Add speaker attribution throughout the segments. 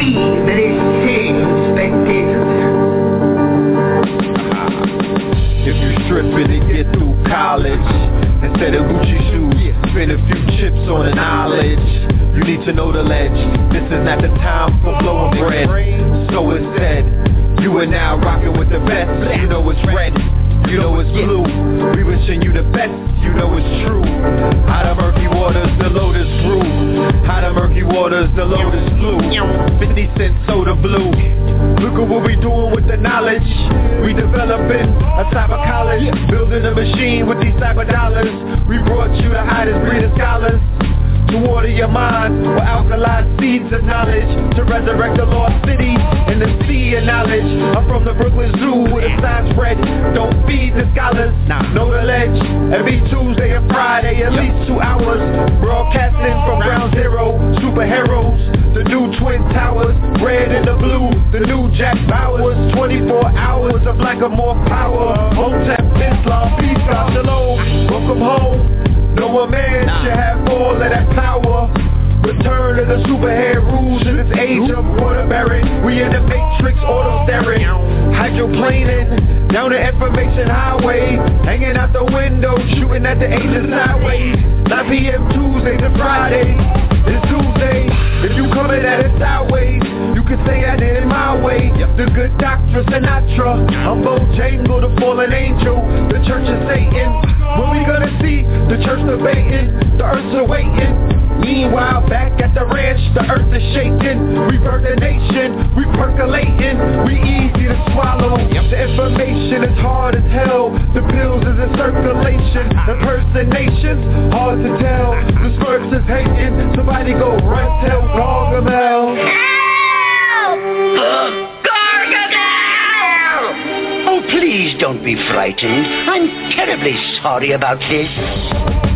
Speaker 1: If you stripping to get through college Instead of Gucci shoes Spend a few chips on You need to know the ledge This is not the time for blowing bread. So You are now rocking with the best. You know it's red you know it's blue. We wishing you the best. You know it's true. Out of murky waters the lotus grew. Out of murky waters the lotus flew. 50 cent soda blue. Look at what we doing with the knowledge. We developing a type of college Building a machine with these type of dollars. We brought you the hottest breed of scholars to water your mind with alkaline seeds of knowledge To resurrect the lost city in the sea of knowledge. I'm from the Brooklyn Zoo with a sign spread. Don't feed the scholars, know the ledge. Every Tuesday and Friday at least two hours. Broadcasting from ground zero Superheroes, the new Twin Towers Red and the blue, the new Jack Bowers. 24 hours of like a more power. Hotep, Islam, peace, God, shalom. Welcome home no a man should have all of that power Return of the superhead rules in this age of Waterbury We in the matrix auto staring Hydroplaning down the information highway. Hanging out the window shooting at the angels sideways. 9 p.m. Tuesday to Friday It's Tuesday. If you coming at it sideways You can say I did it my way. The good doctor Sinatra. I'm Bojangle the fallen angel. The church of Satan. When we gonna see the church debating The earth's awaiting. Meanwhile, back at the ranch, the earth is shaking. We birth the nation, we percolating. We easy to swallow. The information is hard as hell. The pills is in circulation. The impersonations, hard to tell. The smurfs is hating. Somebody go run tell Gargamel. Gargamel.
Speaker 2: Oh, please don't be frightened. I'm terribly sorry about this.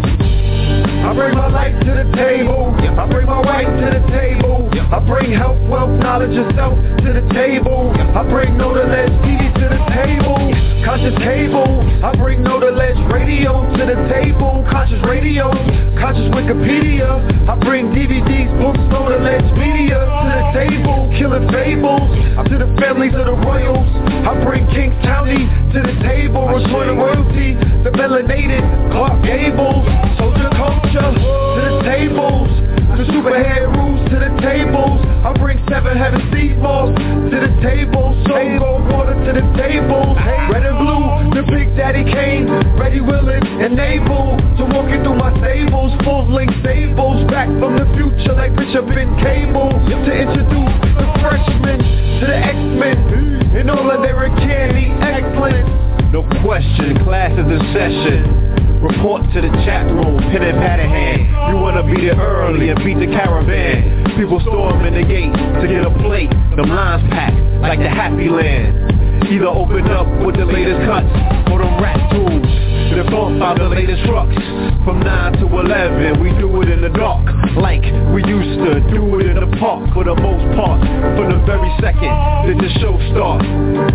Speaker 1: I bring my life to the table. I bring my wife to the table. I bring health, wealth, knowledge, and self to the table. I bring no to ledge TV to the table. Conscious table. I bring no to ledge radio to the table. Conscious radio. Conscious Wikipedia. I bring DVDs, books, no to ledge media to the table. Killing fables to the families of the royals. I bring Kings County to the table. The royalty. The melanated Clark Gables. Soldier culture to the tables. The superhead rules to the tables. I bring seven heaven seed balls to the table. Soul water to the table. Red and blue, the big daddy came. Ready, willing, and able to walk through my stables. Full length stables. Back from the future like Bishop and Cable. To introduce the freshmen to the X-Men. In all of their candy excellence. No question, class is in session. Report to the chat room, pen and pad in hand. You wanna be there early and beat the caravan. People storm in the gate to get a plate. Them lines packed like the happy land. Either open up with the latest cuts or them rat tools. To bump out the latest trucks. From 9 to 11, we do it in the dark. Like we used to do it in the park for the most part. From the very second that the show starts.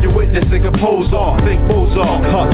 Speaker 1: You're witnessing a pose off, think Mozart, huh?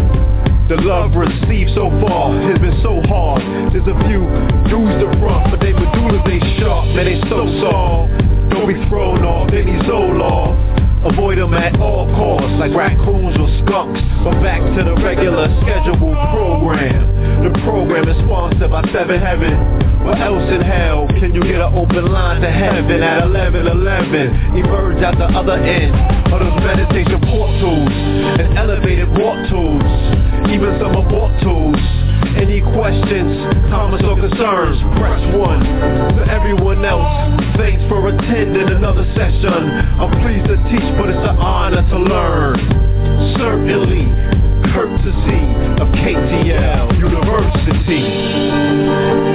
Speaker 1: The love received so far has been so hard. There's a few dudes to front, but they medullas they sharp, man they so soft. Don't be thrown off any Zoloft. Avoid them at all costs, like raccoons or skunks. But back to the regular scheduled program. The program is sponsored by Seven Heaven. What else in hell can you get an open line to heaven at 11:11? Emerge at the other end of those meditation portals and elevated walk tools. Even some abort tools Any questions, comments, or concerns, press 1. For everyone else, thanks for attending another session. I'm pleased to teach, but it's an honor to learn. Certainly, courtesy of KTL University.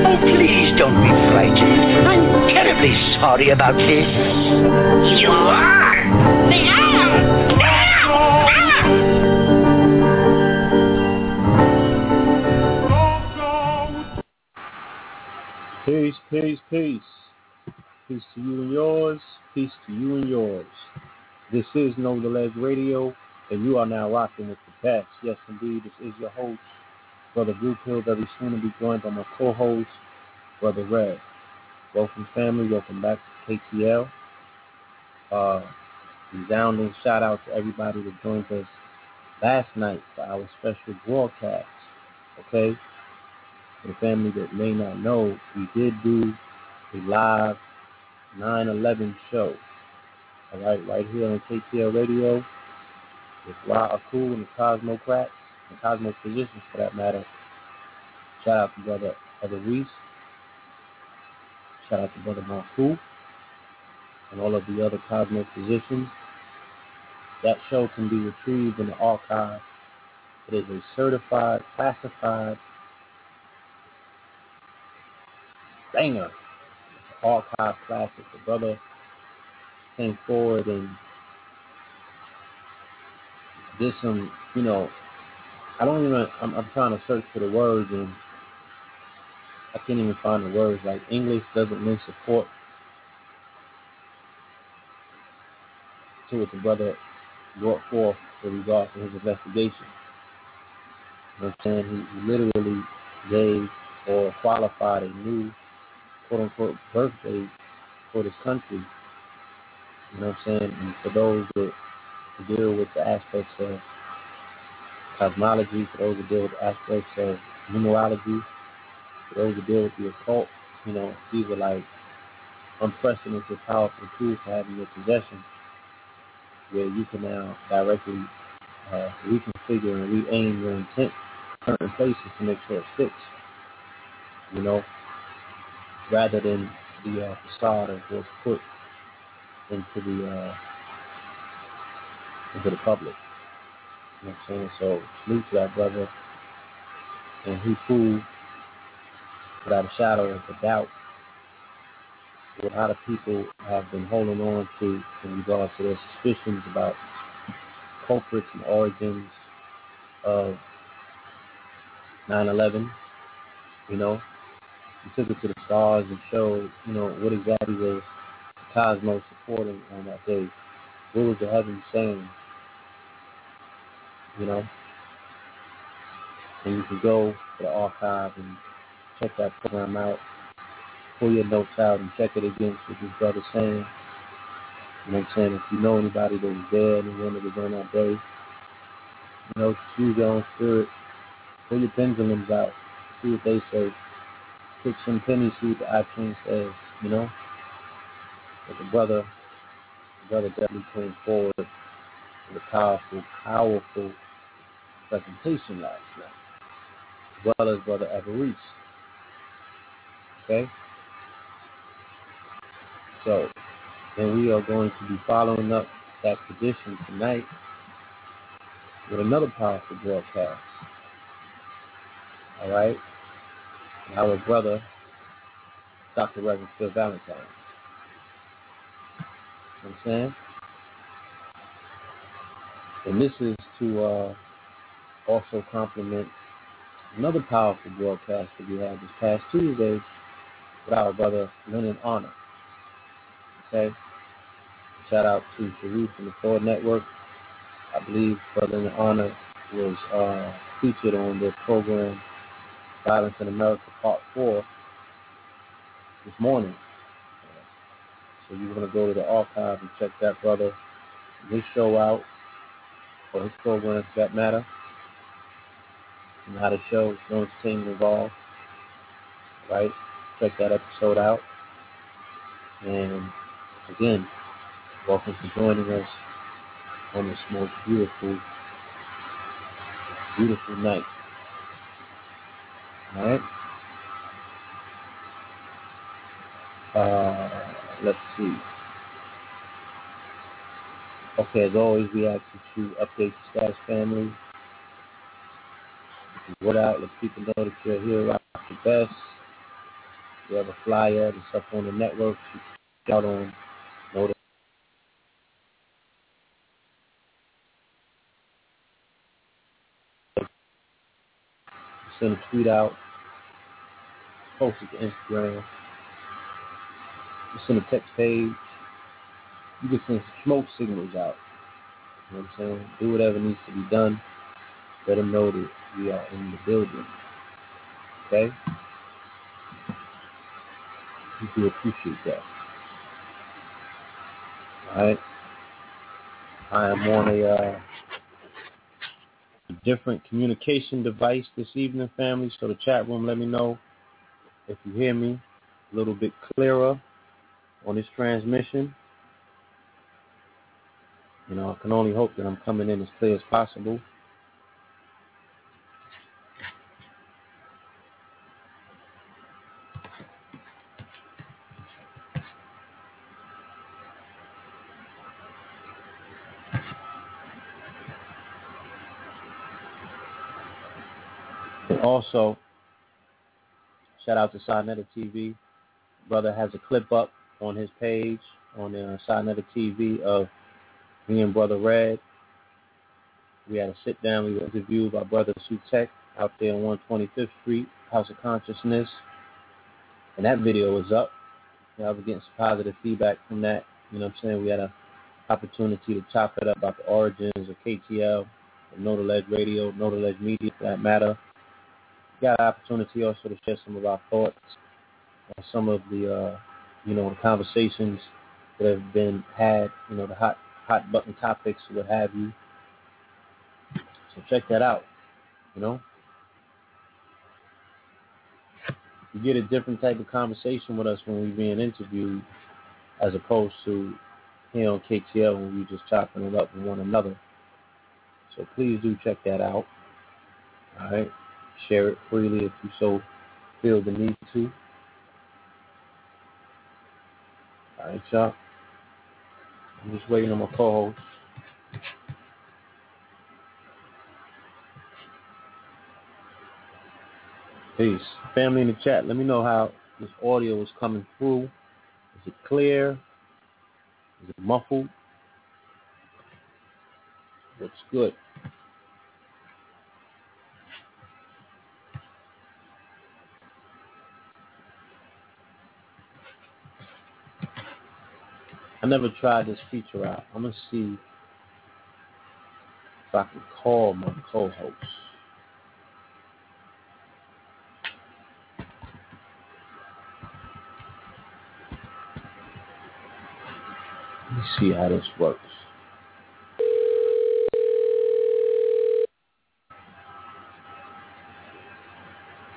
Speaker 2: Oh, please don't be frightened. I'm terribly sorry about this. You are? They are!
Speaker 3: Peace, peace, peace. Peace to you and yours. Peace to you and yours. This is Ledge Radio, and you are now rocking with the best. Yes, indeed, this is your host, Brother Blue Pill, very soon to be joined by my co-host, Brother Red. Welcome, family. Welcome back to KTL. Uh, resounding shout out to everybody that joined us last night for our special broadcast. Okay? The family that may not know, we did do a live 9-11 show. All right, right here on KTL Radio with Ra Aku and the Cosmocrats, and Cosmo Physicians for that matter. Shout out to Brother Ever Reese. Shout out to Brother Marku and all of the other Cosmo Physicians. That show can be retrieved in the archive. It is a certified, classified banger. Archive classic. The brother came forward and did some, you know, I don't even, I'm, I'm trying to search for the words and I can't even find the words. Like English doesn't lend support to what the brother brought forth with regard to his investigation. You know what I'm saying? He, he literally gave or qualified a new quote unquote birthday for this country. You know what I'm saying? And for those that deal with the aspects of cosmology, for those that deal with the aspects of numerology, for those that deal with the occult, you know, these are like unprecedented, powerful tools to have in your possession where you can now directly uh, reconfigure and re-aim your intent certain places to make sure it sticks. You know, rather than the uh, facade of what's put into the uh, into the public. You know what I'm saying? So salute to that brother. And he proved without a shadow of a doubt what a lot of people have been holding on to in regards to their suspicions about culprits and origins of 9-11. You know, he took it to the stars and showed, you know, what exactly was the cosmos supporting on that day. What was the heavens saying? You know? And you can go to the archive and check that program out, pull your notes out and check it against what this brother's saying. You know what I'm saying? If you know anybody that was there, anyone that was on that day, you know, choose your own spirit. Pull your pendulums out. See what they say pick some see what the you know. But the brother, the brother definitely came forward with a powerful, powerful presentation last night, as well as Brother Everest. Okay? So, and we are going to be following up that tradition tonight with another powerful broadcast. All right? Our brother, Dr. Reverend Phil Valentine. You know I'm saying? And this is to uh, also compliment another powerful broadcast that we had this past Tuesday with our brother Lennon Honor. Okay? Shout out to Sharif from the Ford Network. I believe Brother Honor was uh, featured on their program Violence in America Part 4 this morning. So you're going to go to the archive and check that brother, his show out, or his program for that matter. And how the show, no entertainment involved. Right? Check that episode out. And again, welcome for joining us on this most beautiful, beautiful night. Right. Uh, let's see. Okay, as always, we ask you update the status family. What out? Let people know that you're here rock the best. we have a flyer that's up on the network, you out on notice. Send a tweet out, post it to Instagram, send a text page, you can send smoke signals out. You know what I'm saying? Do whatever needs to be done. Let them know that we are in the building. Okay? We do appreciate that. Alright? I am on a, uh, different communication device this evening, family. So the chat room, let me know if you hear me a little bit clearer on this transmission. You know, I can only hope that I'm coming in as clear as possible. Also, shout out to Sinetta TV. Brother has a clip up on his page on uh, Sinetta TV of me and Brother Red. We had a sit down. We interviewed by Brother Sutek out there on 125th Street, House of Consciousness. And that video was up. You I was getting some positive feedback from that. You know what I'm saying? We had an opportunity to chop it up about the origins of KTL, Know the Ledge Radio, Know the Ledge Media for that matter. Got an opportunity also to share some of our thoughts on some of the, uh, you know, the conversations that have been had, you know, the hot hot button topics, what have you. So check that out. You know, you get a different type of conversation with us when we're being interviewed, as opposed to here on KTL when we're just chopping it up with one another. So please do check that out. All right, share it freely if you so feel the need to. All right, y'all. I'm just waiting on my co-host. Peace. Family in the chat, let me know how this audio is coming through. Is it clear? Is it muffled? Looks good. I never tried this feature out. I'm gonna see if I can call my co-host. Let me see how this works.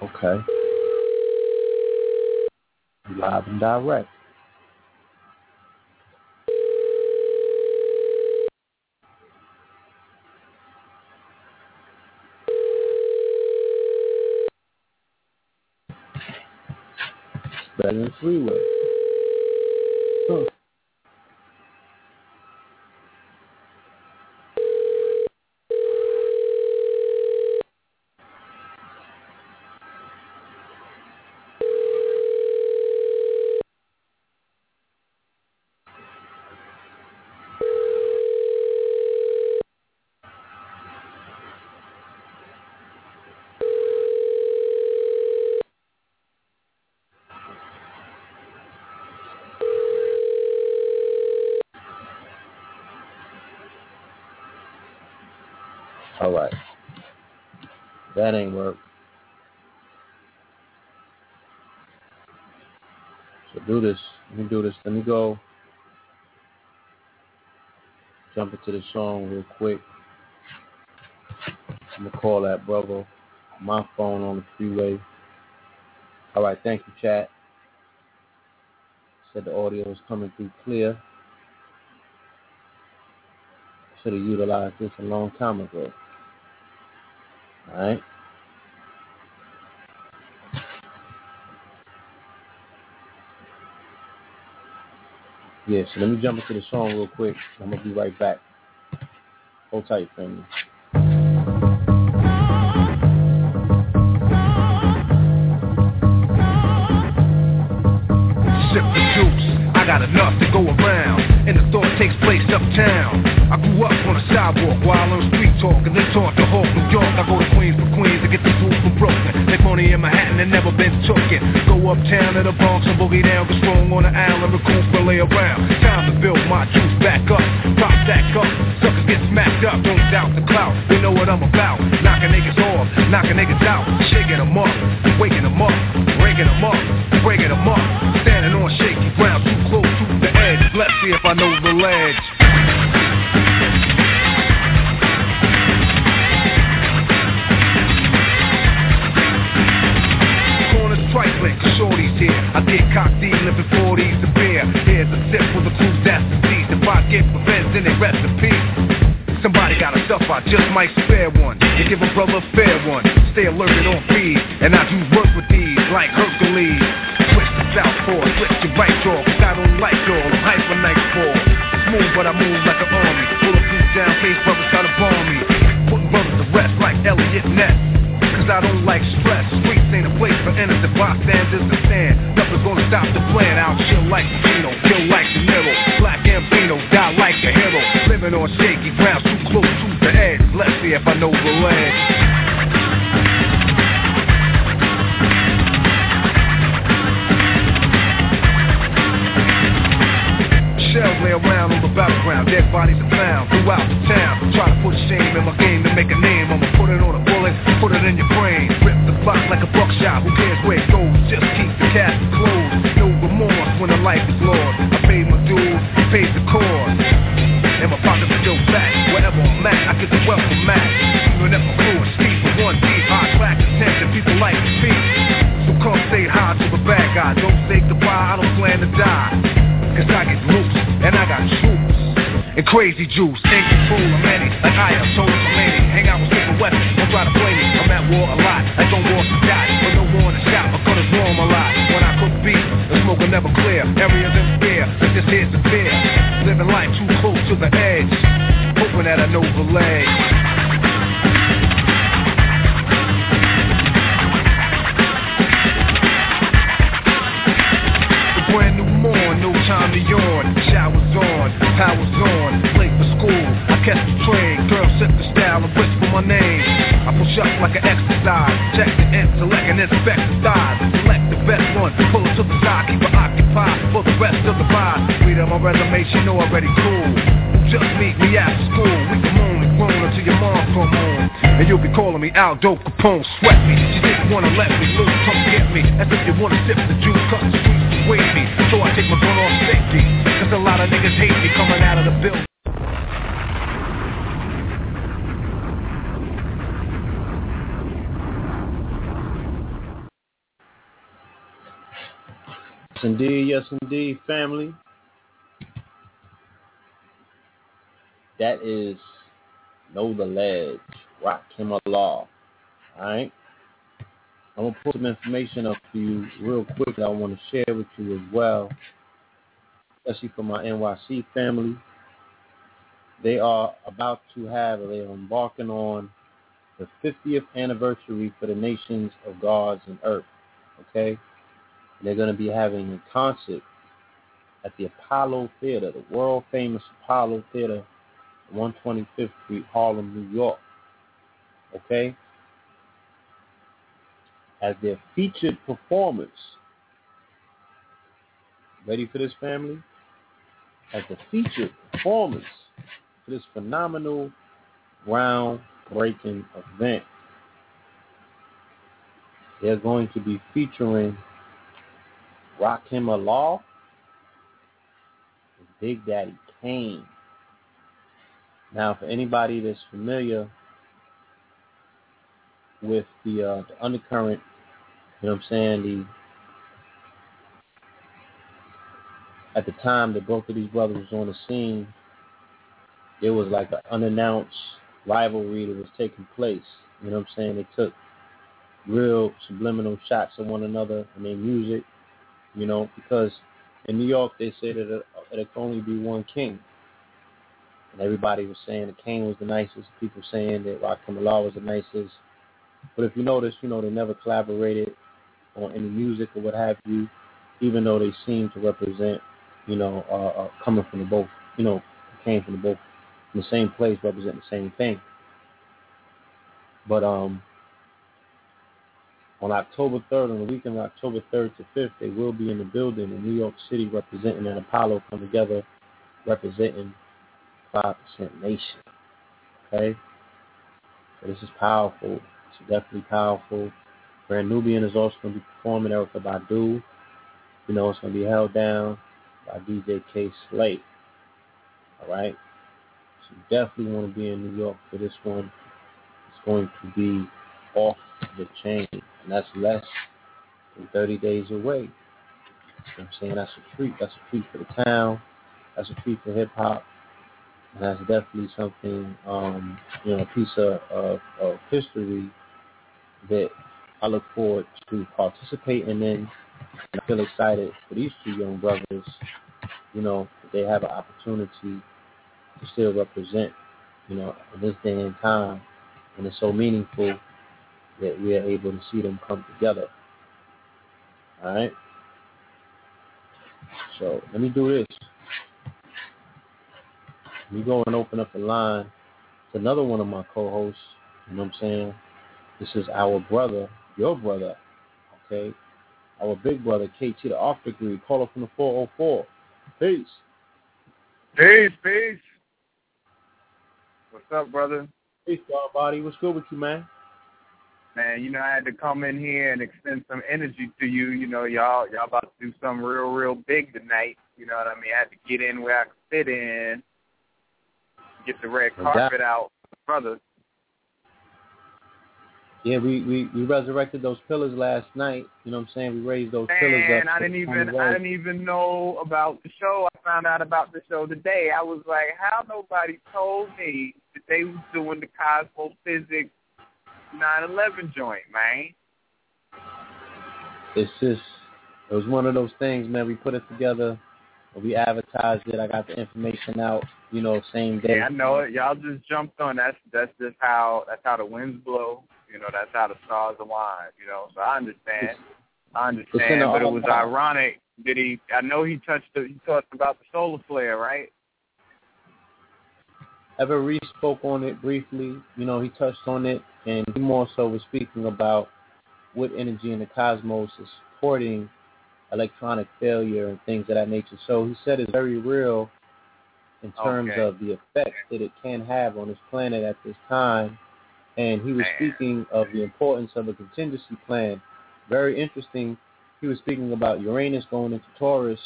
Speaker 3: Okay. Live and direct. chat. Said the audio was coming through clear. Should have utilized this a long time ago. Alright. Yeah, so let me jump into the song real quick. I'm gonna be right back. Hold tight, family.
Speaker 4: Got enough to go around, and the thought takes place uptown. I grew up on the sidewalk while on street talk, and then taught to Hawk, New York. I go to Queens for Queens to get the food from Brooklyn. Make money in Manhattan and never been tooken. Go uptown to the Bronx and boogie down, get strong on the island, recruit for lay around. Time to build my juice back up, pop that up. Suckers get smacked up, don't doubt the clout. They know what I'm about. Knocking niggas off, knocking niggas out, shaking them up, waking them up, breaking them up, breaking them up. Standing on shaky ground, too close. Let's see if I know the ledge. Trifling, shorty's here. I get cocked D, living 40s to beer. Here's a sip for the crew that's deceased. If I get revenge, then they rest in peace. Somebody got a stuff, I just might spare one. You give a brother a fair one. Stay alerted on feed, and I do work with these like Hercules. Southpaw, switch to right jaw, cause I don't like y'all. I'm hyper nightfall. Smooth, but I move like an army. Bulletproof down, face brothers try to bomb me. Putting brothers to rest like Eliot Ness. Cause I don't like stress. Streets ain't a place for innocent bystanders to stand. Nothing's gonna stop the plan. I'll chill like Gino, kill like De Niro. Black Gambino, die like a hero. Living on shaky ground, too close to the edge. Let's see if I know the ledge. Shells lay around on the battleground, dead bodies are found throughout the town. Try to put shame in my game to make a name. I'ma put it on a bullet, put it in your brain. Rip the clock like a buckshot, who cares where it goes? Just keep the cash closed. No remorse when the life is lost. I paid my dues, paid the cost. And my pockets are still fat. Wherever I'm at, I get the welcome mat. Even if my crew is steep with one deep, high class attention, people like to speak. So come say hi to the bad guy. Don't say goodbye, I don't plan to die. Cause I get loose, and I got troops. And crazy juice, in control of many. Like I am told for many. Hang out with Super West, don't try to play me. I'm at war a lot, like on war to die. But no war the shop, my gunners warm a lot. When I cook beef, the smoke will never clear. Areas in fear, but this here's the fear. Living life too close to the edge. Hoping that I know the leg. Time to yawn. Showers on, powers on, late for school. I catch the train, girl set the style and whisper my name. I push up like an exercise, check the intellect and inspect the thighs. Select the best one, pull it to the side, keep it occupied for the rest of the ride. Read on my resume, she know already cool. Just meet me after school, we can moan and groan until your mom come home. And you'll be calling me Aldo Capone, sweat me. You didn't wanna let me loose, come get me. As if you wanna sip the juice, cut the to me. So I take my gun off safety. Cause a lot of niggas hate me coming out of the building.
Speaker 3: Yes, indeed, yes, indeed, family. That is Know the Ledge, Rock Him Law. Alright? I'm to put some information up for you real quick that I want to share with you as well, especially for my NYC family. They are about to have, they are embarking on the 50th anniversary for the nations of gods and earth. Okay? They're going to be having a concert at the Apollo Theater, the world famous Apollo Theater, 125th Street, Harlem, New York. Okay? As their featured performance. Ready for this, family? As the featured performance for this phenomenal, groundbreaking event. They're going to be featuring Rakim Allah, and Big Daddy Kane. Now, for anybody that's familiar with the, uh, the undercurrent, you know what I'm saying, the at the time that both of these brothers was on the scene, there was like an unannounced rivalry that was taking place. You know what I'm saying? They took real subliminal shots at one another in their music, you know, because in New York they say that uh, that it could only be one king. And everybody was saying the king was the nicest. People saying that Rakim Allah was the nicest. But if you notice, you know, they never collaborated on any music or what have you, even though they seem to represent, you know, uh, uh, coming from the both, you know, came from the both, from the same place, representing the same thing. But um, on October 3rd, on the weekend of October 3rd to 5th, they will be in the building in New York City representing an Apollo come together, representing 5% Nation. Okay? So this is powerful. It's definitely powerful. Brand Nubian is also going to be performing Erykah Badu. You know, it's going to be held down by DJ Kay Slay. All right? So you definitely want to be in New York for this one. It's going to be off the chain. And that's less than 30 days away. You know I'm saying? That's a treat. That's a treat for the town. That's a treat for hip hop. And that's definitely something, um, you know, a piece of, of, of history that I look forward to participating in. And I feel excited for these two young brothers, you know, they have an opportunity to still represent, you know, in this day and time. And it's so meaningful that we are able to see them come together. All right? So let me do this. Let me go and open up the line to another one of my co-hosts. You know what I'm saying? This is our brother, your brother, okay? Our big brother, KT, the off degree, caller from the 404. Peace.
Speaker 5: Peace, peace. What's up, brother?
Speaker 3: Peace, body. What's good with you, man?
Speaker 5: Man, you know, I had to come in here and extend some energy to you. You know, y'all y'all about to do something real, real big tonight. You know what I mean? I had to get in where I could fit in, get the red carpet out, brother.
Speaker 3: Yeah, we, we, we resurrected those pillars last night. You know what I'm saying? We raised those
Speaker 5: Man,
Speaker 3: pillars up.
Speaker 5: I didn't even I didn't even know about the show. I found out about the show today. I was like, how nobody told me that they was doing the Cosmo Physics 9/11 joint, man.
Speaker 3: It's just it was one of those things, man. We put it together, we advertised it. I got the information out, you know, same day.
Speaker 5: Yeah, I know it. Y'all just jumped on. That's that's just how that's how the winds blow. You know, that's how the stars align. You know, so I understand. I understand, but it was ironic. Did he? I know he touched. The, he talked about the solar flare, right?
Speaker 3: Ever Reese spoke on it briefly. You know, he touched on it, and he more so was speaking about what energy in the cosmos is supporting electronic failure and things of that nature. So he said it's very real in terms
Speaker 5: okay.
Speaker 3: of the effects that it can have on this planet at this time. And he was
Speaker 5: Man.
Speaker 3: speaking of the importance of a contingency plan. Very interesting. He was speaking about Uranus going into Taurus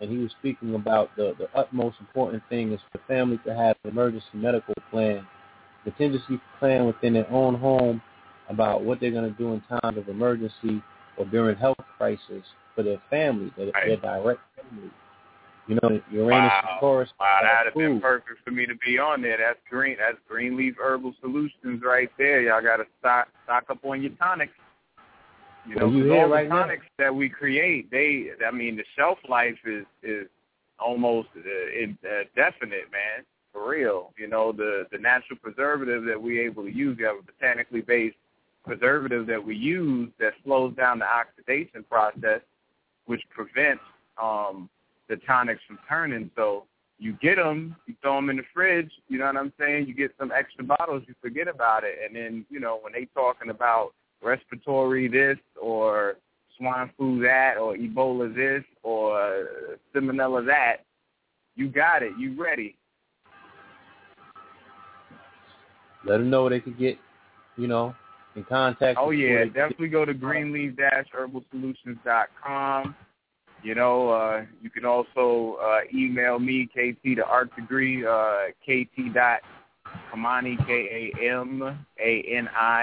Speaker 3: and he was speaking about the, the utmost important thing is for family to have an emergency medical plan, contingency plan within their own home about what they're going to do in times of emergency or during health crisis for their family, their,
Speaker 5: right.
Speaker 3: their direct family. You know, Uranus
Speaker 5: wow.
Speaker 3: and Taurus.
Speaker 5: Wow, that'd have been perfect for me to be on there. That's green. That's Greenleaf Herbal Solutions right there. Y'all got to stock stock up on your tonics. You know,
Speaker 3: you
Speaker 5: all
Speaker 3: right
Speaker 5: the tonics now. that we create, they, I mean, the shelf life is is almost uh, indefinite, man. For real, you know, the the natural preservative that we're able to use, we have a botanically based preservative that we use that slows down the oxidation process, which prevents um, the tonics from turning. So you get them, you throw them in the fridge. You know what I'm saying? You get some extra bottles, you forget about it, and then you know when they talking about respiratory this or swine flu that or Ebola this or salmonella that, you got it. You ready.
Speaker 3: Let them know they could get, you know, in contact.
Speaker 5: Oh yeah, definitely go to greenleaf-herbalsolutions.com. You know, uh, you can also uh, email me, KT, the art degree, uh, kt dot Kamani, K-A-M-A-N-I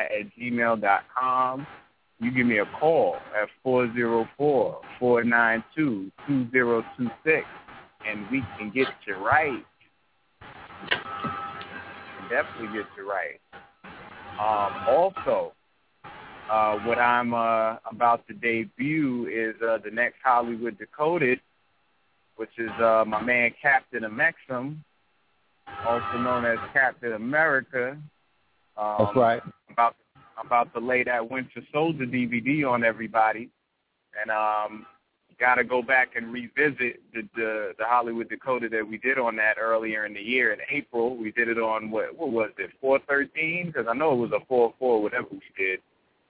Speaker 5: at gmail dot com. You give me a call at 404-492-2026, and we can get you right. Definitely get you right. Um, also, uh, what I'm uh, about to debut is uh, the next Hollywood Decoded which is uh, my man Captain Amexem, also known as Captain America. Um,
Speaker 3: That's right.
Speaker 5: About about to lay that Winter Soldier DVD on everybody, and um, got to go back and revisit the, the the Hollywood Decoded that we did on that earlier in the year in April. We did it on what what was it four thirteen? Because I know it was a four four whatever we did.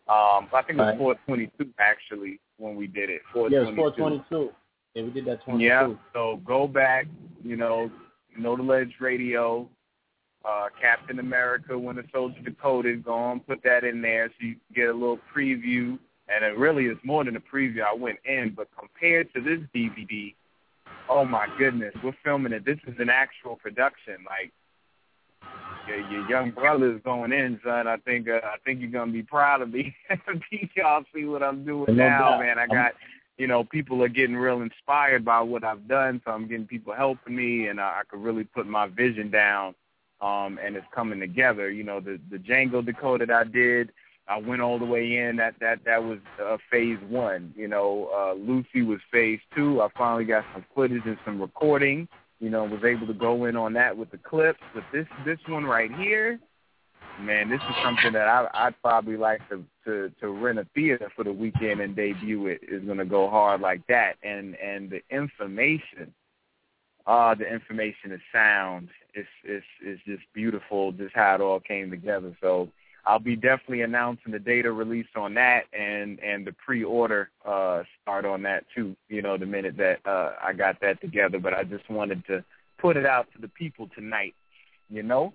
Speaker 5: Um, I think it was four twenty two actually when we did it. Four
Speaker 3: Yeah, it was 422. Yeah, we did that 22.
Speaker 5: Yeah. So go back, you know, Know the Ledge Radio, uh, Captain America, Winter Soldier Decoded. Go on, put that in there so you get a little preview. And it really is more than a preview. I went in, but compared to this DVD, oh my goodness, we're filming it. This is an actual production. Like your, your young brother's going in, son. I think uh, I think you're gonna be proud of me. Y'all see what I'm doing
Speaker 3: No
Speaker 5: now,
Speaker 3: doubt.
Speaker 5: man. I got you know, people are getting real inspired by what I've done, so I'm getting people helping me, and I, I could really put my vision down, um, and it's coming together. You know, the the Django Decoded that I did, I went all the way in. That that that was uh, phase one. You know, uh, Lucy was phase two. I finally got some footage and some recording. You know, was able to go in on that with the clips. But this this one right here, man, this is something that I, I'd probably like to, to to rent a theater for the weekend and debut it. Is going to go hard like that, and and the information, uh, the information is sound. It's it's it's just beautiful, just how it all came together. So I'll be definitely announcing the data release on that and and the pre-order uh, start on that too. You know, the minute that uh, I got that together, but I just wanted to put it out to the people tonight. You know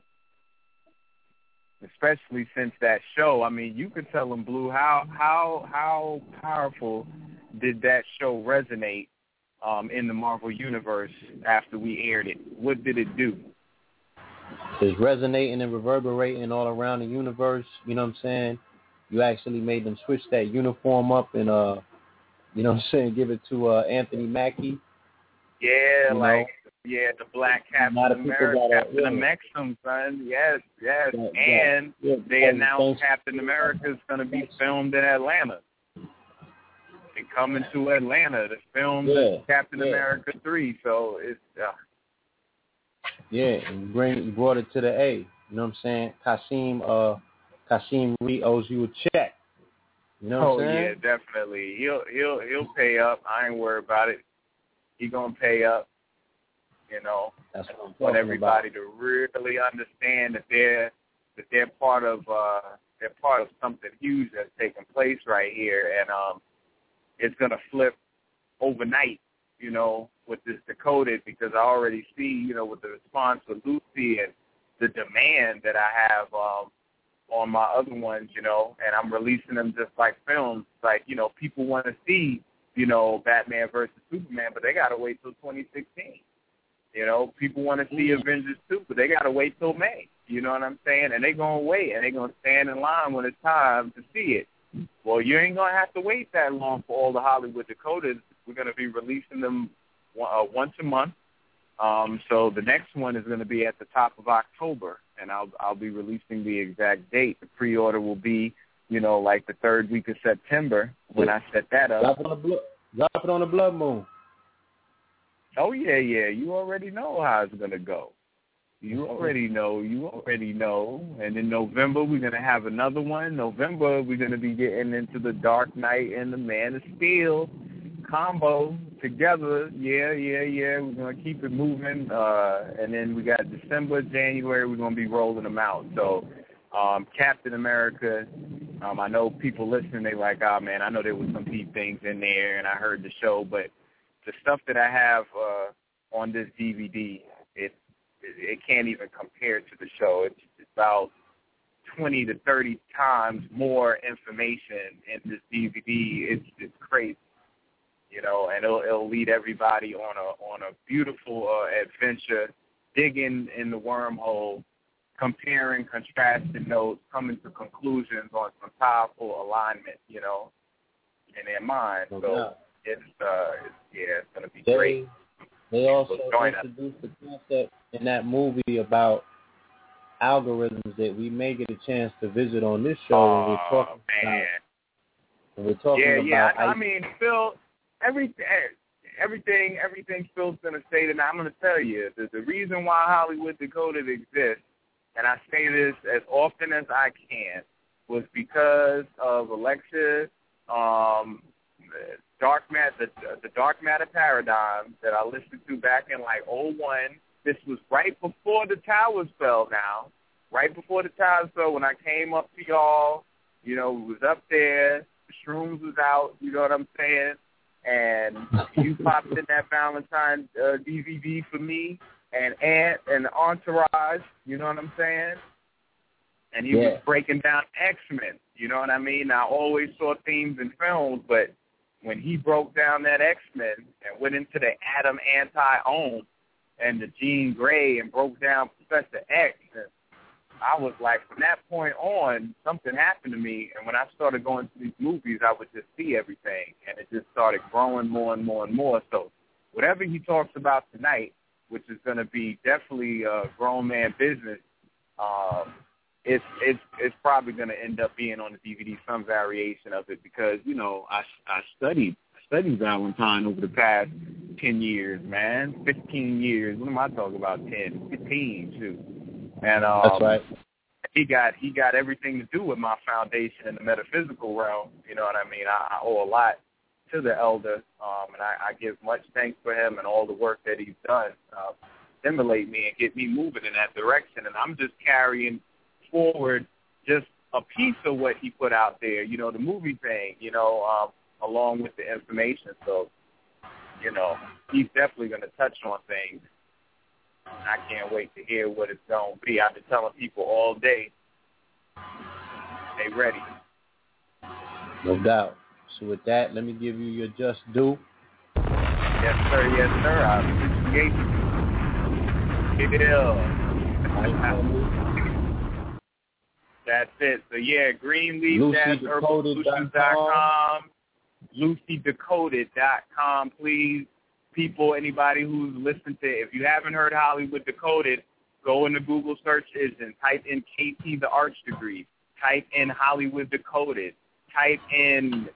Speaker 5: especially since that show. I mean, you could tell them, Blue, how how how powerful did that show resonate um, in the Marvel universe after we aired it? What did it do?
Speaker 3: It's resonating and reverberating all around the universe. You know what I'm saying? You actually made them switch that uniform up and uh, you know what I'm saying, give it to uh Anthony Mackie.
Speaker 5: Yeah,
Speaker 3: You
Speaker 5: like yeah, the Black Captain
Speaker 3: lot of people
Speaker 5: America,
Speaker 3: gotta-
Speaker 5: Captain
Speaker 3: yeah.
Speaker 5: Maxim, son. Yes, yes,
Speaker 3: Yeah, yeah,
Speaker 5: and
Speaker 3: yeah.
Speaker 5: they
Speaker 3: Thanks,
Speaker 5: announced. Captain America is going to be filmed in Atlanta. They coming to Atlanta to film
Speaker 3: Yeah,
Speaker 5: Captain
Speaker 3: yeah.
Speaker 5: America three. So it's uh,
Speaker 3: Yeah, and bring brought it to the A. You know what I'm saying? Kasim uh Kasim Reed owes you a check. You know
Speaker 5: oh
Speaker 3: what I'm saying?
Speaker 5: yeah, definitely. He'll he'll he'll pay up. I ain't worried about it. He gonna pay up. You know,
Speaker 3: That's what I'm
Speaker 5: want everybody
Speaker 3: about.
Speaker 5: to really understand that they're that they're part of uh they're part of something huge that's taking place right here and um it's gonna flip overnight, you know, with this decoded because I already see, you know, with the response with Lucy and the demand that I have um on my other ones, you know, and I'm releasing them just like films. Like, you know, people want to see, you know, Batman versus Superman, but they got to wait till 2016. You know, people want to see Avengers 2, but they got to wait till May. You know what I'm saying? And they're going to wait, and they're going to stand in line when it's time to see it. Well, you ain't going to have to wait that long for all the Hollywood Dakotas. We're going to be releasing them uh, once a month. Um, so the next one is going to be at the top of October, and I'll I'll be releasing the exact date. The pre-order will be, you know, like the third week of September when I set that up.
Speaker 3: Drop it on the blood drop it on the blood moon.
Speaker 5: Oh yeah, yeah. You already know how it's gonna go. You already know. You already know. And in November we're gonna have another one. November we're gonna be getting into the Dark Knight and the Man of Steel combo together. Yeah, yeah, yeah. We're gonna keep it moving. Uh, and then we got December, January. We're gonna be rolling them out. So um, Captain America. Um, I know people listening. They like, oh man, I know there was some deep things in there, and I heard the show, but the stuff that I have uh, on this DVD, it, can't even compare to the show. It's, it's about twenty to thirty times more information in this DVD. It's it's crazy, you know, and it'll it'll lead everybody on a on a beautiful uh, adventure, digging in the wormhole, comparing, contrasting notes, coming to conclusions on some powerful alignment, you know, in their mind. So it's uh it's, yeah, it's gonna be
Speaker 3: They
Speaker 5: great.
Speaker 3: They also
Speaker 5: us.
Speaker 3: introduced the concept in that movie about algorithms that we may get a chance to visit on this show when we're
Speaker 5: Oh
Speaker 3: talking
Speaker 5: man.
Speaker 3: about when we're talking
Speaker 5: Yeah,
Speaker 3: about
Speaker 5: yeah. I, I mean, Phil, every everything everything Phil's gonna say tonight. I'm gonna tell you the the reason why Hollywood Decoded exists, and I say this as often as I can, was because of Alexa, um, dark matter, the, the dark matter paradigm that I listened to back in like '01. This was right before the towers fell. Now, right before the towers fell, when I came up to y'all, you know, we was up there. Shrooms was out. You know what I'm saying? And you popped in that Valentine uh, DVD for me and Ant and Entourage. You know what I'm saying? And he
Speaker 3: Yeah.
Speaker 5: was breaking down X Men. You know what I mean? I always saw themes in films, but when he broke down that X Men and went into the Adam Anti Ohm and the Jean Grey and broke down Professor X, and I was like, from that point on, something happened to me. And when I started going to these movies, I would just see everything, and it just started growing more and more and more. So whatever he talks about tonight, which is going to be definitely a grown man business, um, it's it's it's probably going to end up being on the DVD, some variation of it, because you know I I studied studied Valentine over the past ten years, man, fifteen years. What am I talking about? Ten, fifteen, too. And um,
Speaker 3: That's right.
Speaker 5: he got he got everything to do with my foundation in the metaphysical realm. You know what I mean? I, I owe a lot to the elder, um, and I, I give much thanks for him and all the work that he's done, uh, stimulate me and get me moving in that direction. And I'm just carrying forward just a piece of what he put out there. You know, the movie thing. You know, um, along with the information. So, you know, he's definitely going to touch on things. I can't wait to hear what it's going to be. I've been telling people all day, they ready.
Speaker 3: No doubt. So with that, let me give you your just due.
Speaker 5: Yes, sir. Yes, sir. I appreciate you. Yeah. That's it. So yeah, greenleaf-urbansolutions.com, lucydecoded.com. Please, people, anybody who's listened to it, if you haven't heard Hollywood Decoded, go into Google search engine, type in KT the Arch Degree, type in Hollywood Decoded, type in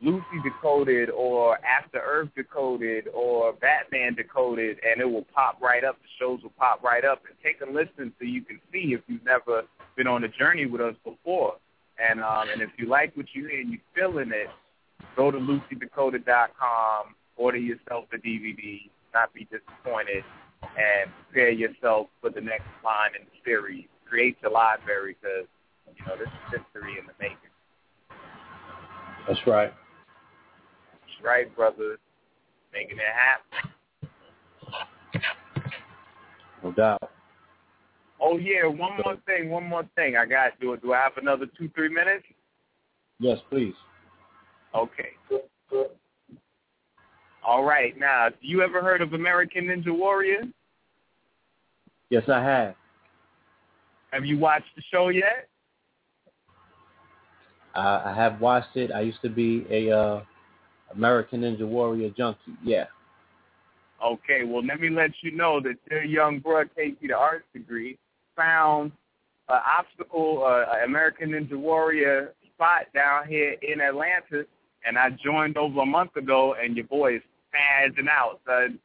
Speaker 5: Lucy Decoded or After Earth Decoded or Batman Decoded, and it will pop right up. The shows will pop right up, and take a listen so you can see if you've never been on a journey with us before. And um, and if you like what you hear and you're feeling it, go to lucydecoded.com, order yourself the DVD, not be disappointed, and prepare yourself for the next line in the series. Create your library because you know this is history in the making.
Speaker 3: That's right.
Speaker 5: That's right, brother. Making it happen.
Speaker 3: No doubt.
Speaker 5: Oh yeah, one more thing, one more thing. I got to do do I have another two, three minutes?
Speaker 3: Yes, please.
Speaker 5: Okay. All right. Now, you ever heard of American Ninja Warrior?
Speaker 3: Yes, I have.
Speaker 5: Have you watched the show yet?
Speaker 3: I, I have watched it. I used to be a uh, American Ninja Warrior junkie. Yeah.
Speaker 5: Okay, well, let me let you know that your young bro, KT the Arch Degree, found an obstacle, uh, an American Ninja Warrior spot down here in Atlanta, and I joined over a month ago, and your boy is spazzing out, son.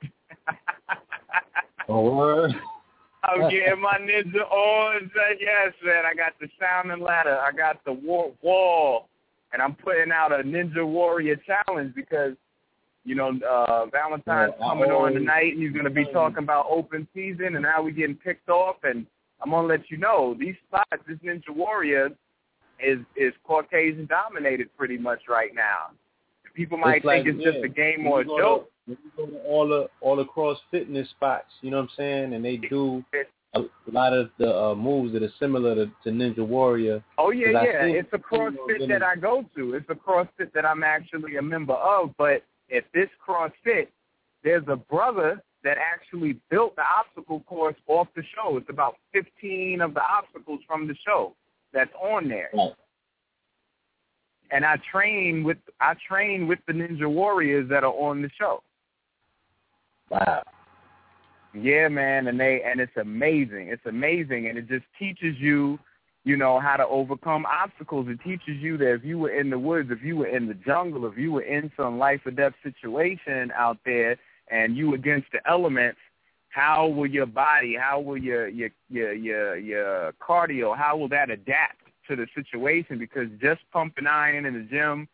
Speaker 3: Oh.
Speaker 5: I'm getting my ninja on. Son. Yes, man. I got the sounding ladder. I got the war- wall, and I'm putting out a Ninja Warrior challenge because, you know, uh Valentine's
Speaker 3: Yeah,
Speaker 5: coming on tonight. and He's going to be talking about open season and how we getting picked off. And I'm going to let you know these spots. This Ninja Warrior is is Caucasian dominated pretty much right now. People might
Speaker 3: It's like,
Speaker 5: think it's
Speaker 3: yeah,
Speaker 5: just a game or a joke.
Speaker 3: To, go to all the all the cross fitness spots, you know what I'm saying, and they do a, lot of the uh, moves that are similar to, to Ninja Warrior.
Speaker 5: Oh yeah, yeah. It's a CrossFit
Speaker 3: gonna-
Speaker 5: that I go to. It's a CrossFit that I'm actually a member of. But at this CrossFit, there's a brother that actually built the obstacle course off the show. It's about 15 of the obstacles from the show that's on there.
Speaker 3: Right.
Speaker 5: And I train with I train with the Ninja Warriors that are on the show.
Speaker 3: Wow.
Speaker 5: Yeah, man, and they and it's amazing. It's amazing, and it just teaches you, you know, how to overcome obstacles. It teaches you that if you were in the woods, if you were in the jungle, if you were in some life or death situation out there and you against the elements, how will your body, how will your your your your, your cardio, how will that adapt to the situation? Because just pumping iron in the gym,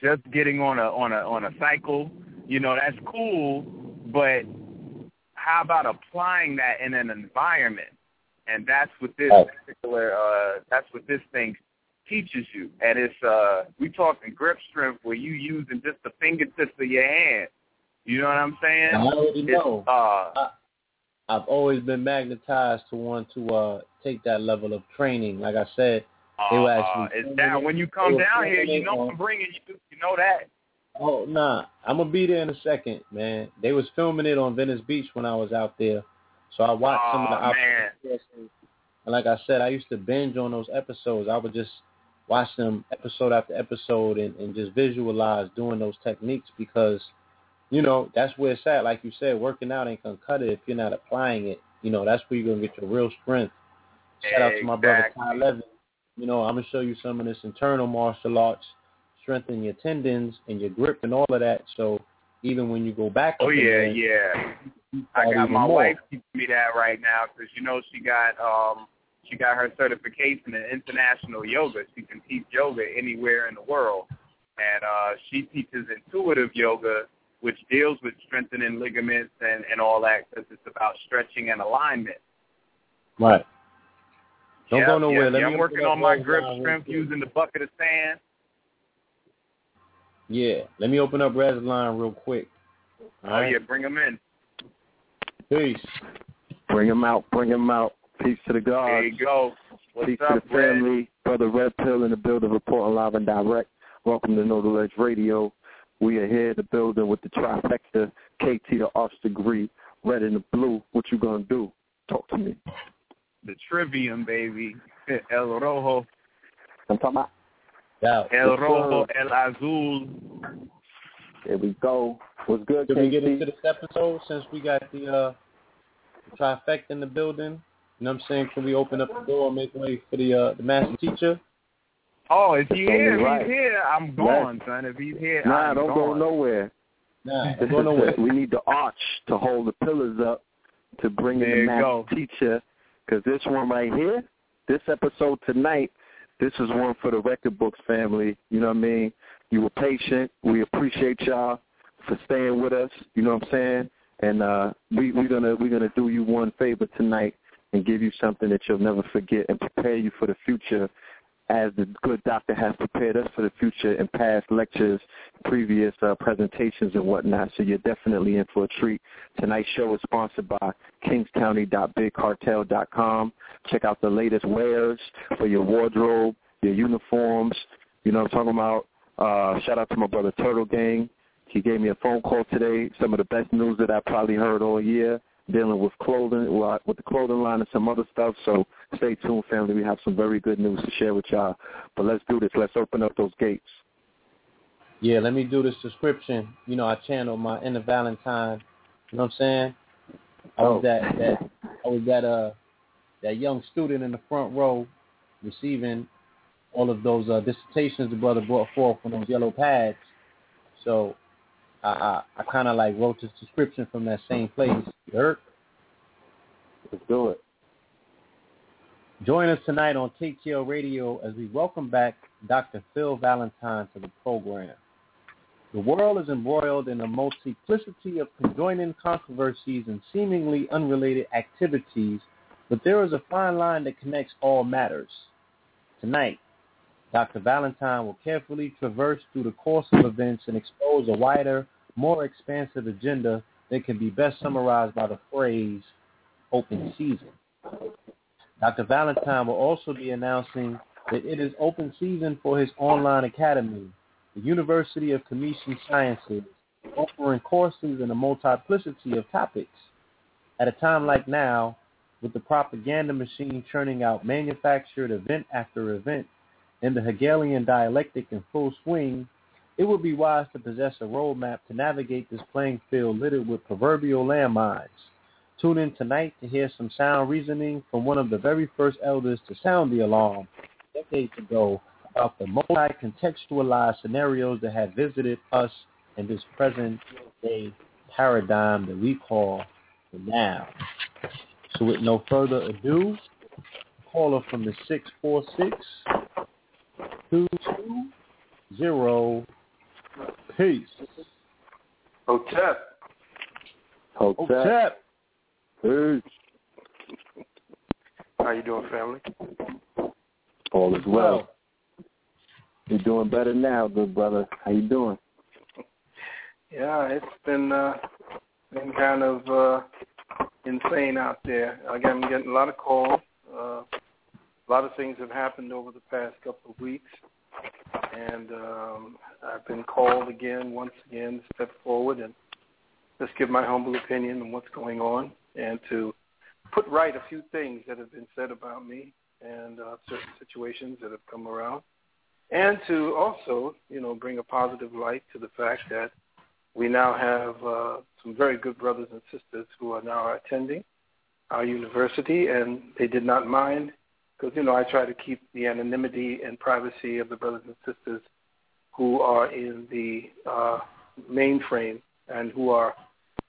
Speaker 5: just getting on a on a on a cycle, you know, that's cool, but how about applying that in an environment? and that's what this particular uh that's what this thing teaches you. And it's uh we talking grip strength where you using just the fingertips of your hand. You know what I'm saying?
Speaker 3: I already know.
Speaker 5: Uh,
Speaker 3: I, I've always been magnetized to want to uh take that level of training. Like I said, they were
Speaker 5: uh,
Speaker 3: actually.
Speaker 5: it's down when you come down here. You know I'm bringing you. You know that.
Speaker 3: Oh nah, I'm gonna be there in a second, man. They was filming it on Venice Beach when I was out there, so I watched
Speaker 5: oh,
Speaker 3: some of the options. And like I said, I used to binge on those episodes. I would just watch them episode after episode and, and just visualize doing those techniques because, you know, that's where it's at. Like you said, working out ain't gonna cut it if you're not applying it. You know, that's where you're gonna get your real strength. Shout out to my brother
Speaker 5: Exactly.
Speaker 3: Ty Levin. You know, I'm gonna show you some of this internal martial arts, strengthen your tendons and your grip and all of that. So even when you go back,
Speaker 5: Oh yeah, yeah. I got my
Speaker 3: more.
Speaker 5: wife teaching me that right now because you know she got um she got her certification in international yoga. She can teach yoga anywhere in the world, and uh she teaches intuitive yoga, which deals with strengthening ligaments and and all that because it's about stretching and alignment.
Speaker 3: Right. Don't
Speaker 5: Yep,
Speaker 3: go nowhere.
Speaker 5: yep,
Speaker 3: Let
Speaker 5: yeah,
Speaker 3: me
Speaker 5: I'm working on my grip
Speaker 3: Line
Speaker 5: strength using the bucket of sand.
Speaker 3: Yeah. Let me open up Red's line real quick. All
Speaker 5: Oh
Speaker 3: right.
Speaker 5: yeah, bring them in.
Speaker 3: Peace.
Speaker 6: Bring him out. Bring him out. Peace to the
Speaker 5: There
Speaker 6: gods.
Speaker 5: you go. What's
Speaker 6: Peace
Speaker 5: up,
Speaker 6: to the
Speaker 5: Red?
Speaker 6: family. Brother Red Pill in the building, reporting live and direct. Welcome to Know the Ledge Radio. We are here in the building with the trifecta, KT the Arch Degree, red and the blue. What you gonna do? Talk to me.
Speaker 5: The Trivium, baby. El Rojo.
Speaker 6: I'm talking about.
Speaker 3: Yeah.
Speaker 5: El Rojo,
Speaker 6: sir.
Speaker 5: El Azul.
Speaker 6: There we go. What's good,
Speaker 3: Should
Speaker 6: KT?
Speaker 3: we get into this episode since we got the uh trifecta in the building? You know what I'm saying? Can we open up the door and make way for the uh the master teacher?
Speaker 5: Oh, is he
Speaker 6: That's
Speaker 5: here? If
Speaker 6: right.
Speaker 5: he's here, I'm gone, son. If he's here,
Speaker 6: Nah,
Speaker 5: I'm
Speaker 6: don't go nowhere.
Speaker 3: Nah,
Speaker 6: This
Speaker 3: don't go nowhere.
Speaker 6: we need the arch to hold the pillars up to bring in
Speaker 5: There
Speaker 6: the
Speaker 5: you
Speaker 6: master
Speaker 5: go.
Speaker 6: teacher. Because this one right here, this episode tonight, this is one for the record books family. You know what I mean? You were patient. We appreciate y'all for staying with us. You know what I'm saying? And uh, we we're gonna we're gonna do you one favor tonight and give you something that you'll never forget and prepare you for the future as the good doctor has prepared us for the future in past lectures, previous uh, presentations and whatnot. So you're definitely in for a treat. Tonight's show is sponsored by kingscounty.bigcartel.com. Check out the latest wares for your wardrobe, your uniforms. You know what I'm talking about? Uh, shout out to my brother Turtle Gang. He gave me a phone call today. Some of the best news that I probably heard all year dealing with clothing, with the clothing line and some other stuff. So stay tuned, family. We have some very good news to share with y'all. But let's do this. Let's open up those gates.
Speaker 3: Yeah, let me do this description. You know, I channeled my inner Valentine. You know what I'm saying? I was
Speaker 6: Oh.
Speaker 3: that that I was that uh that young student in the front row receiving all of those uh, dissertations the brother brought forth on those yellow pads. So I I, I kind of like wrote this description from that same place. Heard?
Speaker 6: Let's do it.
Speaker 3: Join us tonight on KTL Radio as we welcome back Dr. Phil Valentine to the program. The world is embroiled in a multiplicity of conjoining controversies and seemingly unrelated activities, but there is a fine line that connects all matters. Tonight, Dr. Valentine will carefully traverse through the course of events and expose a wider, more expansive agenda that can be best summarized by the phrase open season. Dr. Valentine will also be announcing that it is open season for his online academy, the University of Kemetian Sciences, offering courses in a multiplicity of topics. At a time like now, with the propaganda machine churning out manufactured event after event and the Hegelian dialectic in full swing, it would be wise to possess a roadmap to navigate this playing field littered with proverbial landmines. Tune in tonight to hear some sound reasoning from one of the very first elders to sound the alarm decades ago about the multi-contextualized scenarios that have visited us in this present day paradigm that we call the now. So with no further ado, caller from the 646 220 Peace.
Speaker 7: Hotep.
Speaker 6: Hotep.
Speaker 3: Hotep.
Speaker 6: Peace.
Speaker 7: How you doing, family?
Speaker 6: All is well. You're doing better now, good brother. How you doing?
Speaker 7: Yeah, it's been uh been kind of uh insane out there. Again, I'm getting a lot of calls. Uh, a lot of things have happened over the past couple of weeks, and um, I've been called again, once again, to step forward and just give my humble opinion on what's going on, and to put right a few things that have been said about me and uh, certain situations that have come around, and to also, you know, bring a positive light to the fact that we now have uh, some very good brothers and sisters who are now attending our university, and they did not mind because you know I try to keep the anonymity and privacy of the brothers and sisters who are in the uh, mainframe and who are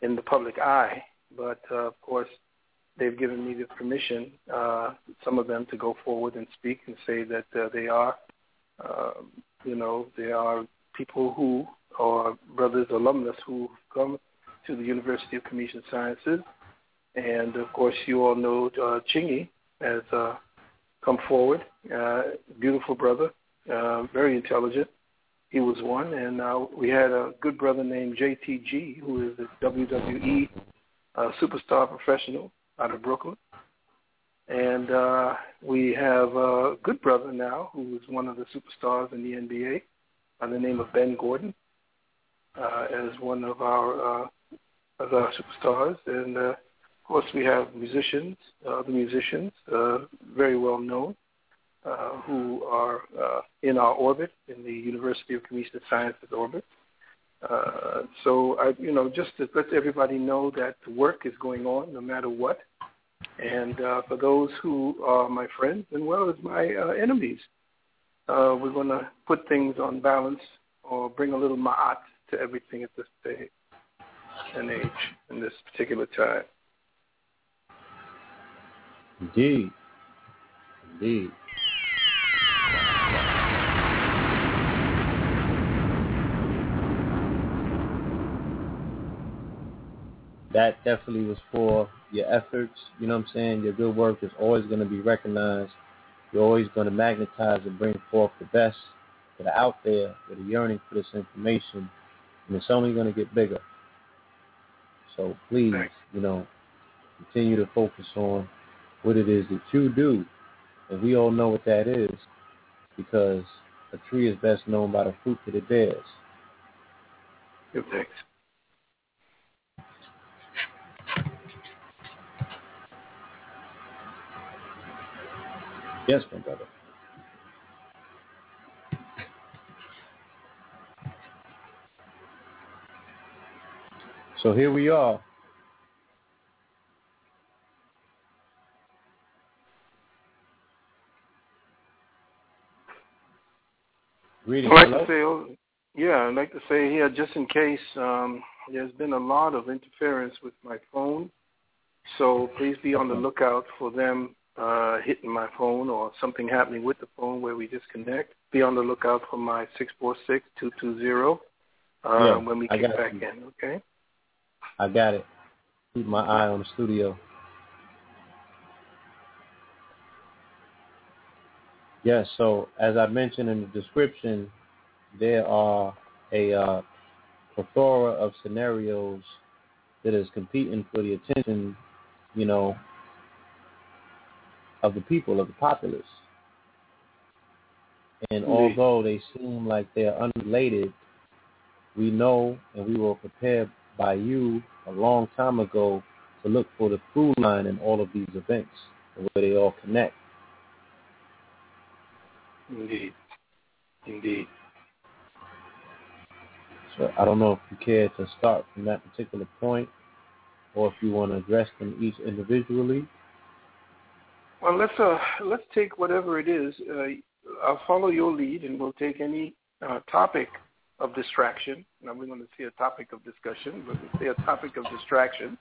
Speaker 7: in the public eye. But uh, of course, they've given me the permission, uh, some of them, to go forward and speak and say that uh, they are, uh, you know, they are people who are brothers alumnus who come to the University of Kemetian Sciences. And of course, you all know uh, Chingy has uh, come forward. Uh, beautiful brother, uh, very intelligent. He was one, and uh, we had a good brother named JTG, who is a WWE uh, superstar professional out of Brooklyn. And uh, we have a good brother now, who is one of the superstars in the NBA, by the name of Ben Gordon, uh, as one of our uh, of our superstars. And uh, course, we have musicians, uh, the musicians, uh, very well known, uh, who are uh, in our orbit, in the University of Kemetian Sciences orbit. Uh, so, I, you know, just to let everybody know that the work is going on no matter what. And uh, for those who are my friends as well as my uh, enemies, uh, we're going to put things on balance or bring a little ma'at to everything at this day and age in this particular time.
Speaker 3: Indeed. Indeed. That definitely was for your efforts. You know what I'm saying? Your good work is always going to be recognized. You're always going to magnetize and bring forth the best that are out there that are yearning for this information. And it's only going to get bigger. So please, you know, continue to focus on what it is that you do. And we all know what that is because a tree is best known by the fruit that it bears.
Speaker 7: Good, thanks.
Speaker 3: Yes, my brother. So here we are. Greetings.
Speaker 7: I'd like
Speaker 3: Hello?
Speaker 7: to say, oh, yeah, I'd like to say here, just in case, um, there's been a lot of interference with my phone, so please be on the lookout for them uh, hitting my phone or something happening with the phone where we disconnect. Be on the lookout for my six four six two two zero uh,
Speaker 3: Yeah,
Speaker 7: when we get back
Speaker 3: you.
Speaker 7: in. Okay.
Speaker 3: I got it. Keep my eye on the studio. Yes, so as I mentioned in the description, there are a uh, plethora of scenarios that is competing for the attention, you know, of the people, of the populace. And
Speaker 7: Indeed.
Speaker 3: although they seem like they're unrelated, we know and we were prepared by you a long time ago to look for the through line in all of these events and where they all connect.
Speaker 7: Indeed. Indeed.
Speaker 3: So I don't know if you care to start from that particular point or if you want to address them each individually.
Speaker 7: Well, let's uh, let's take whatever it is. Uh, I'll follow your lead, and we'll take any uh, topic of distraction. Now we're going to see a topic of discussion, but we see a topic of distraction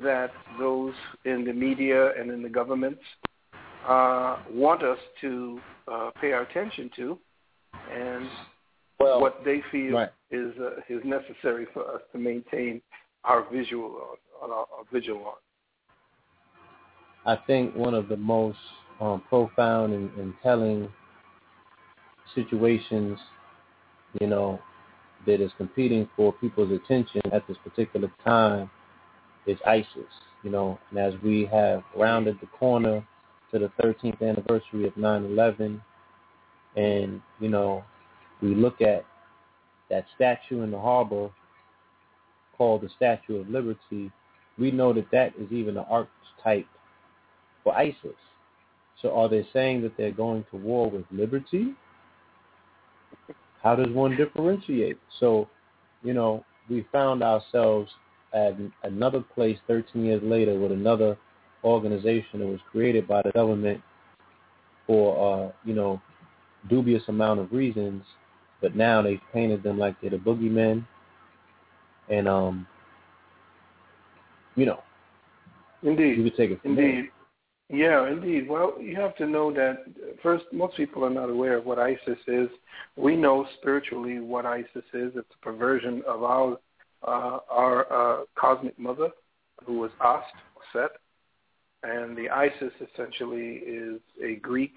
Speaker 7: that those in the media and in the governments uh, want us to uh, pay our attention to, and well, what they feel right. is uh, is necessary for us to maintain our visual on, our, our visual on.
Speaker 3: I think one of the most um, profound and, and telling situations, you know, that is competing for people's attention at this particular time is ISIS. You know, and as we have rounded the corner to the 13th anniversary of 9/11, and you know, we look at that statue in the harbor called the Statue of Liberty, we know that that is even an archetype for ISIS. So are they saying that they're going to war with liberty? How does one differentiate? So, you know, we found ourselves at another place 13 years later with another organization that was created by the government for, uh, you know, dubious amount of reasons, but now they've painted them like they're the boogeymen. And, um, you know,
Speaker 7: indeed,
Speaker 3: you could take it
Speaker 7: indeed. There. Yeah, indeed. Well, you have to know that first, most people are not aware of what ISIS is. We know spiritually what ISIS is. It's a perversion of our uh, our uh, cosmic mother, who was Ast, Set, and the ISIS essentially is a Greek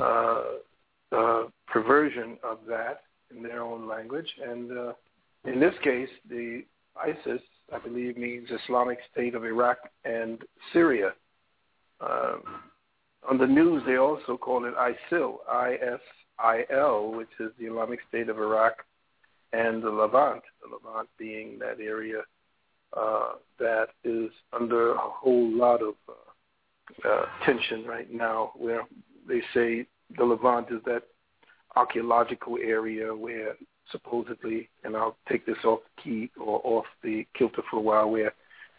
Speaker 7: uh, uh, perversion of that in their own language. And uh, in this case, the ISIS, I believe, means Islamic State of Iraq and Syria um, on the news, they also call it ISIL, I-S-I-L, which is the Islamic State of Iraq and the Levant, the Levant being that area uh, that is under a whole lot of uh, uh, tension right now, where they say the Levant is that archaeological area where supposedly, and I'll take this off the key or off the kilter for a while, where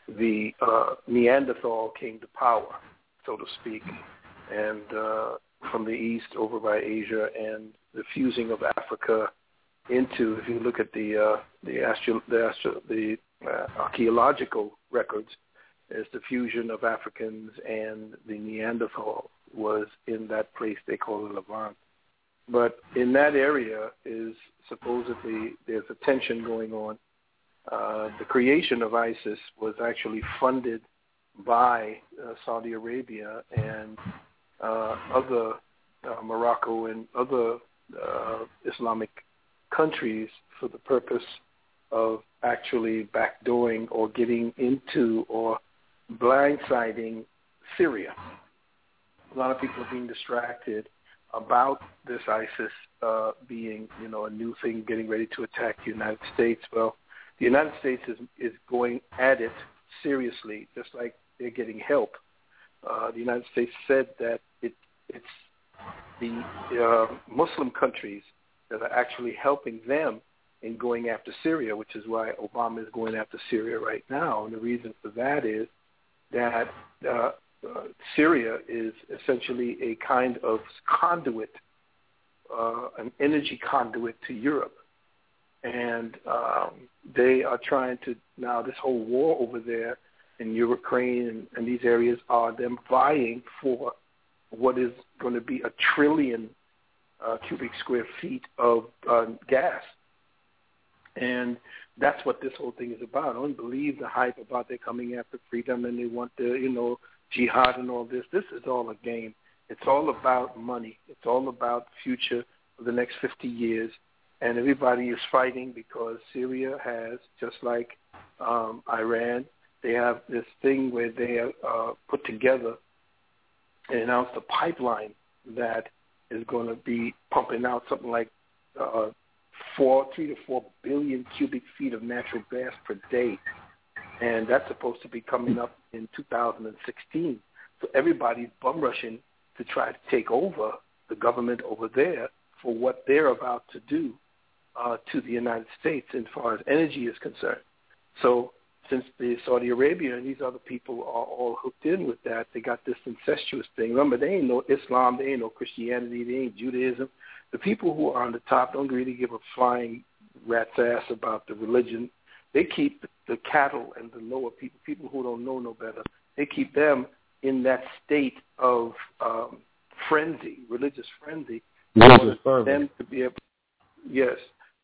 Speaker 7: the uh, Neanderthal came to power so to speak, and uh, from the east over by Asia and the fusing of Africa into, if you look at the uh, the astro, the, astro, the uh, archaeological records, is the fusion of Africans and the Neanderthal was in that place they call the Levant. But in that area is supposedly there's a tension going on. Uh, the creation of ISIS was actually funded by uh, Saudi Arabia and uh, other uh, Morocco and other uh, Islamic countries for the purpose of actually backdooring or getting into or blindsiding Syria. A lot of people are being distracted about this ISIS uh, being, you know, a new thing getting ready to attack the United States. Well, the United States is is going at it seriously, just like they're getting help. Uh, the United States said that it, it's the uh, Muslim countries that are actually helping them in going after Syria, which is why Obama is going after Syria right now. And the reason for that is that uh, uh, Syria is essentially a kind of conduit, uh, an energy conduit to Europe. And um, they are trying to now this whole war over there in Ukraine and, and these areas are them vying for what is going to be a trillion uh, cubic square feet of uh, gas. And that's what this whole thing is about. I don't believe the hype about they're coming after freedom and they want the, you know, jihad and all this. This is all a game. It's all about money. It's all about future of the next 50 years. And everybody is fighting because Syria has, just like um, Iran, they have this thing where they uh, put together and announced a pipeline that is going to be pumping out something like uh, four, three to four billion cubic feet of natural gas per day, and that's supposed to be coming up in 2016. So everybody's bum rushing to try to take over the government over there for what they're about to do uh, to the United States as far as energy is concerned. So since the Saudi Arabia and these other people are all hooked in with that, they got this incestuous thing. Remember, they ain't no Islam, they ain't no Christianity, they ain't Judaism. The people who are on the top don't really give a flying rat's ass about the religion. They keep the cattle and the lower people, people who don't know no better, they keep them in that state of um, frenzy, religious frenzy,
Speaker 3: religious
Speaker 7: for them to be able, yes,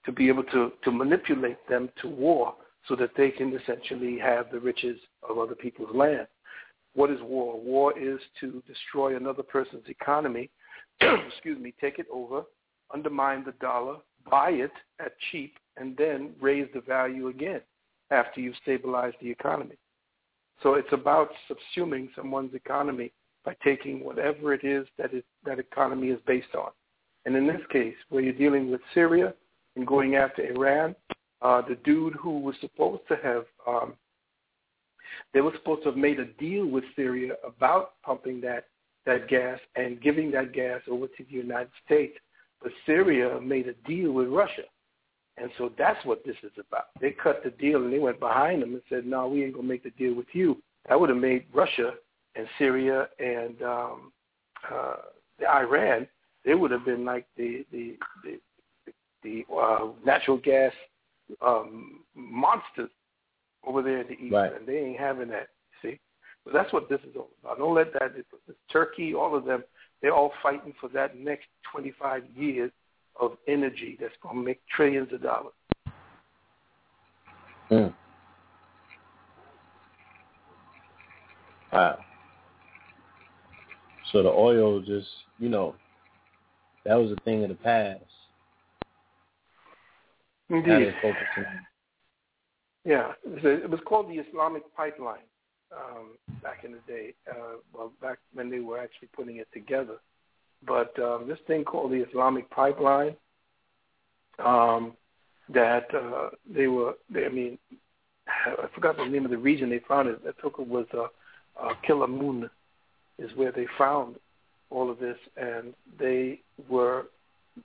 Speaker 7: to be able to to manipulate them to war so that they can essentially have the riches of other people's land. What is war? War is to destroy another person's economy, excuse me, take it over, undermine the dollar, buy it at cheap, and then raise the value again after you've stabilized the economy. So it's about subsuming someone's economy by taking whatever it is that it, that economy is based on. And in this case, where you're dealing with Syria and going after Iran, uh, the dude who was supposed to have, um, they were supposed to have made a deal with Syria about pumping that, that gas and giving that gas over to the United States. But Syria made a deal with Russia. And so that's what this is about. They cut the deal and they went behind them and said, no, we ain't going to make the deal with you. That would have made Russia and Syria and um, uh, Iran, they would have been like the, the, the, the uh, natural gas um, monsters over there in the east,
Speaker 3: right.
Speaker 7: and they ain't having that. See, but that's what this is all about. Don't let that. It's, it's Turkey, all of them, they're all fighting for that next 25 years of energy that's going to make trillions of dollars.
Speaker 3: Mm. Wow. So the oil just, you know, that was a thing of the past.
Speaker 7: Indeed. Yeah, it was called the Islamic Pipeline um, back in the day. Uh, well, back when they were actually putting it together. But um, this thing called the Islamic Pipeline, um, that uh, they were, they, I mean, I forgot the name of the region they found it. I took it was uh, uh, Qalamoun, is where they found all of this, and they were,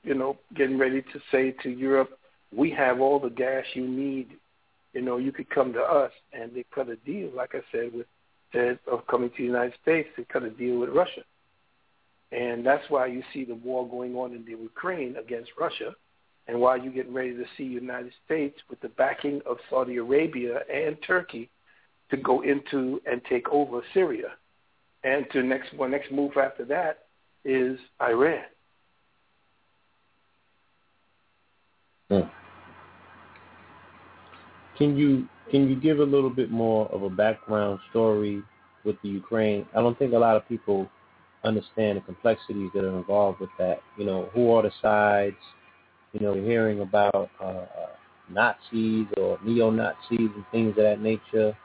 Speaker 7: you know, getting ready to say to Europe, we have all the gas you need. You know, you could come to us, and they cut a deal, like I said, with of coming to the United States. They cut a deal with Russia, and that's why you see the war going on in the Ukraine against Russia, and why you're getting ready to see the United States with the backing of Saudi Arabia and Turkey to go into and take over Syria, and to next one next move after that is Iran.
Speaker 3: Hmm. Can you can you give a little bit more of a background story with the Ukraine? I don't think a lot of people understand the complexities that are involved with that. You know, who are the sides? You know, hearing about uh, uh, Nazis or neo-Nazis and things of that nature.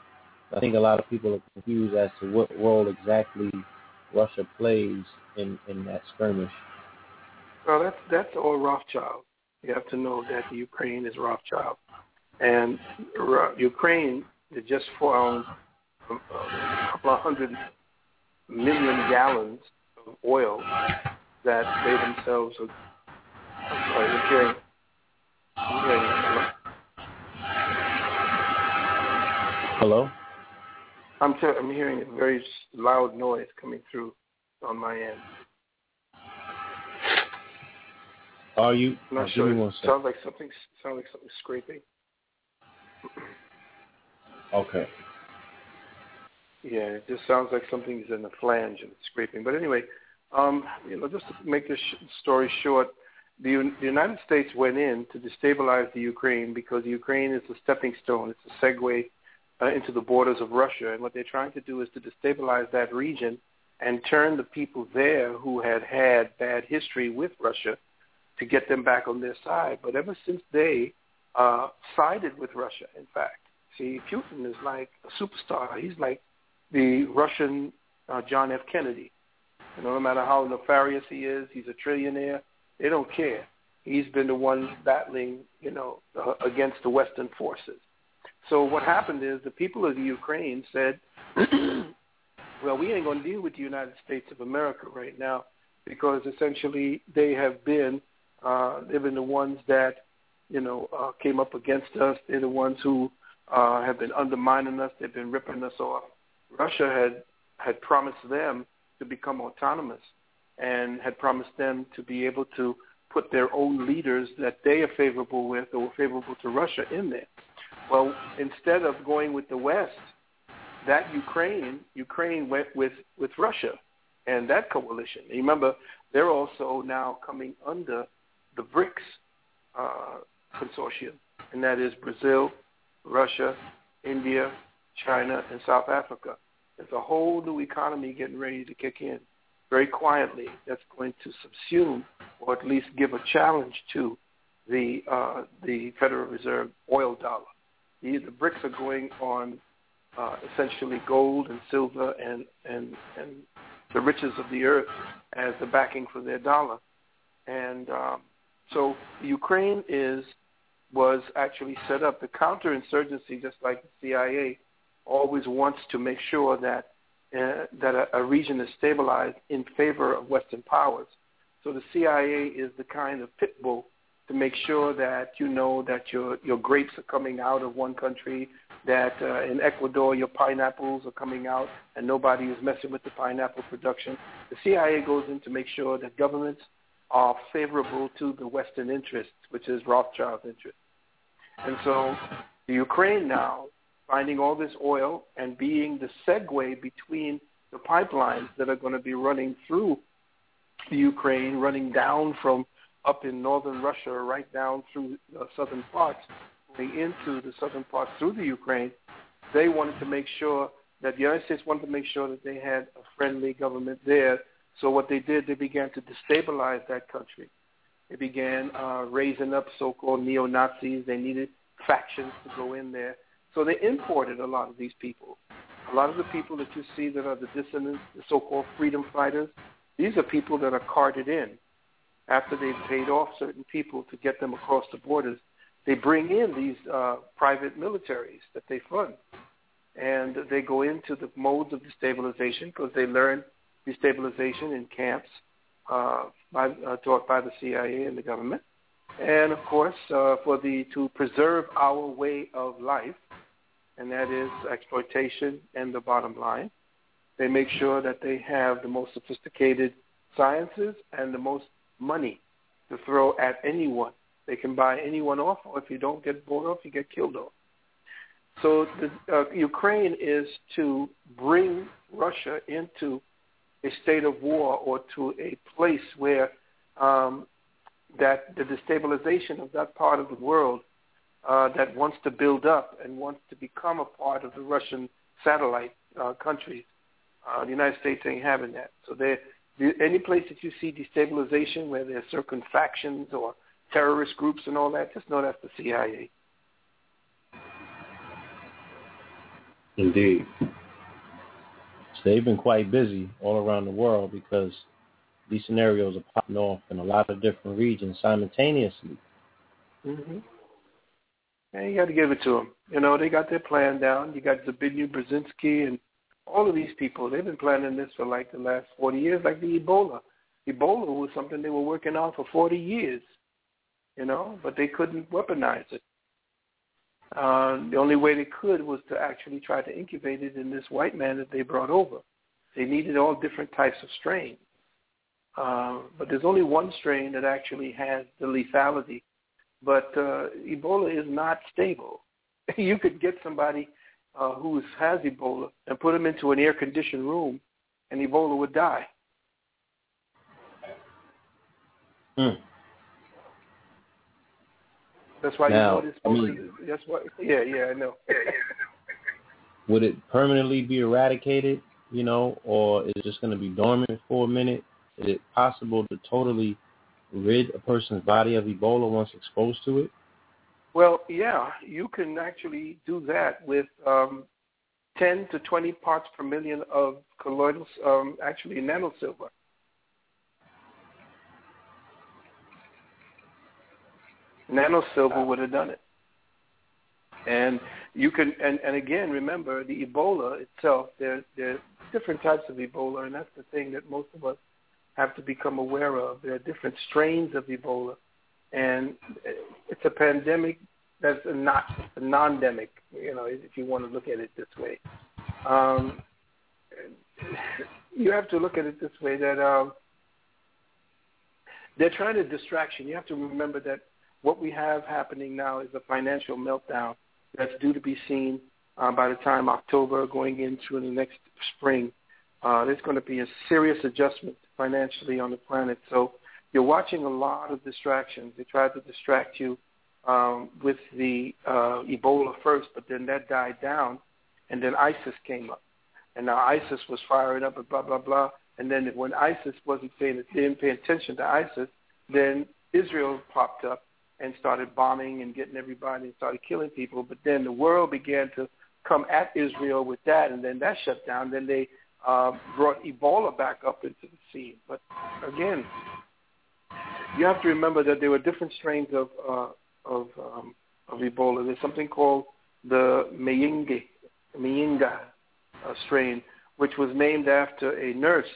Speaker 3: I think a lot of people are confused as to what role exactly Russia plays in, in that skirmish.
Speaker 7: Well, that's that's all Rothschild. You have to know that the Ukraine is Rothschild, and Ukraine just found a couple of hundred million gallons of oil that they themselves are. I'm sorry, I'm hearing. I'm hearing
Speaker 3: Hello.
Speaker 7: I'm t- I'm hearing a very loud noise coming through on my end.
Speaker 3: Are you?
Speaker 7: I'm not sure.
Speaker 3: Give me one
Speaker 7: It
Speaker 3: second.
Speaker 7: sounds like something. Sounds like something scraping.
Speaker 3: Okay.
Speaker 7: Yeah, it just sounds like something's in the flange and it's scraping. But anyway, um, you know, just to make this sh- story short, the, U- the United States went in to destabilize the Ukraine because Ukraine is a stepping stone. It's a segue uh, into the borders of Russia, and what they're trying to do is to destabilize that region and turn the people there who had had bad history with Russia to get them back on their side. But ever since they uh, sided with Russia, in fact, see, Putin is like a superstar. He's like the Russian uh, John F. Kennedy. You know, no matter how nefarious he is, he's a trillionaire. They don't care. He's been the one battling, you know, uh, against the Western forces. So what happened is the people of the Ukraine said, well, we ain't going to deal with the United States of America right now because essentially they have been, uh, they've been the ones that, you know, uh, came up against us. They're the ones who uh, have been undermining us. They've been ripping us off. Russia had had promised them to become autonomous and had promised them to be able to put their own leaders that they are favorable with or were favorable to Russia in there. Well, instead of going with the West, that Ukraine, Ukraine went with, with Russia and that coalition. remember, they're also now coming under the BRICS uh, consortium, and that is Brazil, Russia, India, China, and South Africa. There's a whole new economy getting ready to kick in very quietly that's going to subsume or at least give a challenge to the uh, the Federal Reserve oil dollar. The, the BRICS are going on uh, essentially gold and silver and, and, and the riches of the earth as the backing for their dollar. And um, so Ukraine is was actually set up. The counterinsurgency, just like the CIA, always wants to make sure that uh, that a, a region is stabilized in favor of Western powers. So the CIA is the kind of pit bull to make sure that you know that your your grapes are coming out of one country, that uh, in Ecuador your pineapples are coming out and nobody is messing with the pineapple production. The CIA goes in to make sure that governments are favorable to the Western interests, which is Rothschild's interest. And so the Ukraine now finding all this oil and being the segue between the pipelines that are going to be running through the Ukraine, running down from up in northern Russia, right down through the southern parts, going into the southern parts through the Ukraine, they wanted to make sure that the United States wanted to make sure that they had a friendly government there. So what they did, they began to destabilize that country. They began uh, raising up so-called neo-Nazis. They needed factions to go in there. So they imported a lot of these people. A lot of the people that you see that are the dissidents, the so-called freedom fighters, these are people that are carted in after they've paid off certain people to get them across the borders. They bring in these uh, private militaries that they fund, and they go into the modes of destabilization because they learn destabilization in camps uh, by, uh, taught by the CIA and the government. And of course, uh, for the to preserve our way of life, and that is exploitation and the bottom line. They make sure that they have the most sophisticated sciences and the most money to throw at anyone. They can buy anyone off, or if you don't get bought off, you get killed off. So the, uh, Ukraine is to bring Russia into a state of war or to a place where um, that the destabilization of that part of the world uh, that wants to build up and wants to become a part of the Russian satellite uh, countries. Uh, the United States ain't having that. So there, any place that you see destabilization where there's certain factions or terrorist groups and all that, just know that's the CIA.
Speaker 3: Indeed. They've been quite busy all around the world because these scenarios are popping off in a lot of different regions simultaneously.
Speaker 7: Mm-hmm. And you got to give it to them. You know, they got their plan down. You got Zbigniew Brzezinski and all of these people. They've been planning this for like the last 40 years, like the Ebola. Ebola was something they were working on for 40 years, you know, but they couldn't weaponize it. Uh, the only way they could was to actually try to incubate it in this white man that they brought over. They needed all different types of strains. Uh, but there's only one strain that actually has the lethality but uh, Ebola is not stable. you could get somebody uh, who has Ebola and put them into an air-conditioned room, and Ebola would die.
Speaker 3: Hmm.
Speaker 7: That's why
Speaker 3: now,
Speaker 7: you know I mean, That's what. Yeah, yeah, I know.
Speaker 3: would it permanently be eradicated? You know, or is it just going to be dormant for a minute? Is it possible to totally rid a person's body of Ebola once exposed to it?
Speaker 7: Well, yeah, you can actually do that with um, 10 to 20 parts per million of colloidal, um, actually nanosilver. Nanosilver would have done it. And you can, and, and again, remember the Ebola itself, there, there are different types of Ebola, and that's the thing that most of us have to become aware of. There are different strains of Ebola, and it's a pandemic that's a not a non-demic, you know, if you want to look at it this way. Um, you have to look at it this way that um, they're trying to distraction. You have to remember that what we have happening now is a financial meltdown that's due to be seen uh, by the time October going into the next spring. Uh, there's going to be a serious adjustment financially on the planet. So you're watching a lot of distractions. They tried to distract you um, with the uh, Ebola first, but then that died down, and then ISIS came up, and now ISIS was firing up and blah blah blah. And then when ISIS wasn't paying, didn't pay attention to ISIS, then Israel popped up and started bombing and getting everybody and started killing people. But then the world began to come at Israel with that, and then that shut down. Then they uh, brought Ebola back up into the scene. But again, you have to remember that there were different strains of uh, of um, of Ebola. There's something called the Mayinga uh, strain, which was named after a nurse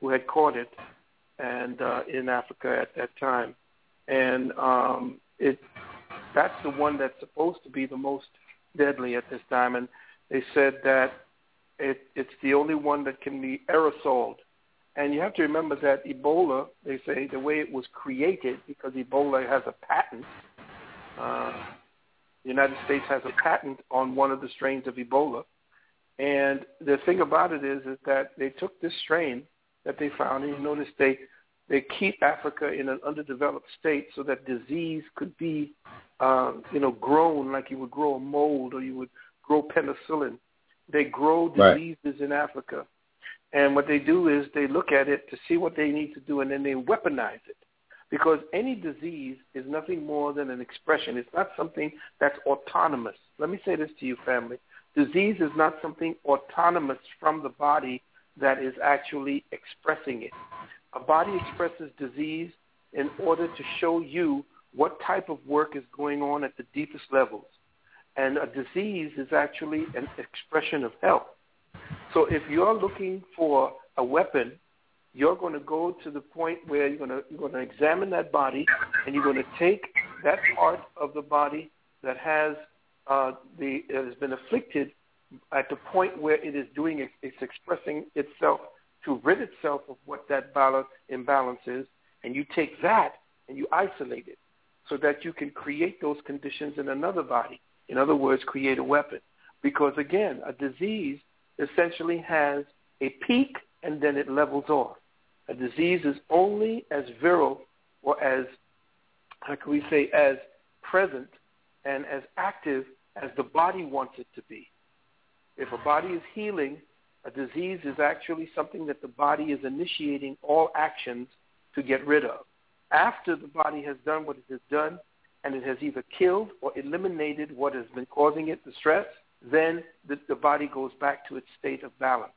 Speaker 7: who had caught it, and uh, in Africa at that time, and um, it that's the one that's supposed to be the most deadly at this time, and they said that it, it's the only one that can be aerosoled. And you have to remember that Ebola, they say, the way it was created, because Ebola has a patent, uh, the United States has a patent on one of the strains of Ebola. And the thing about it is, is that they took this strain that they found, and you notice they they keep Africa in an underdeveloped state so that disease could be, um, you know, grown like you would grow a mold or you would grow penicillin. They grow diseases right. in Africa. And what they do is they look at it to see what they need to do and then they weaponize it. Because any disease is nothing more than an expression. It's not something that's autonomous. Let me say this to you, family. Disease is not something autonomous from the body that is actually expressing it. A body expresses disease in order to show you what type of work is going on at the deepest levels. And a disease is actually an expression of health. So if you're looking for a weapon, you're going to go to the point where you're going to, you're going to examine that body and you're going to take that part of the body that has uh, the has been afflicted at the point where it is doing it's expressing itself to rid itself of what that balance imbalance is, and you take that and you isolate it so that you can create those conditions in another body. In other words, create a weapon. Because again, a disease essentially has a peak and then it levels off. A disease is only as virile or as, how can we say, as present and as active as the body wants it to be. If a body is healing, a disease is actually something that the body is initiating all actions to get rid of. After the body has done what it has done, and it has either killed or eliminated what has been causing it the stress, then the, the body goes back to its state of balance.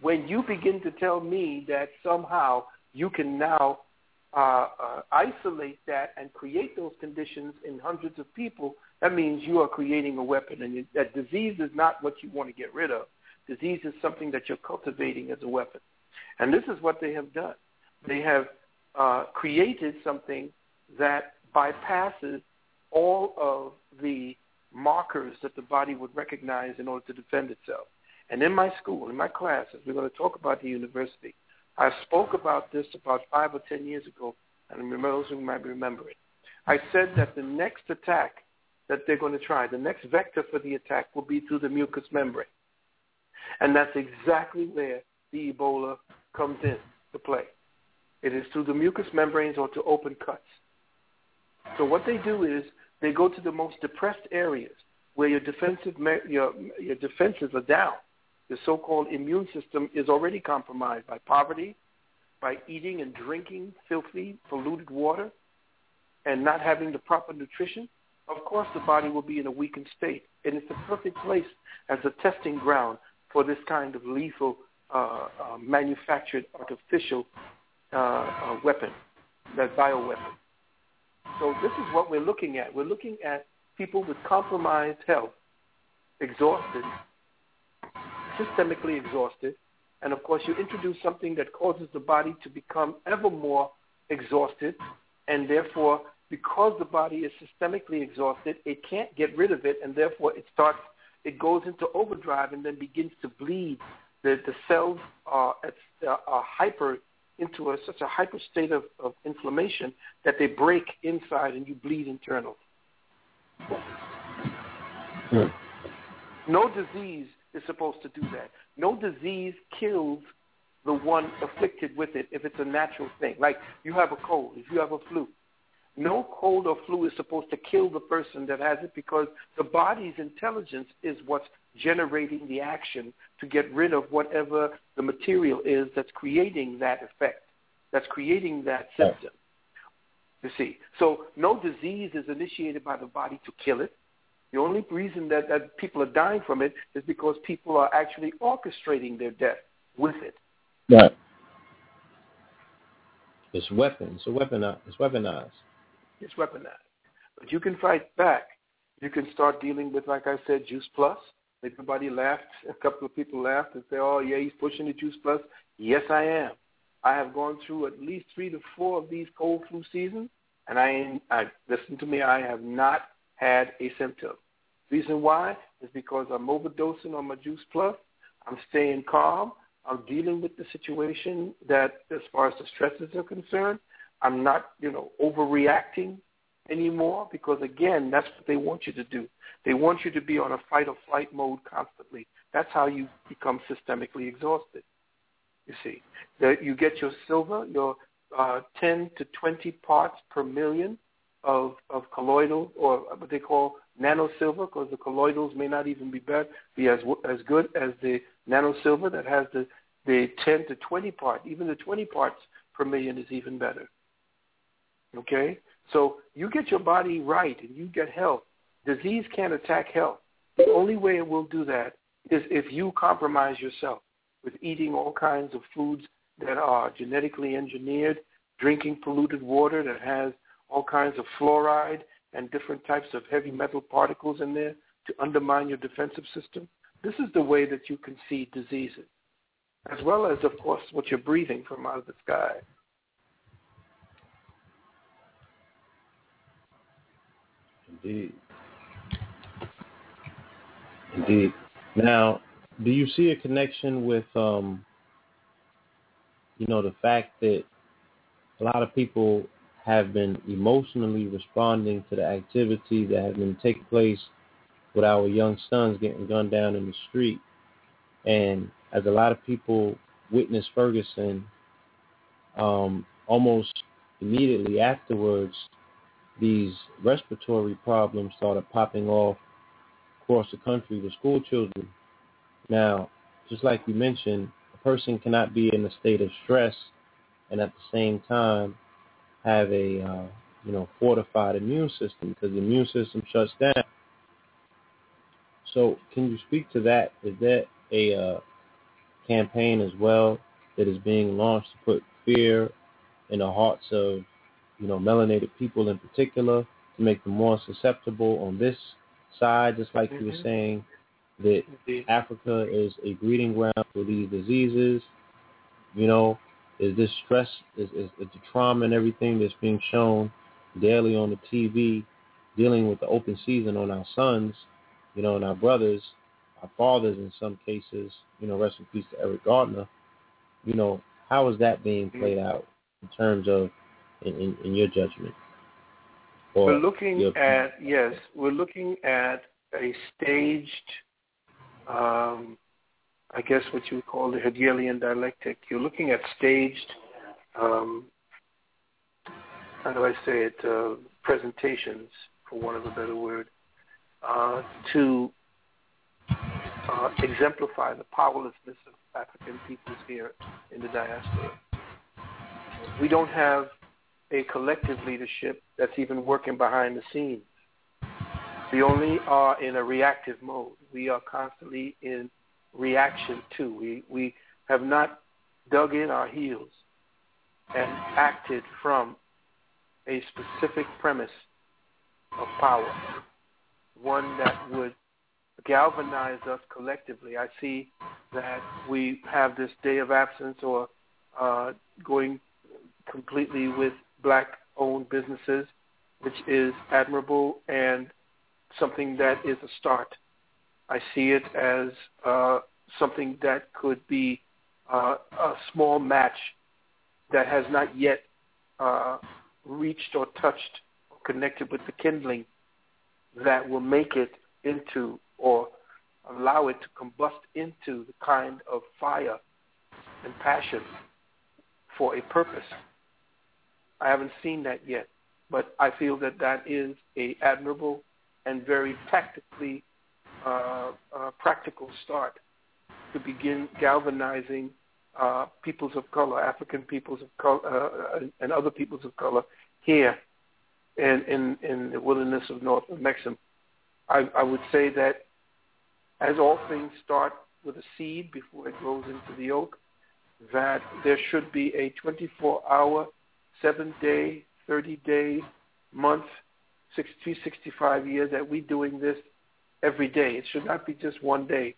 Speaker 7: When you begin to tell me that somehow you can now uh, uh, isolate that and create those conditions in hundreds of people, that means you are creating a weapon. And that disease is not what you want to get rid of. Disease is something that you're cultivating as a weapon. And this is what they have done. They have uh, created something that bypasses all of the markers that the body would recognize in order to defend itself. And in my school, in my classes, we're going to talk about the university. I spoke about this about five or ten years ago, and those who might remember it. I said that the next attack that they're going to try, the next vector for the attack will be through the mucous membrane. And that's exactly where the Ebola comes in to play. It is through the mucous membranes or to open cuts. So what they do is they go to the most depressed areas where your defensive your your defenses are down. The so-called immune system is already compromised by poverty, by eating and drinking filthy, polluted water, and not having the proper nutrition. Of course, the body will be in a weakened state, and it's the perfect place as a testing ground for this kind of lethal, uh, uh, manufactured artificial uh, uh weapon, that bioweapon. So this is what we're looking at. We're looking at people with compromised health, exhausted, systemically exhausted, and of course you introduce something that causes the body to become ever more exhausted and therefore because the body is systemically exhausted, it can't get rid of it, and therefore it starts, it goes into overdrive and then begins to bleed. The the cells are are hyper into a, such a hyper state of, of inflammation that they break inside and you bleed internally.
Speaker 3: Hmm.
Speaker 7: No disease is supposed to do that. No disease kills the one afflicted with it if it's a natural thing. Like you have a cold, if you have a flu. No cold or flu is supposed to kill the person that has it because the body's intelligence is what's generating the action to get rid of whatever the material is that's creating that effect, that's creating that symptom. You see, so no disease is initiated by the body to kill it. The only reason that, that people are dying from it is because people are actually orchestrating their death with it.
Speaker 3: Right. It's weapons. It's weaponized. It's weaponized.
Speaker 7: It's weaponized. But you can fight back. You can start dealing with, like I said, Juice Plus. Everybody laughed. A couple of people laughed and said, "Oh, yeah, he's pushing the Juice Plus." Yes, I am. I have gone through at least three to four of these cold flu seasons, and I, I listen to me. I have not had a symptom. Reason why is because I'm overdosing on my Juice Plus. I'm staying calm. I'm dealing with the situation that, as far as the stresses are concerned, I'm not, you know, overreacting anymore because again, that's what they want you to do. They want you to be on a fight or flight mode constantly. That's how you become systemically exhausted. You see, that you get your silver, your uh, 10 to 20 parts per million of of colloidal or what they call nano silver, because the colloidals may not even be bad, be as as good as the nano silver that has the the 10 to 20 part. Even the 20 parts per million is even better. Okay, so you get your body right and you get health. Disease can't attack health. The only way it will do that is if you compromise yourself with eating all kinds of foods that are genetically engineered, drinking polluted water that has all kinds of fluoride and different types of heavy metal particles in there to undermine your defensive system. This is the way that you can see diseases, as well as, of course, what you're breathing from out of the sky.
Speaker 3: Indeed. Indeed. Now, do you see a connection with, um, you know, the fact that a lot of people have been emotionally responding to the activity that has been taking place with our young sons getting gunned down in the street. And as a lot of people witnessed Ferguson, um, almost immediately afterwards, these respiratory problems started popping off across the country with school children. Now, just like you mentioned, a person cannot be in a state of stress and at the same time have a uh, you know fortified immune system because the immune system shuts down. So, can you speak to that? Is that a uh, campaign as well that is being launched to put fear in the hearts of you know melanated people in particular to make them more susceptible on this side, just like mm-hmm. you were mm-hmm. saying that Africa is a breeding ground for these diseases. You know, is this stress, is, is, is the trauma and everything that's being shown daily on the TV, dealing with the open season on our sons, you know, and our brothers, our fathers in some cases, you know, rest in peace to Eric Gardner, you know, how is that being played out in terms of, in, in, in your judgment?
Speaker 7: Or we're looking at, yes, we're looking at a staged um, I guess what you would call the Hegelian dialectic. You're looking at staged, um, how do I say it, uh, presentations, for want of a better word, uh, to uh, exemplify the powerlessness of African peoples here in the diaspora. We don't have a collective leadership that's even working behind the scenes. We only are in a reactive mode. We are constantly in reaction to. We, we have not dug in our heels and acted from a specific premise of power, one that would galvanize us collectively. I see that we have this day of absence or uh, going completely with black-owned businesses which is admirable and something that is a start. I see it as uh, something that could be uh, a small match that has not yet uh, reached or touched or connected with the kindling that will make it into or allow it to combust into the kind of fire and passion for a purpose. I haven't seen that yet, but I feel that that is a admirable and very tactically uh, uh, practical start to begin galvanizing uh, peoples of color, African peoples of color, uh, and other peoples of color here in, in, in the wilderness of North Mexico. I, I would say that as all things start with a seed before it grows into the oak, that there should be a 24-hour, seven-day, 30-day, month, 60, 65 years that we're doing this every day. It should not be just one day.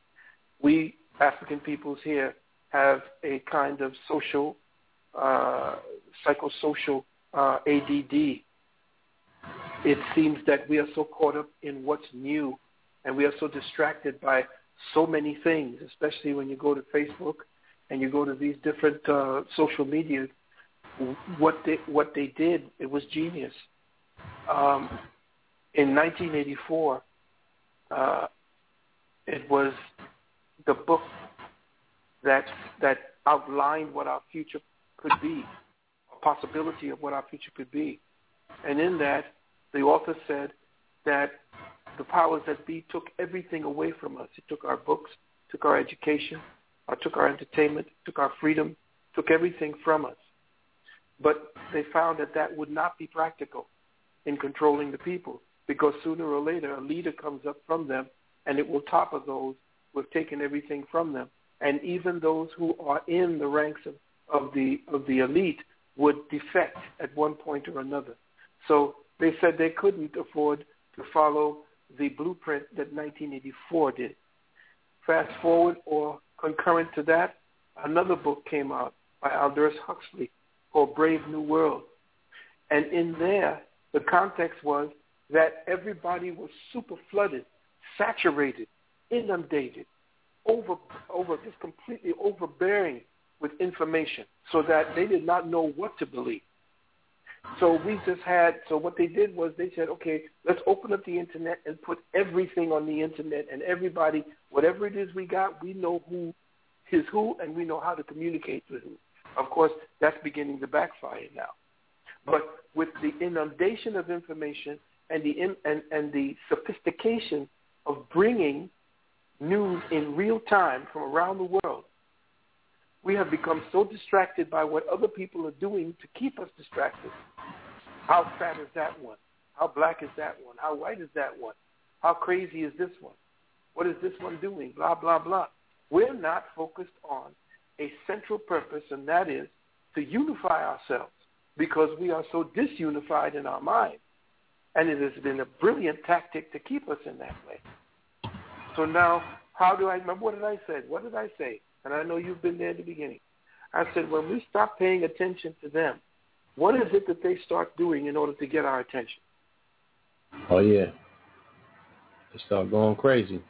Speaker 7: We African peoples here have a kind of social, uh, psychosocial uh, ADD. It seems that we are so caught up in what's new and we are so distracted by so many things, especially when you go to Facebook and you go to these different uh, social media. What they what they did, it was genius. Um, in 1984, uh, it was the book that that outlined what our future could be, a possibility of what our future could be. And in that, the author said that the powers that be took everything away from us. It took our books, took our education, or took our entertainment, took our freedom, took everything from us. But they found that that would not be practical in controlling the people because sooner or later a leader comes up from them and it will topple those who have taken everything from them. And even those who are in the ranks of, of the of the elite would defect at one point or another. So they said they couldn't afford to follow the blueprint that 1984 did. Fast forward or concurrent to that, another book came out by Aldous Huxley called Brave New World. And in there, the context was that everybody was super flooded, saturated, inundated, over, over just completely overbearing with information so that they did not know what to believe. So we just had, so what they did was they said, okay, let's open up the internet and put everything on the internet and everybody, whatever it is we got, we know who is who and we know how to communicate with who. Of course, that's beginning to backfire now. But with the inundation of information and the, and, and the sophistication of bringing news in real time from around the world, we have become so distracted by what other people are doing to keep us distracted. How fat is that one? How black is that one? How white is that one? How crazy is this one? What is this one doing? Blah, blah, blah. We're not focused on a central purpose, and that is to unify ourselves because we are so disunified in our mind. And it has been a brilliant tactic to keep us in that way. So now, how do I remember what did I say? What did I say? And I know you've been there at the beginning. I said, when we stop paying attention to them, what is it that they start doing in order to get our attention?
Speaker 3: Oh yeah. They start going crazy.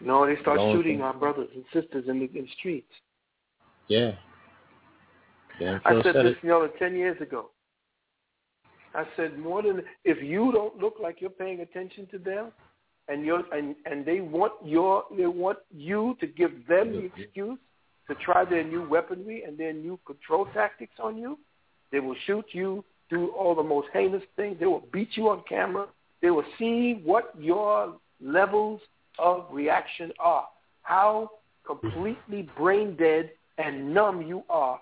Speaker 7: No, they start going shooting our brothers and sisters in the, in the streets.
Speaker 3: Yeah. Yeah.
Speaker 7: I said this, you know, ten years ago. I said more than if you don't look like you're paying attention to them, and you and and they want your they want you to give them the excuse to try their new weaponry and their new control tactics on you. They will shoot you, do all the most heinous things. They will beat you on camera. They will see what your levels of reaction are, how completely brain dead and numb you are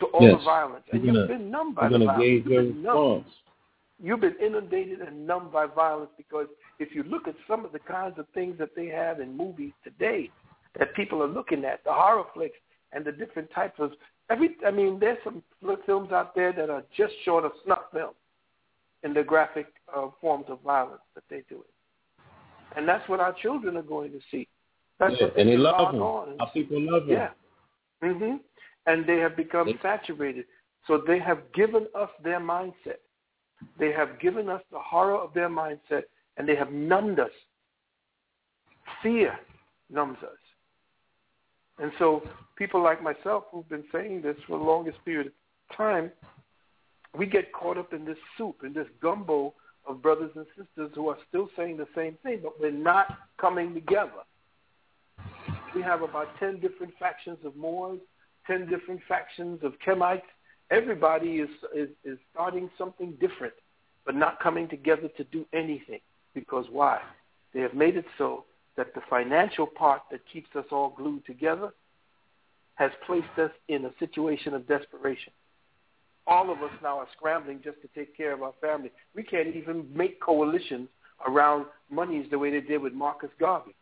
Speaker 7: to all
Speaker 3: yes.
Speaker 7: the violence. And
Speaker 3: you're
Speaker 7: you've
Speaker 3: gonna,
Speaker 7: been numb by
Speaker 3: the
Speaker 7: violence. You've been. You've been inundated and numbed by violence because if you look at some of the kinds of things that they have in movies today that people are looking at, the horror flicks and the different types of every I mean, there's some films out there that are just short of snuff film in the graphic uh, forms of violence that they do it. And that's what our children are going to see. That's
Speaker 3: yeah,
Speaker 7: what
Speaker 3: and they love him.
Speaker 7: on
Speaker 3: Our people love him.
Speaker 7: yeah. Mhm. And they have become saturated. So they have given us their mindset. They have given us the horror of their mindset, and they have numbed us. Fear numbs us. And so people like myself who've been saying this for the longest period of time, we get caught up in this soup, in this gumbo of brothers and sisters who are still saying the same thing, but we're not coming together. We have about 10 different factions of Moors, 10 different factions of Kemites. Everybody is, is, is starting something different, but not coming together to do anything. Because why? They have made it so that the financial part that keeps us all glued together has placed us in a situation of desperation. All of us now are scrambling just to take care of our family. We can't even make coalitions around monies the way they did with Marcus Garvey.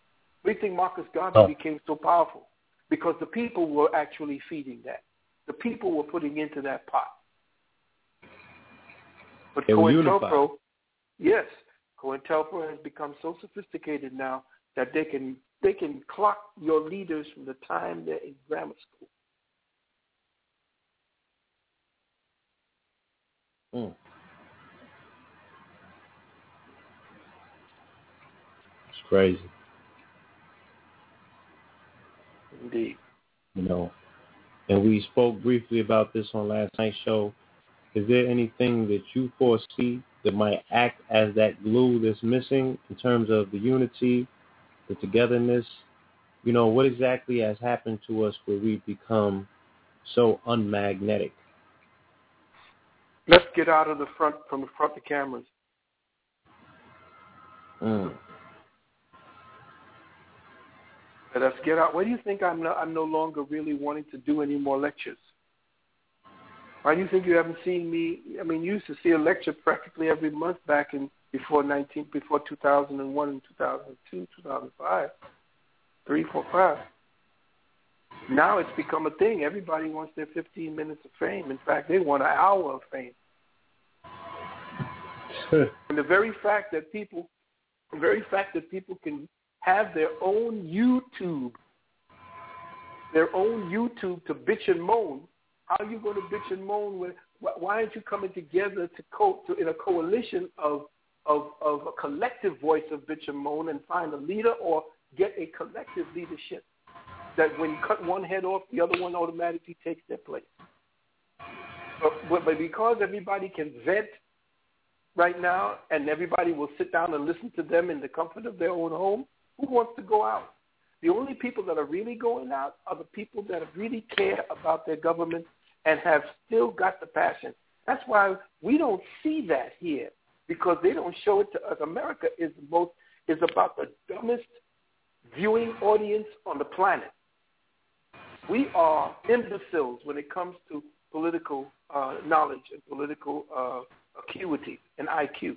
Speaker 7: We think Marcus Garvey oh. became so powerful because the people were actually feeding that. The people were putting into that pot. But COINTELPRO, yes, COINTELPRO has become so sophisticated now that they can they can clock your leaders from the time they're in grammar school.
Speaker 3: Mm. It's crazy.
Speaker 7: Indeed.
Speaker 3: You know, and we spoke briefly about this on last night's show. Is there anything that you foresee that might act as that glue that's missing in terms of the unity the togetherness. You know, what exactly has happened to us where we've become so unmagnetic?
Speaker 7: Let's get out of the front from the front of the cameras.
Speaker 3: Mm.
Speaker 7: Let's get out. Why do you think I'm no, I'm no longer really wanting to do any more lectures? Why do you think you haven't seen me? I mean, you used to see a lecture practically every month back in before 19, before 2001 and 2002, 2005, three, four, five. Now it's become a thing. Everybody wants their 15 minutes of fame. In fact, they want an hour of fame. and the very fact that people, the very fact that people can have their own YouTube, their own YouTube to bitch and moan. How are you going to bitch and moan? when? why aren't you coming together to, co- to in a coalition of of, of a collective voice of bitch and moan and find a leader or get a collective leadership that when you cut one head off, the other one automatically takes their place. But, but because everybody can vent right now and everybody will sit down and listen to them in the comfort of their own home, who wants to go out? The only people that are really going out are the people that really care about their government and have still got the passion. That's why we don't see that here because they don't show it to us. America is the most is about the dumbest viewing audience on the planet. We are imbeciles when it comes to political uh, knowledge and political uh, acuity and IQ.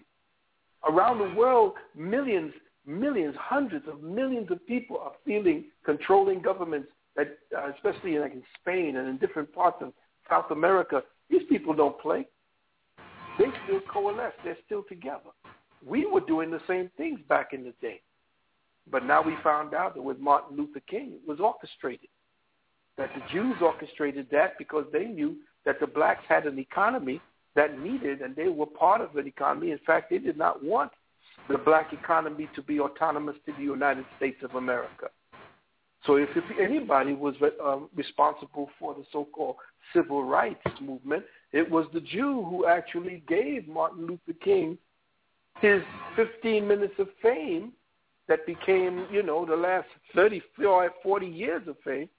Speaker 7: Around the world, millions, millions, hundreds of millions of people are feeling controlling governments that, uh, especially like in Spain and in different parts of South America, these people don't play. They still coalesce. They're still together. We were doing the same things back in the day. But now we found out that with Martin Luther King, it was orchestrated. That the Jews orchestrated that because they knew that the blacks had an economy that needed, and they were part of an economy. In fact, they did not want the black economy to be autonomous to the United States of America. So if, if anybody was um, responsible for the so-called civil rights movement, it was the Jew who actually gave Martin Luther King his 15 minutes of fame that became, you know, the last 30, 40 years of fame.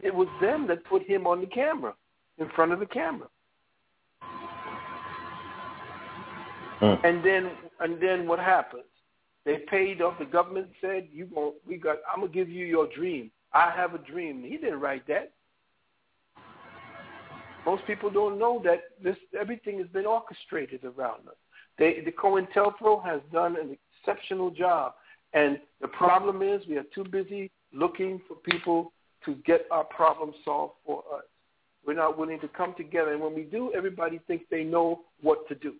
Speaker 7: It was them that put him on the camera, in front of the camera. And then, and then what happens? They paid off. The government said, "You go. We got. I'm gonna give you your dream. I have a dream." He didn't write that. Most people don't know that this everything has been orchestrated around us. They, the COINTELPRO has done an exceptional job, and the problem is we are too busy looking for people to get our problem solved for us. We're not willing to come together, and when we do, everybody thinks they know what to do,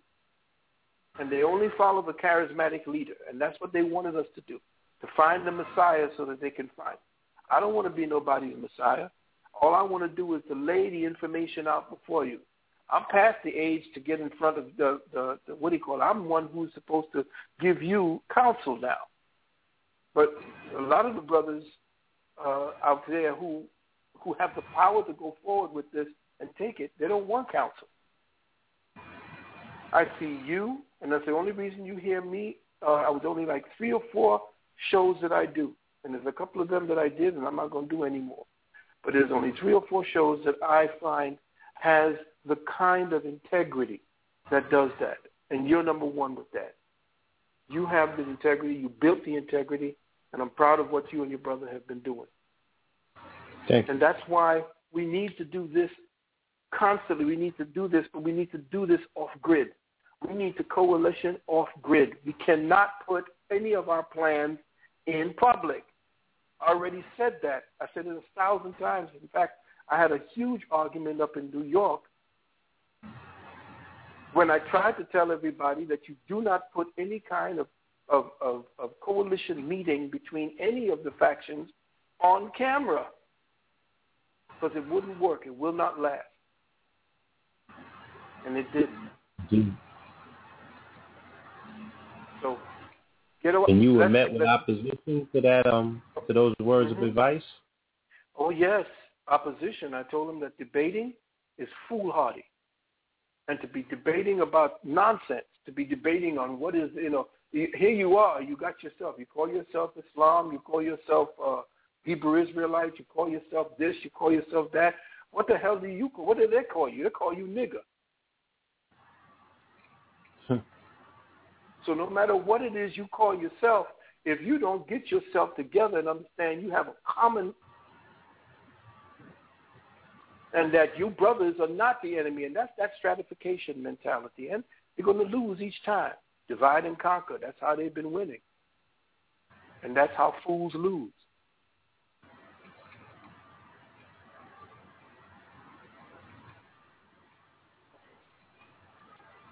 Speaker 7: and they only follow the charismatic leader, and that's what they wanted us to do, to find the Messiah so that they can find. I don't want to be nobody's Messiah. All I want to do is to lay the information out before you. I'm past the age to get in front of the, the, the what do you call it? I'm one who's supposed to give you counsel now. But a lot of the brothers uh, out there who who have the power to go forward with this and take it, they don't want counsel. I see you, and that's the only reason you hear me. Uh, I was only like three or four shows that I do, and there's a couple of them that I did, and I'm not going to do anymore. But there's only three or four shows that I find has the kind of integrity that does that, and you're number one with that. You have the integrity. You built the integrity, and I'm proud of what you and your brother have been doing.
Speaker 3: Thank you.
Speaker 7: And that's why we need to do this constantly. We need to do this, but we need to do this off grid. We need to coalition off grid. We cannot put any of our plans in public. I already said that. I said it a thousand times. In fact, I had a huge argument up in New York when I tried to tell everybody that you do not put any kind of, of, of, of coalition meeting between any of the factions on camera because it wouldn't work. It will not last. And it didn't. Mm-hmm.
Speaker 3: And you were met with opposition to that, um, to those words
Speaker 7: Mhm.
Speaker 3: of advice.
Speaker 7: Oh yes, opposition. I told them that debating is foolhardy, and to be debating about nonsense, to be debating on what is you know. Here you are. You got yourself. You call yourself Islam. You call yourself uh, Hebrew Israelite. You call yourself this. You call yourself that. What the hell do you? call What do they call you? They call you nigger. So no matter what it is you call yourself, if you don't get yourself together and understand you have a common and that you brothers are not the enemy, and that's that stratification mentality. And you're going to lose each time. Divide and conquer. That's how they've been winning. And that's how fools lose.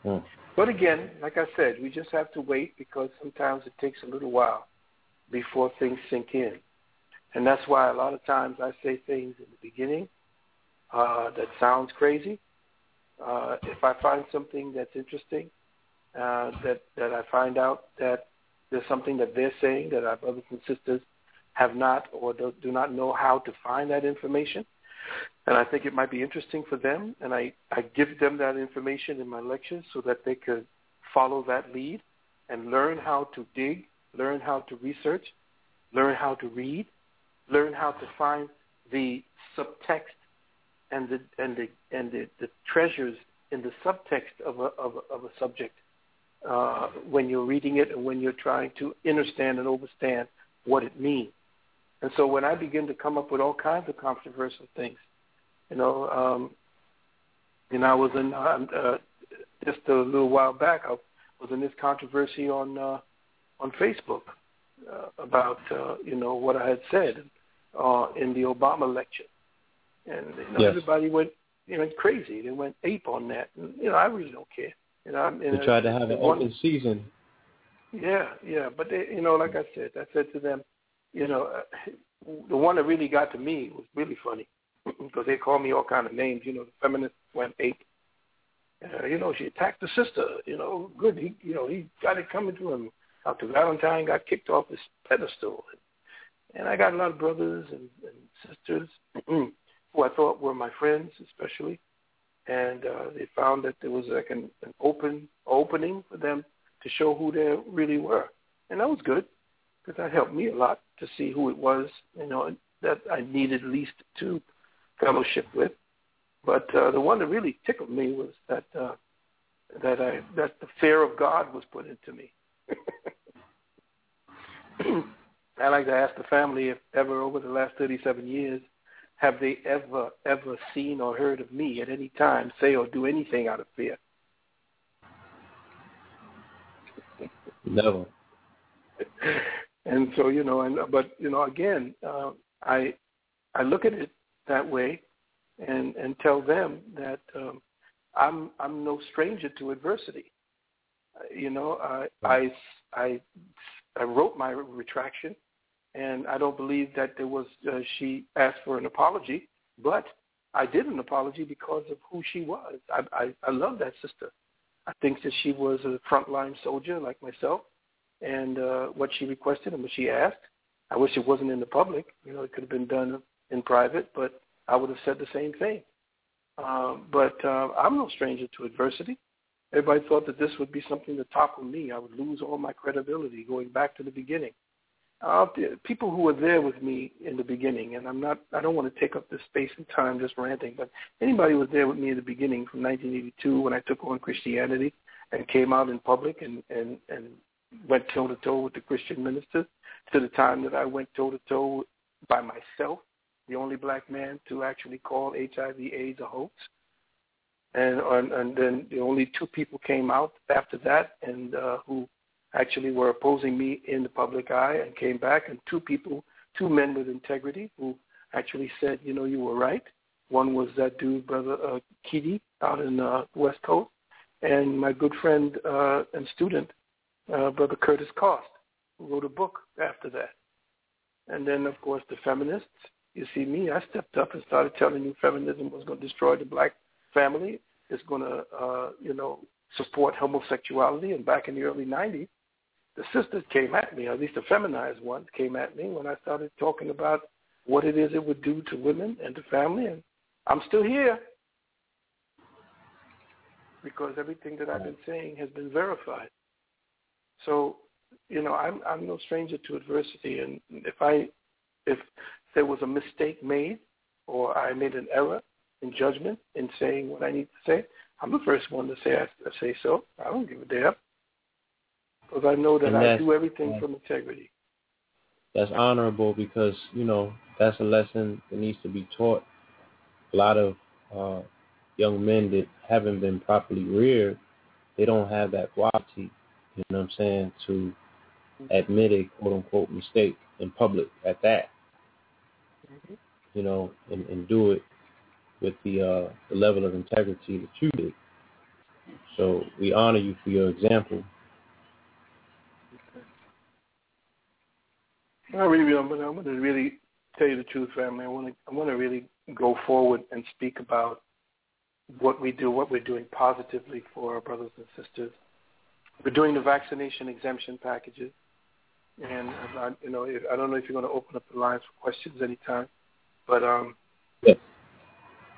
Speaker 3: Hmm.
Speaker 7: But again, like I said, we just have to wait because sometimes it takes a little while before things sink in. And that's why a lot of times I say things in the beginning uh, that sounds crazy. Uh, if I find something that's interesting, uh, that that I find out that there's something that they're saying that our brothers and sisters have not or do, do not know how to find that information, and I think it might be interesting for them, and I, I give them that information in my lectures so that they could follow that lead and learn how to dig, learn how to research, learn how to read, learn how to find the subtext and the and the and the, the treasures in the subtext of a of a, of a subject uh, when you're reading it and when you're trying to understand and understand what it means. And so when I begin to come up with all kinds of controversial things, you know, um, you know, I was in uh, uh, just a little while back. I was in this controversy on uh, on Facebook uh, about uh, you know what I had said uh, in the Obama lecture, and you know
Speaker 3: Yes.
Speaker 7: everybody went you know crazy. They went ape on that, and you know I really don't care. You know, I'm,
Speaker 3: They tried to have an
Speaker 7: one-
Speaker 3: open season.
Speaker 7: yeah, yeah, but they, you know, like I said, I said to them, you know, uh, the one that really got to me was really funny because they called me all kind of names. You know, the feminists went ape. Uh, you know, she attacked the sister. You know, good. He, you know, he got it coming to him. Dr. Valentine got kicked off his pedestal, and I got a lot of brothers and, and sisters who I thought were my friends, especially, and uh, they found that there was like an, an open opening for them to show who they really were, and that was good because that helped me a lot to see who it was, you know, that I needed least to fellowship with. But uh, the one that really tickled me was that uh, that I that the fear of God was put into me. I like to ask the family if ever over the last 37 years have they ever ever seen or heard of me at any time say or do anything out of fear.
Speaker 3: Never.
Speaker 7: and so you know and but you know again uh, i i look at it that way and and tell them that um i'm i'm no stranger to adversity Uh, you know i i i i wrote my retraction and i don't believe that there was uh, she asked for an apology but I did an apology because of who she was. I, I, I love that sister. I think that she was a frontline soldier like myself, and uh, what she requested and what she asked. I wish it wasn't in the public. You know, it could have been done in private, but I would have said the same thing. Um, but uh, I'm no stranger to adversity. Everybody thought that this would be something to topple me. I would lose all my credibility going back to the beginning. Uh, people who were there with me in the beginning, and I'm not, I don't want to take up this space and time just ranting, but anybody who was there with me in the beginning from 1982 when I took on Christianity and came out in public and, and, and went toe to toe with the Christian ministers to the time that I went toe to toe by myself, the only black man to actually call HIV/AIDS a hoax. And and then the only two people came out after that and uh, who actually were opposing me in the public eye and came back. And two people two men with integrity who actually said you know you were right. One was that dude brother uh, Kitty out in uh, West Coast. And my good friend uh, and student uh, brother Curtis Cost who wrote a book after that and then of course the feminists you see me I stepped up and started telling you feminism was going to destroy the black family It's going to, uh, you know, support homosexuality. And back in the early 90s, the sisters came at me, or at least the feminized ones came at me when I started talking about what it is it would do to women and to family. And I'm still here because everything that I've been saying has been verified. So, you know, I'm I'm no stranger to adversity, and if I if there was a mistake made or I made an error, in judgment in saying what I need to say. I'm the first one to say I, I say so. I don't give a damn because I know that I do everything from integrity.
Speaker 3: That's honorable because you know that's a lesson that needs to be taught. A lot of uh, young men that haven't been properly reared, they don't have that quality. You know what I'm saying to admit a quote unquote mistake in public at that. Mm-hmm. You know, and, and do it with the, uh, the level of integrity that you did. So we honor you for your example.
Speaker 7: I really, I'm going, to, I'm to really tell you the truth, family. I want to, I want to really go forward and speak about what we do, what we're doing positively for our brothers and sisters. We're doing the vaccination exemption packages, and I, you know, I don't know if you're going to open up the lines for questions anytime, but um,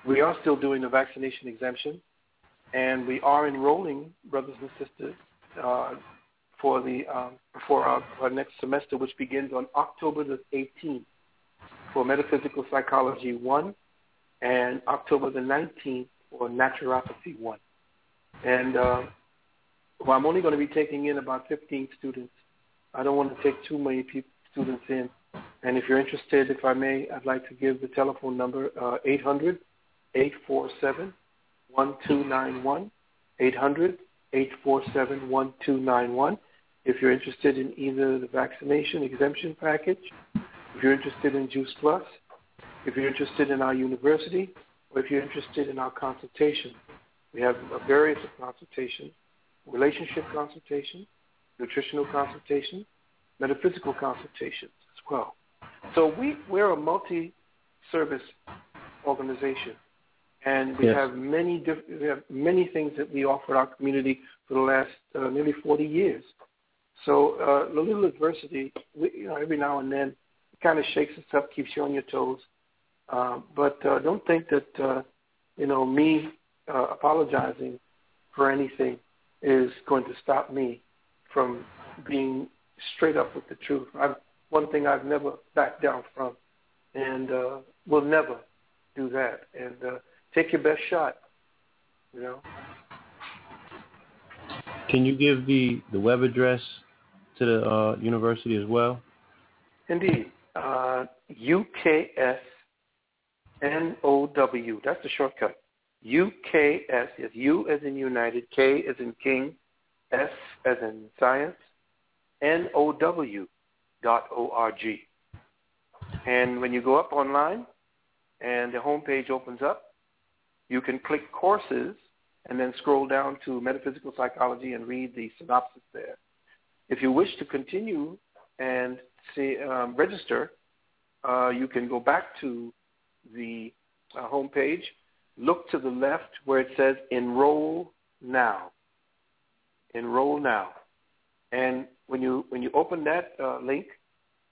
Speaker 7: we are still doing the vaccination exemption, and we are enrolling brothers and sisters uh, for the um, for our, our, next semester, which begins on October the 18th for Metaphysical Psychology 1 and October the 19th for Naturopathy 1. And uh, well, I'm only going to be taking in about 15 students. I don't want to take too many students in. And if you're interested, if I may, I'd like to give the telephone number uh, 800 847 1291, 800 847 1291. If you're interested in either the vaccination exemption package, if you're interested in Juice Plus, if you're interested in our university, or if you're interested in our consultation, we have a various consultations, relationship consultation, nutritional consultation, metaphysical consultations as well. So we, we're a multi-service organization. And we yes. have many diff- we have many things that we offer our community for the last uh, nearly 40 years. So uh, a little adversity, we, you know, every now and then, it kind of shakes us up, keeps you on your toes. Uh, but uh, don't think that uh, you know me uh, apologizing for anything is going to stop me from being straight up with the truth. I've, one thing I've never backed down from, and uh, will never do that. And uh, take your best shot. You know.
Speaker 3: Can you give the the web address to the uh, university as well?
Speaker 7: Indeed, uh, UKS NOW. That's the shortcut. UKS is U as in United, K as in King, S as in Science, N O W dot O R G. And when you go up online and the homepage opens up, you can click courses and then scroll down to metaphysical psychology and read the synopsis there. If you wish to continue and see, um, register, uh, you can go back to the uh, homepage, look to the left where it says Enroll Now. Enroll Now. And when you when you open that uh, link,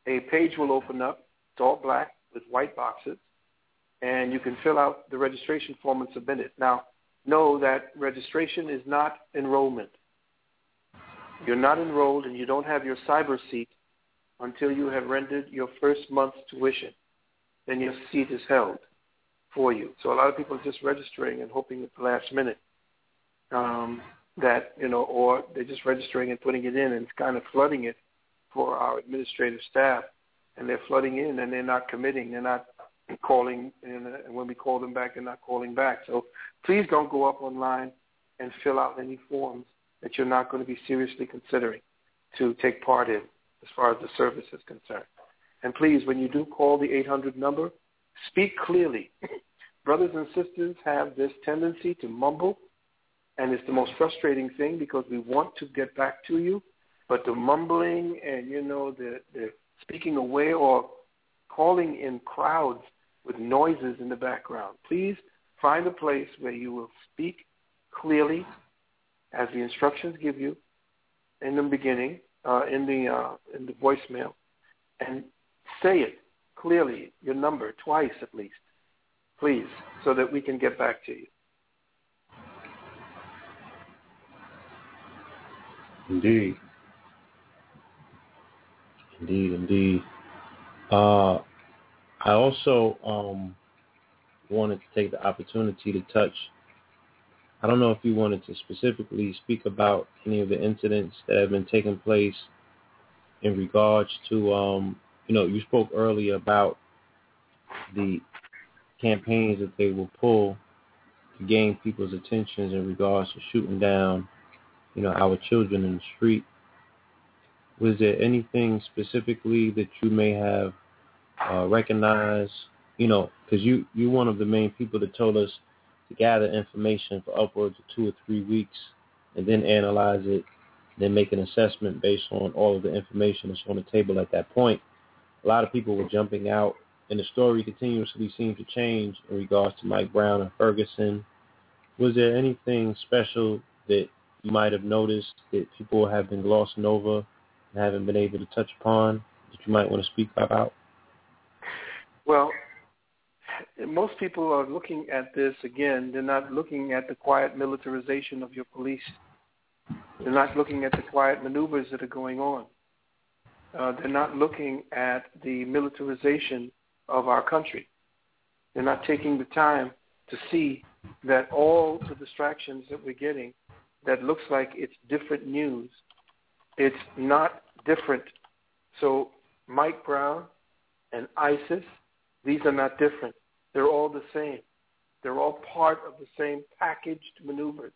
Speaker 7: a page will open up. It's all black with white boxes, and you can fill out the registration form and submit it. Now, know that registration is not enrollment. You're not enrolled and you don't have your cyber seat until you have rendered your first month's tuition. Then your seat is held for you. So a lot of people are just registering and hoping at the last minute um, that, you know, or they're just registering and putting it in and it's kind of flooding it for our administrative staff. And they're flooding in and they're not committing. They're not calling. Uh, and when we call them back, they're not calling back. So please don't go up online and fill out any forms that you're not going to be seriously considering to take part in as far as the service is concerned. And please, when you do call the 800 number, speak clearly. Brothers and sisters have this tendency to mumble, and it's the most frustrating thing because we want to get back to you, but the mumbling and, you know, the, the speaking away or calling in crowds with noises in the background. Please find a place where you will speak clearly as the instructions give you in the beginning, uh, in the uh, in the voicemail, and say it clearly, your number twice at least, please, so that we can get back to you.
Speaker 3: Indeed. Indeed, indeed. Uh, I also um, wanted to take the opportunity to touch I don't know if you wanted to specifically speak about any of the incidents that have been taking place in regards to, um, you know, you spoke earlier about the campaigns that they will pull to gain people's attentions in regards to shooting down, you know, our children in the street. Was there anything specifically that you may have uh, recognized, you know, because you, you're one of the main people that told us – to gather information for upwards of two or three weeks and then analyze it, then make an assessment based on all of the information that's on the table at that point. A lot of people were jumping out, and the story continuously seemed to change in regards to Mike Brown and Ferguson. Was there anything special that you might have noticed that people have been glossing over and haven't been able to touch upon that you might want to speak about?
Speaker 7: Well, most people are looking at this again. They're not looking at the quiet militarization of your police. They're not looking at the quiet maneuvers that are going on. Uh, they're not looking at the militarization of our country. They're not taking the time to see that all the distractions that we're getting that looks like it's different news, it's not different. So Mike Brown and ISIS, these are not different. They're all the same. They're all part of the same packaged maneuvers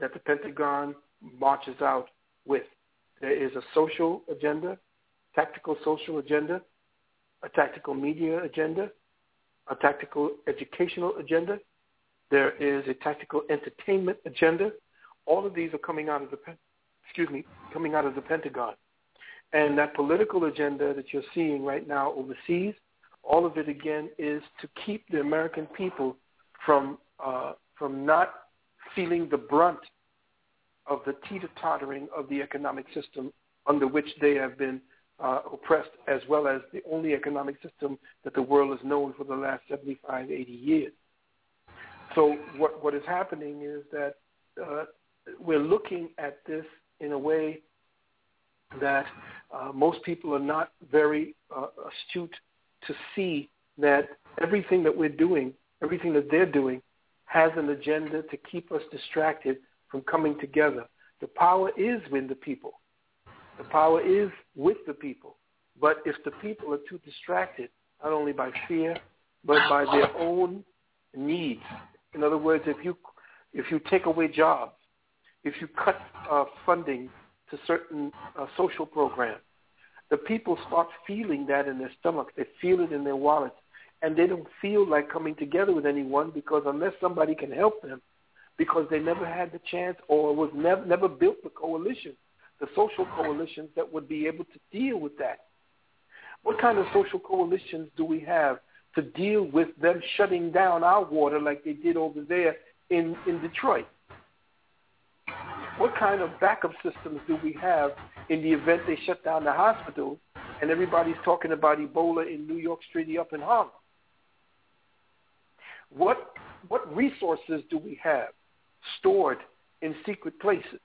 Speaker 7: that the Pentagon marches out with. There is a social agenda, tactical social agenda, a tactical media agenda, a tactical educational agenda. There is a tactical entertainment agenda. All of these are coming out of the excuse me, coming out of the Pentagon. And that political agenda that you're seeing right now overseas all of it again is to keep the American people from uh, from not feeling the brunt of the teeter-tottering of the economic system under which they have been uh, oppressed, as well as the only economic system that the world has known for the last 75, 80 years. So what, what is happening is that uh, we're looking at this in a way that uh, most people are not very uh, astute to see that everything that we're doing, everything that they're doing, has an agenda to keep us distracted from coming together. The power is with the people. The power is with the people. But if the people are too distracted, not only by fear, but by their own needs, in other words, if you if you take away jobs, if you cut uh, funding to certain uh, social programs, the people start feeling that in their stomachs. They feel it in their wallets. And they don't feel like coming together with anyone because unless somebody can help them, because they never had the chance or was never never built the coalition, the social coalitions that would be able to deal with that. What kind of social coalitions do we have to deal with them shutting down our water like they did over there in, in Detroit? What kind of backup systems do we have in the event they shut down the hospital and everybody's talking about Ebola in New York City up in Harlem? What, what resources do we have stored in secret places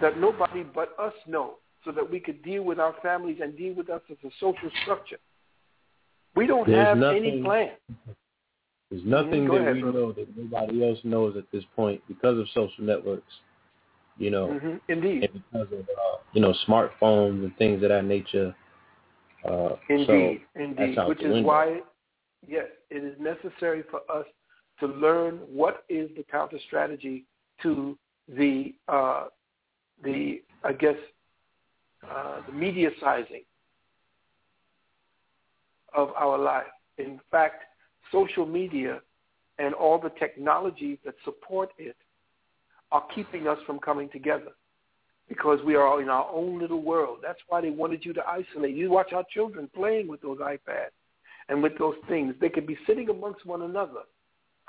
Speaker 7: that nobody but us know so that we could deal with our families and deal with us as a social structure? We don't
Speaker 3: There's
Speaker 7: have
Speaker 3: nothing,
Speaker 7: any plan.
Speaker 3: There's nothing
Speaker 7: Mhm,
Speaker 3: that
Speaker 7: ahead,
Speaker 3: we
Speaker 7: brother.
Speaker 3: know that nobody else knows at this point because of social networks. You know,
Speaker 7: hmm Indeed.
Speaker 3: and because of uh, you know smartphones and things of that nature. Uh,
Speaker 7: Indeed,
Speaker 3: so
Speaker 7: indeed. Which is
Speaker 3: window.
Speaker 7: why, yes, it is necessary for us to learn what is the counter strategy to the uh, the I guess uh, the media sizing of our life. In fact, social media and all the technologies that support it are keeping us from coming together because we are in our own little world. That's why they wanted you to isolate. You watch our children playing with those iPads and with those things. They could be sitting amongst one another,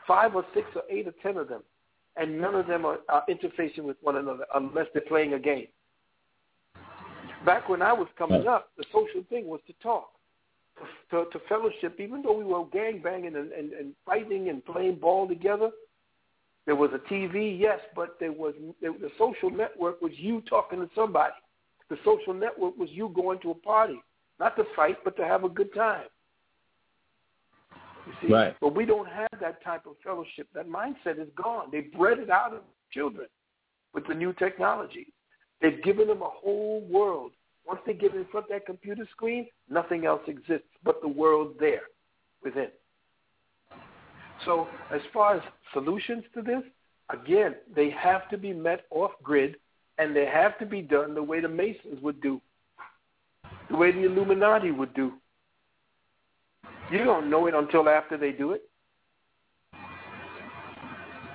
Speaker 7: five or six or eight or ten of them, and none of them are, are interfacing with one another unless they're playing a game. Back when I was coming up, the social thing was to talk, to, to, fellowship. Even though we were gang banging and, and, and fighting and playing ball together, there was a TV, yes, but there was there, the social network was you talking to somebody. The social network was you going to a party, not to fight, but to have a good time. You see,
Speaker 3: Right.
Speaker 7: but we don't have that type of fellowship. That mindset is gone. They bred it out of children with the new technology. They've given them a whole world. Once they get in front of that computer screen, nothing else exists but the world there within. So as far as solutions to this, again, they have to be met off grid and they have to be done the way the Masons would do, the way the Illuminati would do. You don't know it until after they do it.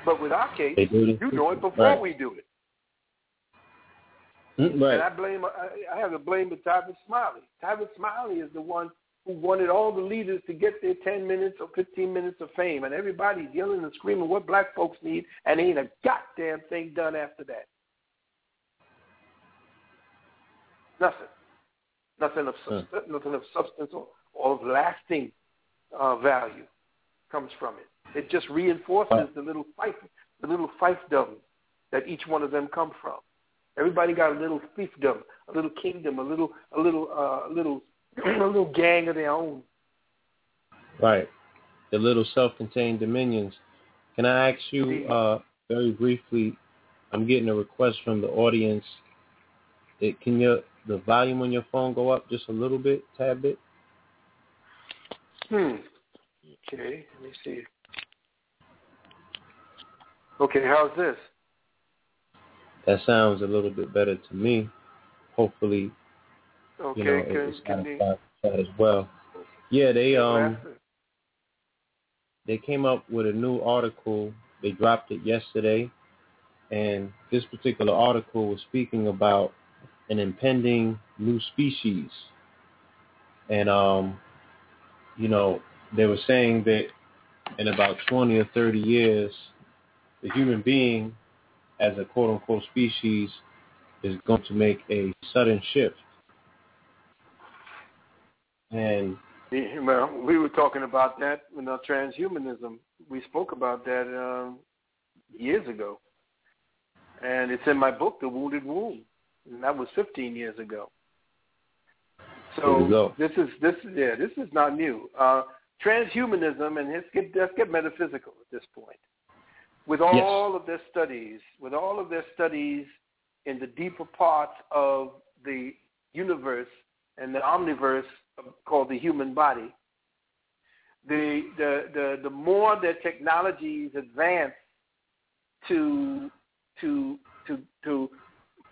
Speaker 7: But with our case,
Speaker 3: They do it.
Speaker 7: you know it before
Speaker 3: Right.
Speaker 7: we do it.
Speaker 3: Mm,
Speaker 7: And I blame, I, I have to blame the Tavis Smiley. Tavis Smiley is the one who wanted all the leaders to get their 10 minutes or 15 minutes of fame. And everybody's yelling and screaming what black folks need, and ain't a goddamn thing done after that. Nothing. Nothing of, subst- nothing of substance or, or of lasting uh, value comes from it. It just reinforces the little fief, the little fiefdom that each one of them come from. Everybody got a little fiefdom, a little kingdom, a little, a little, uh, a little, a little gang of their own.
Speaker 3: Right. The little self-contained dominions. Can I ask you uh, very briefly? I'm getting a request from the audience. It, can your the volume on your phone go up just a little bit, tad bit?
Speaker 7: Hmm. Okay, let me see. Okay, how's this?
Speaker 3: That sounds a little bit better to me. Hopefully,
Speaker 7: Okay,
Speaker 3: you know,
Speaker 7: can, you,
Speaker 3: satisfied that as well. Yeah, they um they came up with a new article. They dropped it yesterday, and this particular article was speaking about an impending new species. And um, you know, they were saying that in about 20 or 30 years, the human being, as a quote unquote species, is going to make a sudden shift. And
Speaker 7: Well, we were talking about that in our transhumanism. We spoke about that um, years ago, and it's in my book, The Wounded Womb, and that was 15 years ago. So this is this yeah this is not new. Uh, transhumanism and let's get let's get metaphysical at this point. With all of their studies, with all of their studies in the deeper parts of the universe and the omniverse called the human body, the the the, the more their technologies advance to to to to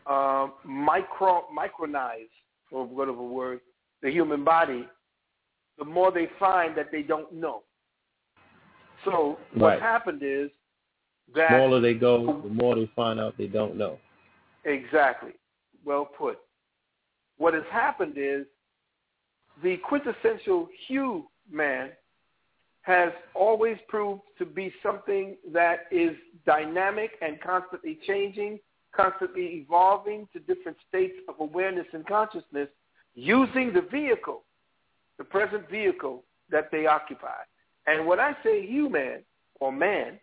Speaker 7: uh, micro micronize or whatever word the human body, the more they find that they don't know. So
Speaker 3: Right.
Speaker 7: what happened is that the
Speaker 3: smaller they go, the more they find out they don't know.
Speaker 7: Exactly. Well put. What has happened is the quintessential Hugh man has always proved to be something that is dynamic and constantly changing, constantly evolving to different states of awareness and consciousness using the vehicle, the present vehicle that they occupy. And when I say human or man,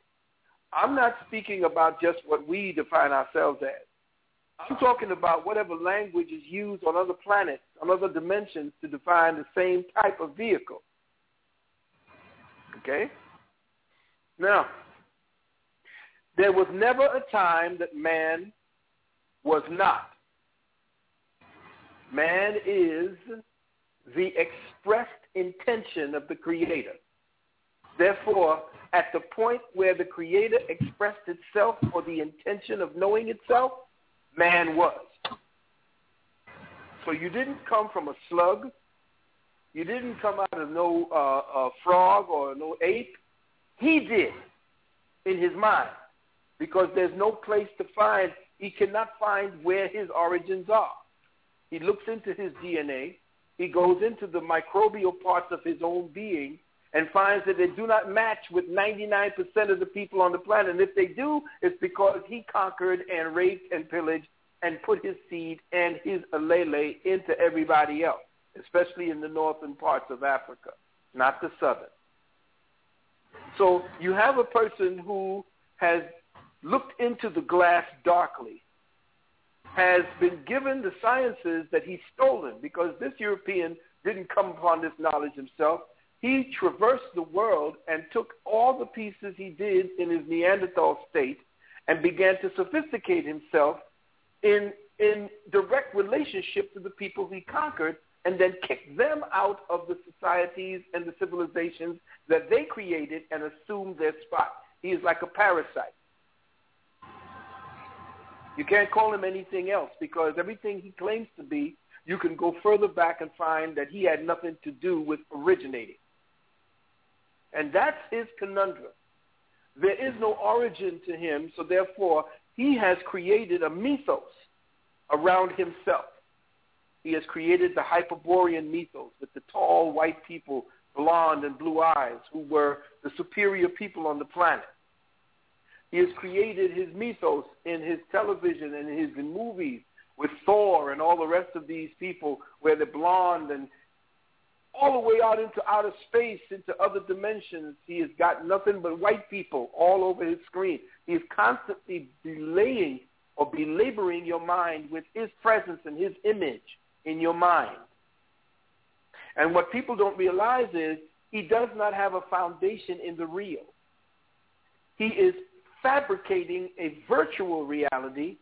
Speaker 7: I'm not speaking about just what we define ourselves as. I'm talking about whatever language is used on other planets, on other dimensions to define the same type of vehicle. Okay? Now, there was never a time that man was not. Man is the expressed intention of the Creator. Therefore, at the point where the Creator expressed itself for the intention of knowing itself, man was. So you didn't come from a slug. You didn't come out of no uh, frog or no ape. He did in his mind because there's no place to find. He cannot find where his origins are. He looks into his DNA. He goes into the microbial parts of his own being and finds that they do not match with 99% of the people on the planet. And if they do, it's because he conquered and raped and pillaged and put his seed and his allele into everybody else, especially in the northern parts of Africa, not the southern. So you have a person who has looked into the glass darkly, has been given the sciences that he's stolen because this European didn't come upon this knowledge himself. He traversed the world and took all the pieces he did in his Neanderthal state and began to sophisticate himself in, in direct relationship to the people he conquered and then kicked them out of the societies and the civilizations that they created and assumed their spot. He is like a parasite. You can't call him anything else because everything he claims to be, you can go further back and find that he had nothing to do with originating. And that's his conundrum. There is no origin to him, so therefore he has created a mythos around himself. He has created the Hyperborean mythos with the tall white people, blonde and blue eyes, who were the superior people on the planet. He has created his mythos in his television and his movies with Thor and all the rest of these people where they're blonde and all the way out into outer space, into other dimensions. He has got nothing but white people all over his screen. He is constantly delaying or belaboring your mind with his presence and his image in your mind. And what people don't realize is he does not have a foundation in the real. He is fabricating a virtual reality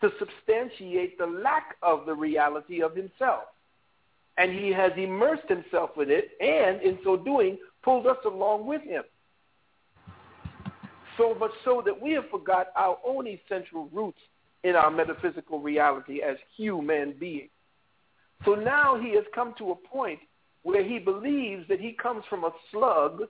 Speaker 7: to substantiate the lack of the reality of himself. And he has immersed himself with it and in so doing pulled us along with him. So much so that we have forgot our own essential roots in our metaphysical reality as human beings. So now he has come to a point where he believes that he comes from a slug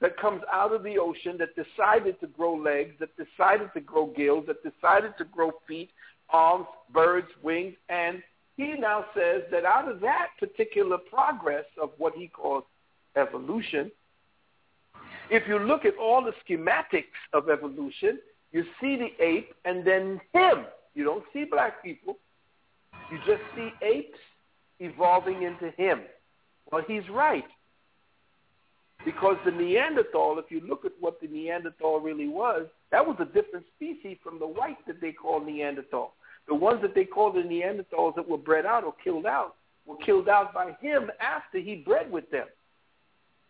Speaker 7: that comes out of the ocean that decided to grow legs, that decided to grow gills, that decided to grow feet, arms, birds, wings, and he now says that out of that particular progress of what he calls evolution, if you look at all the schematics of evolution, you see the ape and then him. You don't see black people. You just see apes evolving into him. Well, he's right. Because the Neanderthal, if you look at what the Neanderthal really was, that was a different species from the white that they call Neanderthal. The ones that they call the Neanderthals that were bred out or killed out were killed out by him after he bred with them.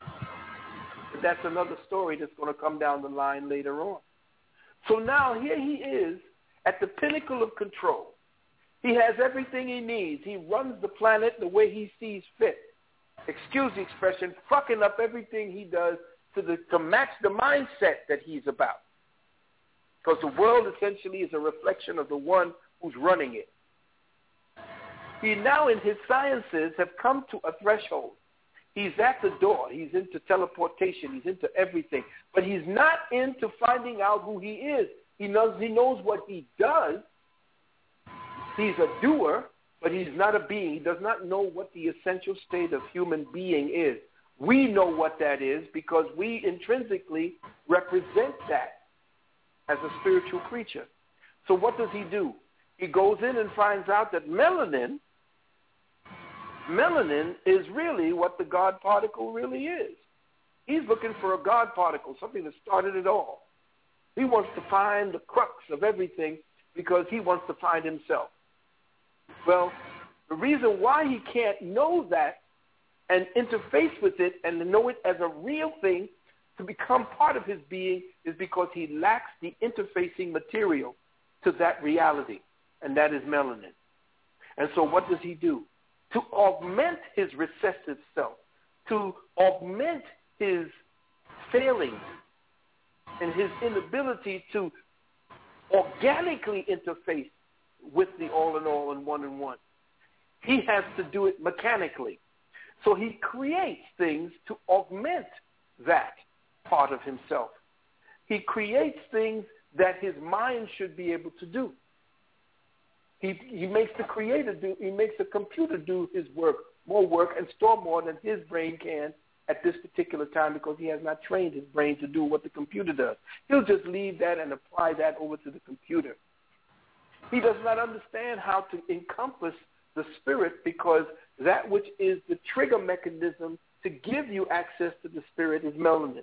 Speaker 7: But that's another story that's going to come down the line later on. So now here he is at the pinnacle of control. He has everything he needs. He runs the planet the way he sees fit excuse the expression, fucking up everything he does to, the, to match the mindset that he's about. Because the world essentially is a reflection of the one who's running it. He now in his sciences have come to a threshold. He's at the door. He's into teleportation. He's into everything. But he's not into finding out who he is. He knows, he knows what he does. He's a doer, but he's not a being. He does not know what the essential state of human being is. We know what that is because we intrinsically represent that as a spiritual creature. So what does he do? He goes in and finds out that melanin, melanin is really what the God particle really is. He's looking for a God particle, something that started it all. He wants to find the crux of everything because he wants to find himself. Well, the reason why he can't know that and interface with it and know it as a real thing to become part of his being is because he lacks the interfacing material to that reality, and that is melanin. And so what does he do? To augment his recessive self, to augment his failings and his inability to organically interface with the all in all and one in one. He has to do it mechanically. So he creates things to augment that part of himself. He creates things that his mind should be able to do. He, he makes the creator do, he makes the computer do his work, more work and store more than his brain can at this particular time because he has not trained his brain to do what the computer does. He'll just leave that and apply that over to the computer. He does not understand how to encompass the spirit because that which is the trigger mechanism to give you access to the spirit is melanin.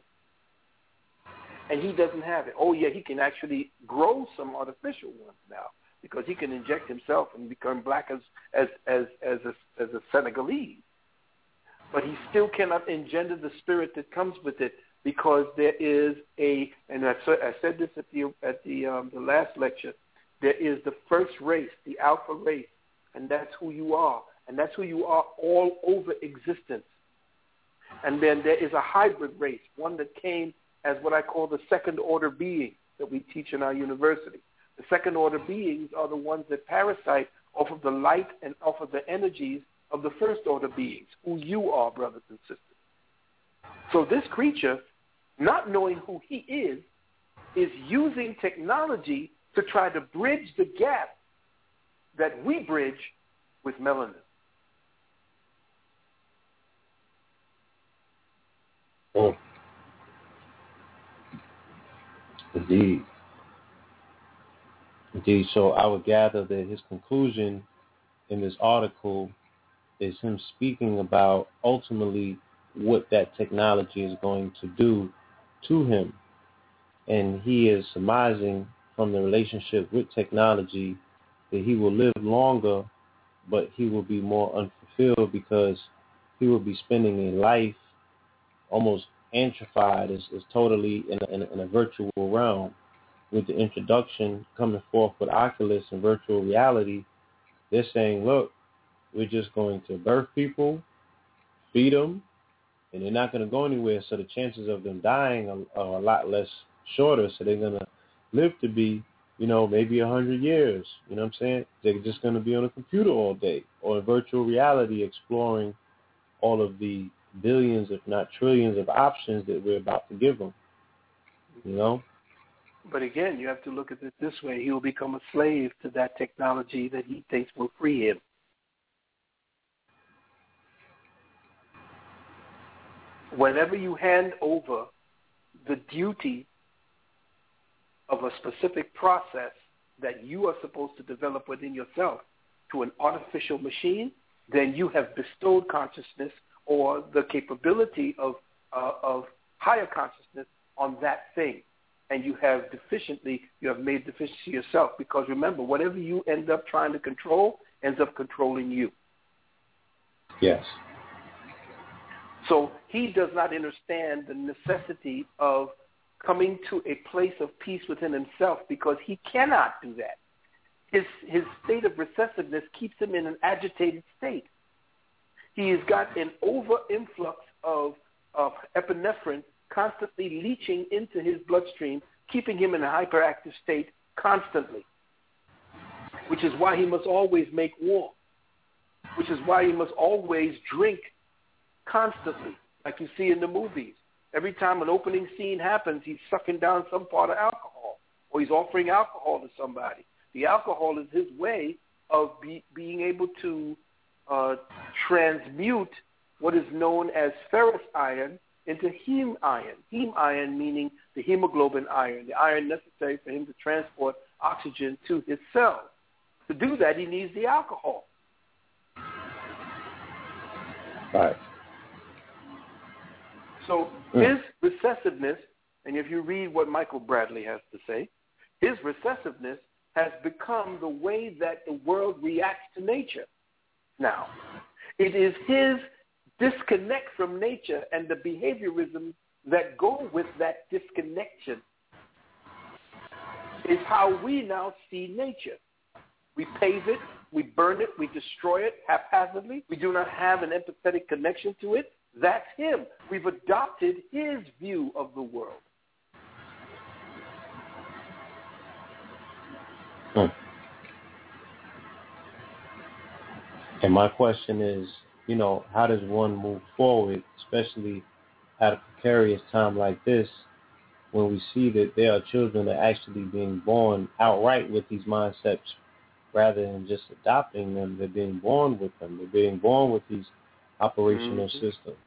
Speaker 7: And he doesn't have it. Oh yeah, he can actually grow some artificial ones now because he can inject himself and become black as as as as a, as a Senegalese. But he still cannot engender the spirit that comes with it because there is a and I, I said this at the at the um, the last lecture. There is the first race, the alpha race, and that's who you are, and that's who you are all over existence. And then there is a hybrid race, one that came as what I call the second order being that we teach in our university. The second order beings are the ones that parasite off of the light and off of the energies of the first order beings, who you are, brothers and sisters. So this creature, not knowing who he is, is using technology to try to bridge the gap that we bridge with melanin.
Speaker 3: Oh. Indeed. Indeed. So I would gather that his conclusion in this article is him speaking about ultimately what that technology is going to do to him. And he is surmising from the relationship with technology that he will live longer, but he will be more unfulfilled because he will be spending a life almost antrified, is, is totally in a, in, a, in a virtual realm. With the introduction coming forth with Oculus and virtual reality, they're saying, look, we're just going to birth people, feed them, and they're not going to go anywhere. So the chances of them dying are, are a lot less shorter. So they're going to live to be, you know, maybe a hundred years. You know what I'm saying? They're just going to be on a computer all day or in virtual reality exploring all of the billions, if not trillions, of options that we're about to give them. You know.
Speaker 7: But again, you have to look at it this way: he will become a slave to that technology that he thinks will free him. Whenever you hand over the duty of a specific process that you are supposed to develop within yourself to an artificial machine, then you have bestowed consciousness or the capability of, uh, of higher consciousness on that thing. And you have deficiently, you have made deficiency yourself. Because remember, whatever you end up trying to control ends up controlling you.
Speaker 3: Yes.
Speaker 7: So he does not understand the necessity of coming to a place of peace within himself because he cannot do that. His, his state of recessiveness keeps him in an agitated state. He has got an over influx of, of epinephrine constantly leaching into his bloodstream, keeping him in a hyperactive state constantly, which is why he must always make war, which is why he must always drink constantly, like you see in the movies. Every time an opening scene happens, he's sucking down some part of alcohol, or he's offering alcohol to somebody. The alcohol is his way of be, being able to uh, transmute what is known as ferrous iron into heme iron. Heme iron meaning the hemoglobin iron, the iron necessary for him to transport oxygen to his cells. To do that, he needs the alcohol.
Speaker 3: Right.
Speaker 7: So mm. his recessiveness, and if you read what Michael Bradley has to say, his recessiveness has become the way that the world reacts to nature. Now, it is his disconnect from nature and the behaviorism that go with that disconnection is how we now see nature. We pave it, we burn it, we destroy it haphazardly. We do not have an empathetic connection to it. That's him. We've adopted his view of the world.
Speaker 3: Hmm. And my question is, you know, how does one move forward, especially at a precarious time like this, when we see that there are children that are actually being born outright with these mindsets rather than just adopting them, they're being born with them. They're being born with these operational mm-hmm. systems.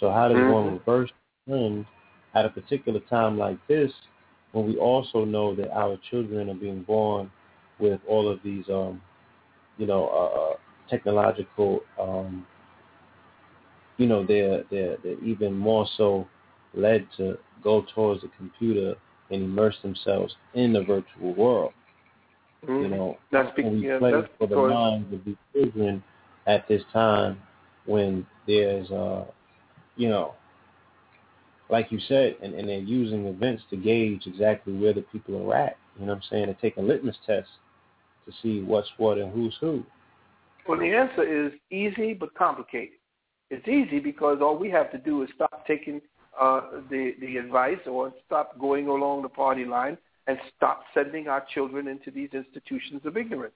Speaker 3: So how does mm-hmm. one reverse trend at a particular time like this when we also know that our children are being born with all of these, um, you know, uh, uh technological, um, you know, they're, they're, they're even more so led to go towards the computer and immerse themselves in the virtual world. Mm-hmm. You know,
Speaker 7: that's be-
Speaker 3: we
Speaker 7: yeah,
Speaker 3: play
Speaker 7: that's
Speaker 3: for the minds of these children at this time when there's, uh, you know, like you said, and, and they're using events to gauge exactly where the people are at. You know what I'm saying? They're taking litmus tests to see what's what and who's who.
Speaker 7: Well, the answer is easy but complicated. It's easy because all we have to do is stop taking uh, the the advice or stop going along the party line and stop sending our children into these institutions of ignorance.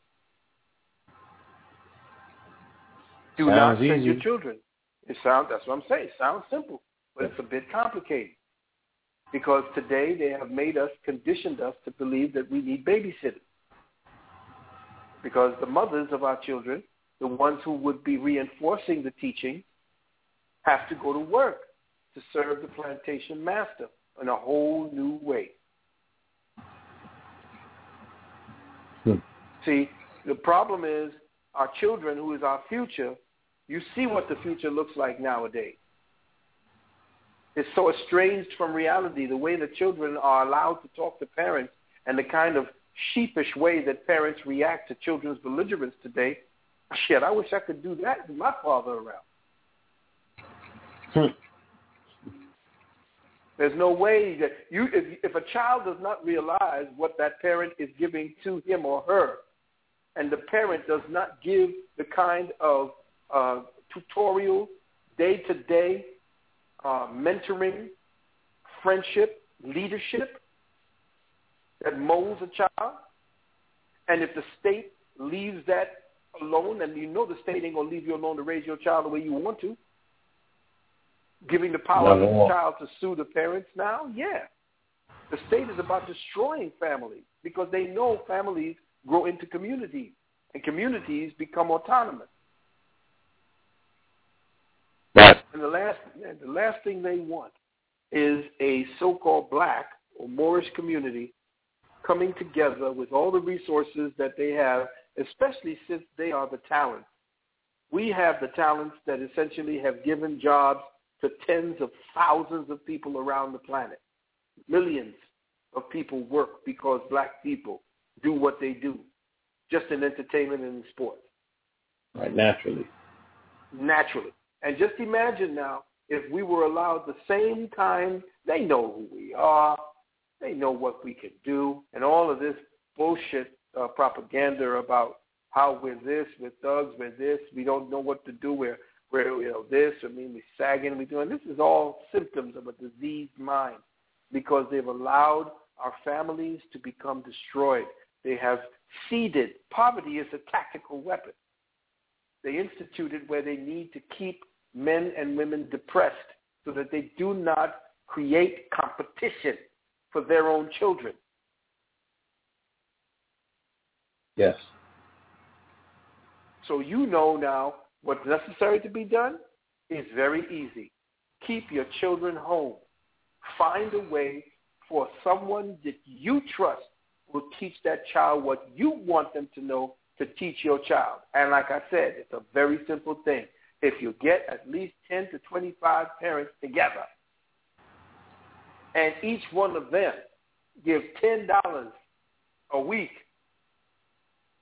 Speaker 7: Do
Speaker 3: sounds
Speaker 7: not send
Speaker 3: easy.
Speaker 7: your children. It sounds that's what I'm saying. It sounds simple, but it's a bit complicated. Because today they have made us, conditioned us to believe that we need babysitters. Because the mothers of our children, the ones who would be reinforcing the teaching, have to go to work to serve the plantation master in a whole new way.
Speaker 3: Hmm.
Speaker 7: See, the problem is our children, who is our future, you see what the future looks like nowadays. It's so estranged from reality, the way the children are allowed to talk to parents and the kind of sheepish way that parents react to children's belligerence today. Shit, I wish I could do that with my father around.
Speaker 3: Hmm.
Speaker 7: There's no way that you, if, if a child does not realize what that parent is giving to him or her, and the parent does not give the kind of uh, tutorial, day-to-day uh, mentoring, friendship, leadership that molds a child, and if the state leaves that alone, and you know the state ain't gonna leave you alone to raise your child the way you want to, giving the power to the child to sue the parents now? Yeah. The state is about destroying families because they know families grow into communities and communities become autonomous.
Speaker 3: Right.
Speaker 7: And the last, the last thing they want is a so-called black or Moorish community coming together with all the resources that they have, especially since they are the talents. We have the talents that essentially have given jobs to tens of thousands of people around the planet. Millions of people work because black people do what they do, just in entertainment and in sports.
Speaker 3: Right, naturally.
Speaker 7: Naturally. And just imagine now if we were allowed the same time, they know who we are, they know what we can do, and all of this bullshit uh, propaganda about how we're this, we're thugs, we're this, we don't know what to do, we're we're you know this, I mean we're sagging, we're doing this is all symptoms of a diseased mind because they've allowed our families to become destroyed. They have seeded poverty is a tactical weapon. They instituted where they need to keep men and women depressed so that they do not create competition for their own children.
Speaker 3: Yes.
Speaker 7: So you know now what's necessary to be done? is very easy. Keep your children home. Find a way for someone that you trust will teach that child what you want them to know to teach your child. And like I said, it's a very simple thing. If you get at least 10 to 25 parents together and each one of them give $10 a week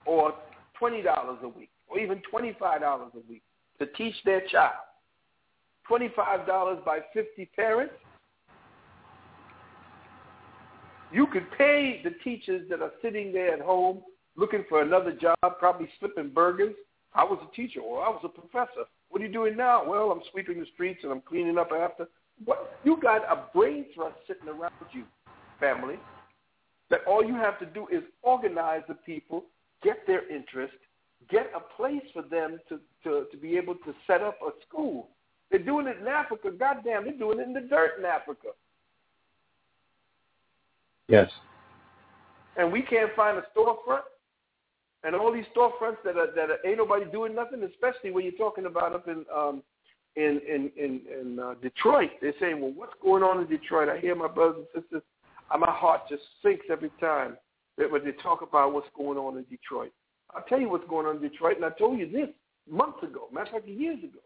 Speaker 7: or $20 a week or even $25 a week to teach their child, $25 by 50 parents, you could pay the teachers that are sitting there at home looking for another job, probably flipping burgers. I was a teacher or I was a professor. What are you doing now? Well, I'm sweeping the streets and I'm cleaning up after. What you got a brain trust sitting around you, family. That all you have to do is organize the people, get their interest, get a place for them to, to, to be able to set up a school. They're doing it in Africa. Goddamn, they're doing it in the dirt in Africa.
Speaker 3: Yes.
Speaker 7: And we can't find a storefront. And all these storefronts that are that are, ain't nobody doing nothing, especially when you're talking about up in um in in in, in uh, Detroit. They're saying, "Well, what's going on in Detroit?" I hear my brothers and sisters. My heart just sinks every time that when they talk about what's going on in Detroit. I'll tell you what's going on in Detroit, and I told you this months ago, matter of fact, years ago,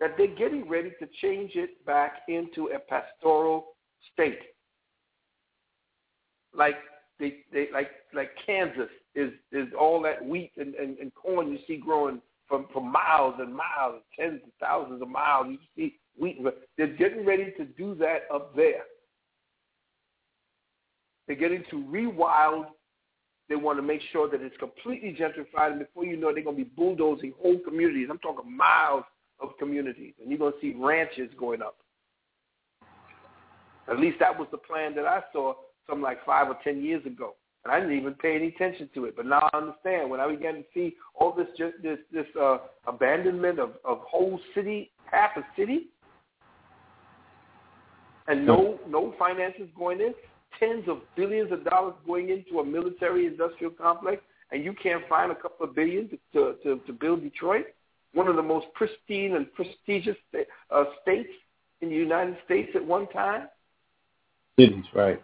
Speaker 7: that they're getting ready to change it back into a pastoral state like they, they like like Kansas is is all that wheat and, and, and corn you see growing from, from miles and miles, tens of thousands of miles. You see wheat. They're getting ready to do that up there. They're getting to rewild. They want to make sure that it's completely gentrified, and before you know it, they're going to be bulldozing whole communities. I'm talking miles of communities, and you're going to see ranches going up. At least that was the plan that I saw something like five or ten years ago. And I didn't even pay any attention to it. But now I understand when I began to see all this just this this uh, abandonment of, of whole city, half a city, and no no finances going in, tens of billions of dollars going into a military industrial complex, and you can't find a couple of billion to to, to build Detroit, one of the most pristine and prestigious uh, states in the United States at one time.
Speaker 3: Cities, right.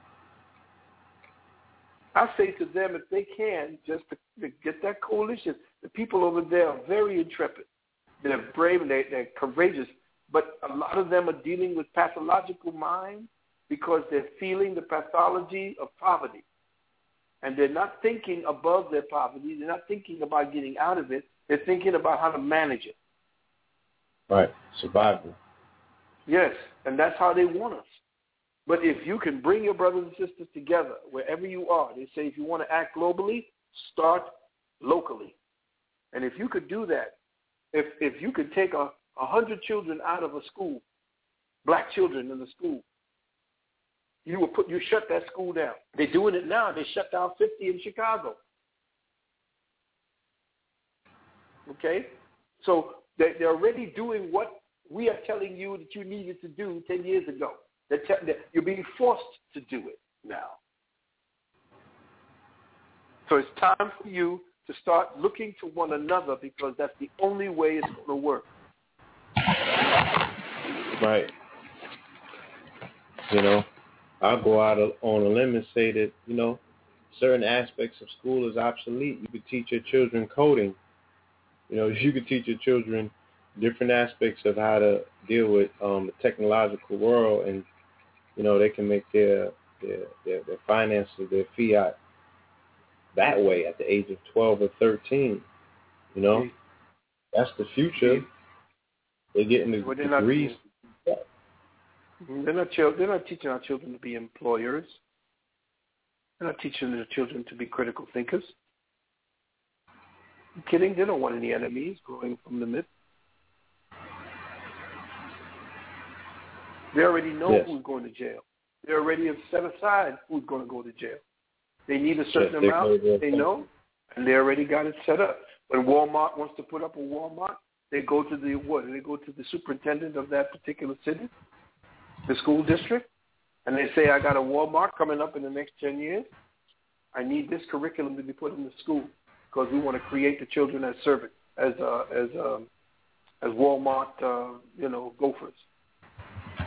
Speaker 7: I say to them, if they can, just to, to get that coalition, the people over there are very intrepid. They're brave and they, they're courageous, but a lot of them are dealing with pathological minds because they're feeling the pathology of poverty. And they're not thinking above their poverty. They're not thinking about getting out of it. They're thinking about how to manage it.
Speaker 3: Right. Survival.
Speaker 7: Yes. And that's how they want us. But if you can bring your brothers and sisters together wherever you are, they say if you want to act globally, start locally. And if you could do that, if if you could take a, a hundred children out of a school, black children in the school, you would put you shut that school down. They're doing it now. They shut down fifty in Chicago. Okay, so they, they're already doing what we are telling you that you needed to do ten years ago. They're te- they're, you're being forced to do it now. So it's time for you to start looking to one another because that's the only way it's going to work.
Speaker 3: Right. You know, I'll go out on a limb and say that, you know, certain aspects of school is obsolete. You could teach your children coding. You know, you could teach your children different aspects of how to deal with um, the technological world and you know, they can make their their their, their finances, their fiat that way at the age of twelve or thirteen. You know, that's the future. They're getting the
Speaker 7: well, they're
Speaker 3: degrees.
Speaker 7: Not, they're not. They're not teaching our children to be employers. They're not teaching their children to be critical thinkers. I'm kidding? They don't want any enemies growing from the midst. They already know yes. who's going to jail. They already have set aside who's going to go to jail. They need a certain yes, amount. They know, and they already got it set up. When Walmart wants to put up a Walmart, they go to the what? They go to the superintendent of that particular city, the school district, and they say, "I got a Walmart coming up in the next ten years. I need this curriculum to be put in the school because we want to create the children as servants, as uh, as um, as Walmart, uh, you know, gophers.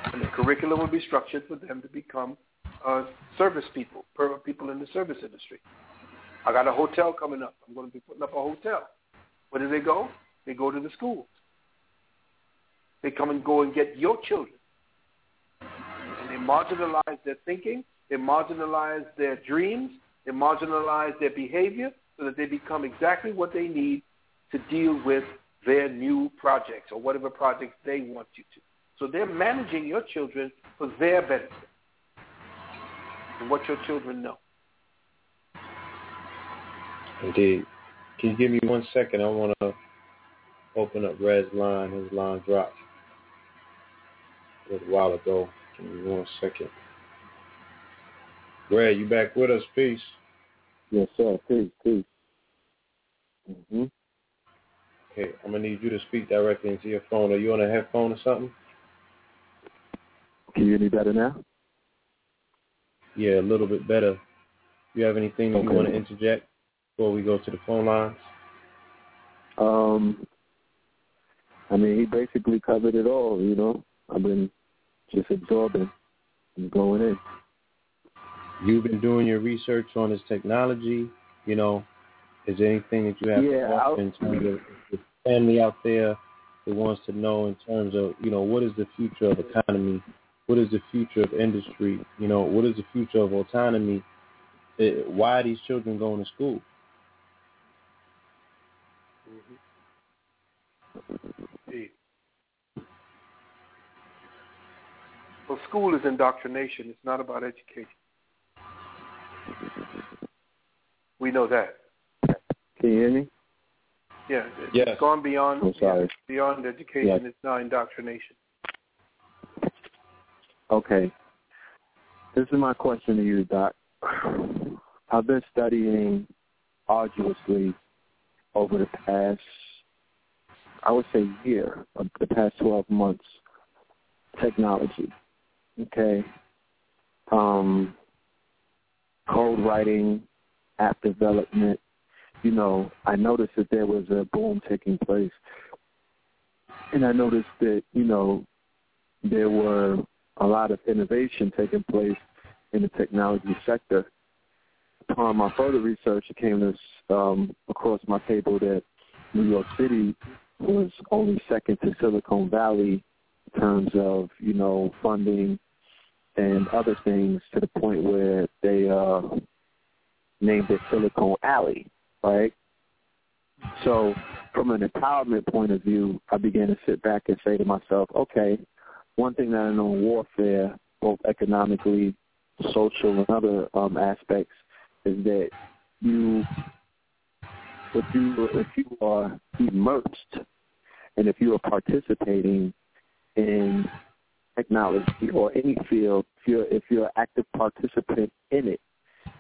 Speaker 7: And the curriculum will be structured for them to become uh, service people, people in the service industry. I got a hotel coming up. I'm going to be putting up a hotel. Where do they go? They go to the schools. They come and go and get your children. And they marginalize their thinking. They marginalize their dreams. They marginalize their behavior so that they become exactly what they need to deal with their new projects or whatever projects they want you to. So they're managing your children for their benefit and what your children know.
Speaker 3: Indeed. Can you give me one second? I want to open up Red's line. His line dropped a little while ago. Give me one second. Red, you back with us? Peace.
Speaker 6: Yes, sir. Peace, peace. Mm-hmm.
Speaker 3: Okay, I'm gonna need you to speak directly into your phone. Are you on a headphone or something?
Speaker 6: Can you hear me better now?
Speaker 3: Yeah, a little bit better. You have anything okay. you want to interject before we go to the phone lines?
Speaker 6: Um, I mean, he basically covered it all. You know, I've been just absorbing and going in.
Speaker 3: You've been doing your research on this technology. You know, is there anything that you have
Speaker 6: yeah,
Speaker 3: to offer terms of the family out there that wants to know in terms of, you know, what is the future of economy? What is the future of industry? You know, what is the future of autonomy? Eh, why are these children going to school?
Speaker 7: Mm-hmm. Well, school is indoctrination. It's not about education. We know that.
Speaker 6: Can you hear me?
Speaker 7: Yeah, it's
Speaker 3: yes.
Speaker 7: gone beyond
Speaker 6: I'm sorry.
Speaker 7: beyond education.
Speaker 6: Yes.
Speaker 7: It's now indoctrination.
Speaker 6: Okay. This is my question to you, Doc. I've been studying arduously over the past, I would say, year, the past 12 months, technology. Okay. Um, code writing, app development, you know, I noticed that there was a boom taking place. And I noticed that, you know, there were a lot of innovation taking place in the technology sector. Upon my further research, it came um, across my table that New York City was only second to Silicon Valley in terms of, you know, funding and other things to the point where they uh, named it Silicon Alley right? So from an empowerment point of view, I began to sit back and say to myself, okay, one thing that I know in warfare, both economically, social, and other um, aspects, is that you, if you if you are immersed, and if you are participating in technology or any field, if you're if you're an active participant in it,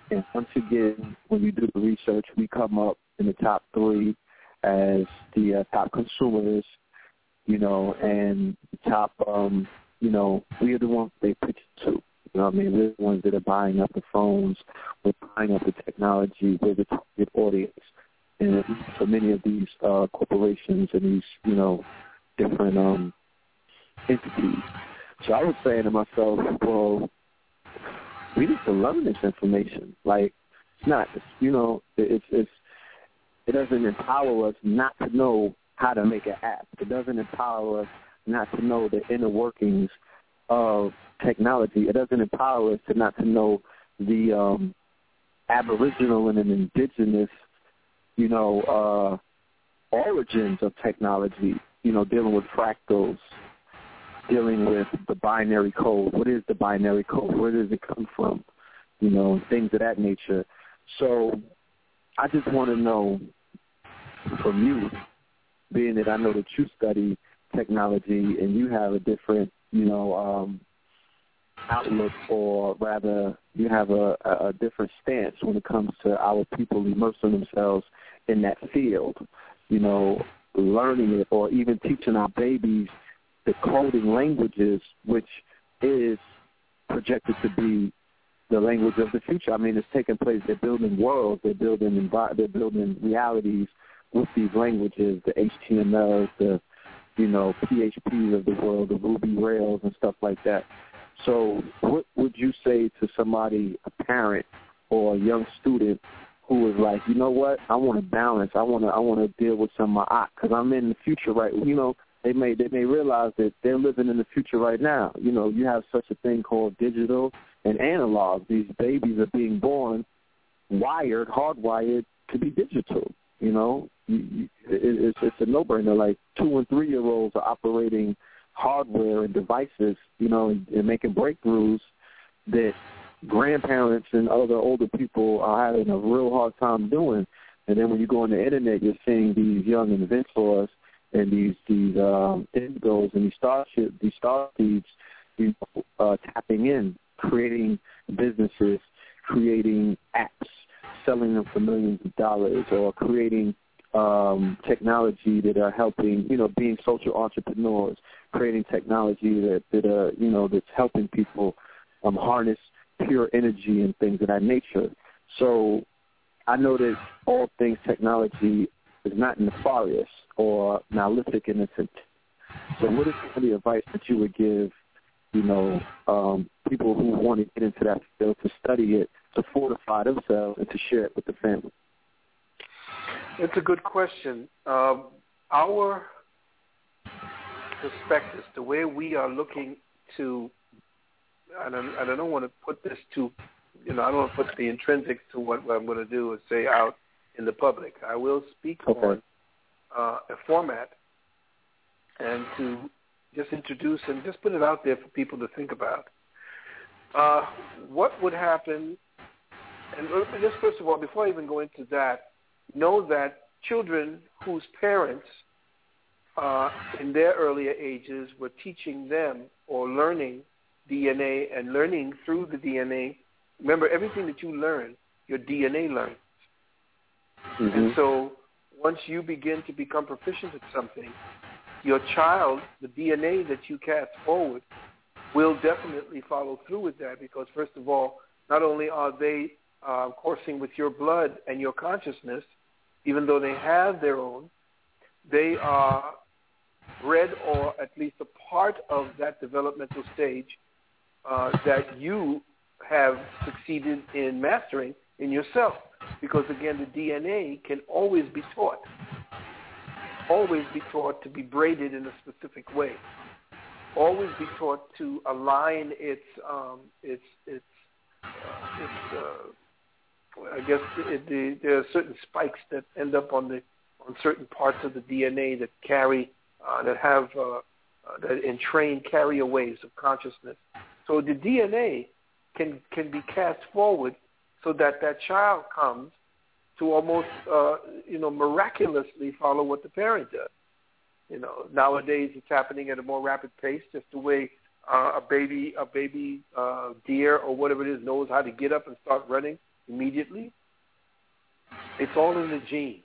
Speaker 6: and once again, when you do the research, we come up in the top three as the uh, top consumers, you know, and the top, um, you know, we are the ones they pitch to. You know what I mean? We're the ones that are buying up the phones, we're buying up the technology, we're the target audience. And for many of these uh, corporations and these, you know, different um, entities. So I was saying to myself, well, we need to learn this information. Like it's not, you know, it's it's it doesn't empower us not to know how to make an app. It doesn't empower us not to know the inner workings of technology. It doesn't empower us to not to know the um, aboriginal and an indigenous, you know, uh, origins of technology. You know, dealing with fractals, dealing with the binary code. What is the binary code? Where does it come from? You know, things of that nature. So I just want to know from you, being that I know that you study technology and you have a different, you know, um, outlook or rather you have a, a different stance when it comes to our people immersing themselves in that field, you know, learning it or even teaching our babies the coding languages, which is projected to be the language of the future. I mean, it's taking place. They're building worlds. They're building they're building realities with these languages, the HTML, the you know, PHPs of the world, the Ruby Rails and stuff like that. So what would you say to somebody, a parent or a young student who is like, you know what, I want to balance. I want to I want to deal with some of my because I'm in the future right. You know, they may they may realize that they're living in the future right now. You know, you have such a thing called digital and analog. These babies are being born wired, hardwired to be digital. You know, it's it's a no-brainer. Like two and three-year-olds are operating hardware and devices, you know, and, and making breakthroughs that grandparents and other older people are having a real hard time doing. And then when you go on the internet, you're seeing these young inventors and these these um, and these starship these star seeds you know, uh, tapping in, creating businesses, creating apps, selling them for millions of dollars, or creating um, technology that are helping, you know, being social entrepreneurs, creating technology that that uh, you know that's helping people um, harness pure energy and things of that nature. So I know that all things technology is not nefarious or malefic in intent. So what is some of the advice that you would give, you know, um, people who want to get into that field to study it, to fortify themselves and to share it with the family?
Speaker 7: It's a good question. Um, our perspectives, the way we are looking to, and I, and I don't want to put this to, you know, I don't want to put the intrinsics to what, what I'm going to do is say out in the public. I will speak okay. on uh, a format and to just introduce and just put it out there for people to think about. Uh, what would happen, and just first of all, before I even go into that, know that children whose parents uh, in their earlier ages were teaching them or learning DNA and learning through the DNA. Remember, everything that you learn, your DNA learns. Mm-hmm. And so once you begin to become proficient at something, your child, the DNA that you cast forward, will definitely follow through with that because, first of all, not only are they uh, coursing with your blood and your consciousness, even though they have their own, they are bred or at least a part of that developmental stage uh, that you have succeeded in mastering in yourself. Because again, the DNA can always be taught, always be taught to be braided in a specific way, always be taught to align its um, its its uh, its. Uh, I guess it, the, there are certain spikes that end up on the on certain parts of the DNA that carry uh, that have uh, uh, that entrain carrier waves of consciousness. So the DNA can can be cast forward so that that child comes to almost uh, you know miraculously follow what the parent does. You know, nowadays it's happening at a more rapid pace, just the way uh, a baby a baby uh, deer or whatever it is knows how to get up and start running immediately. It's all in the genes,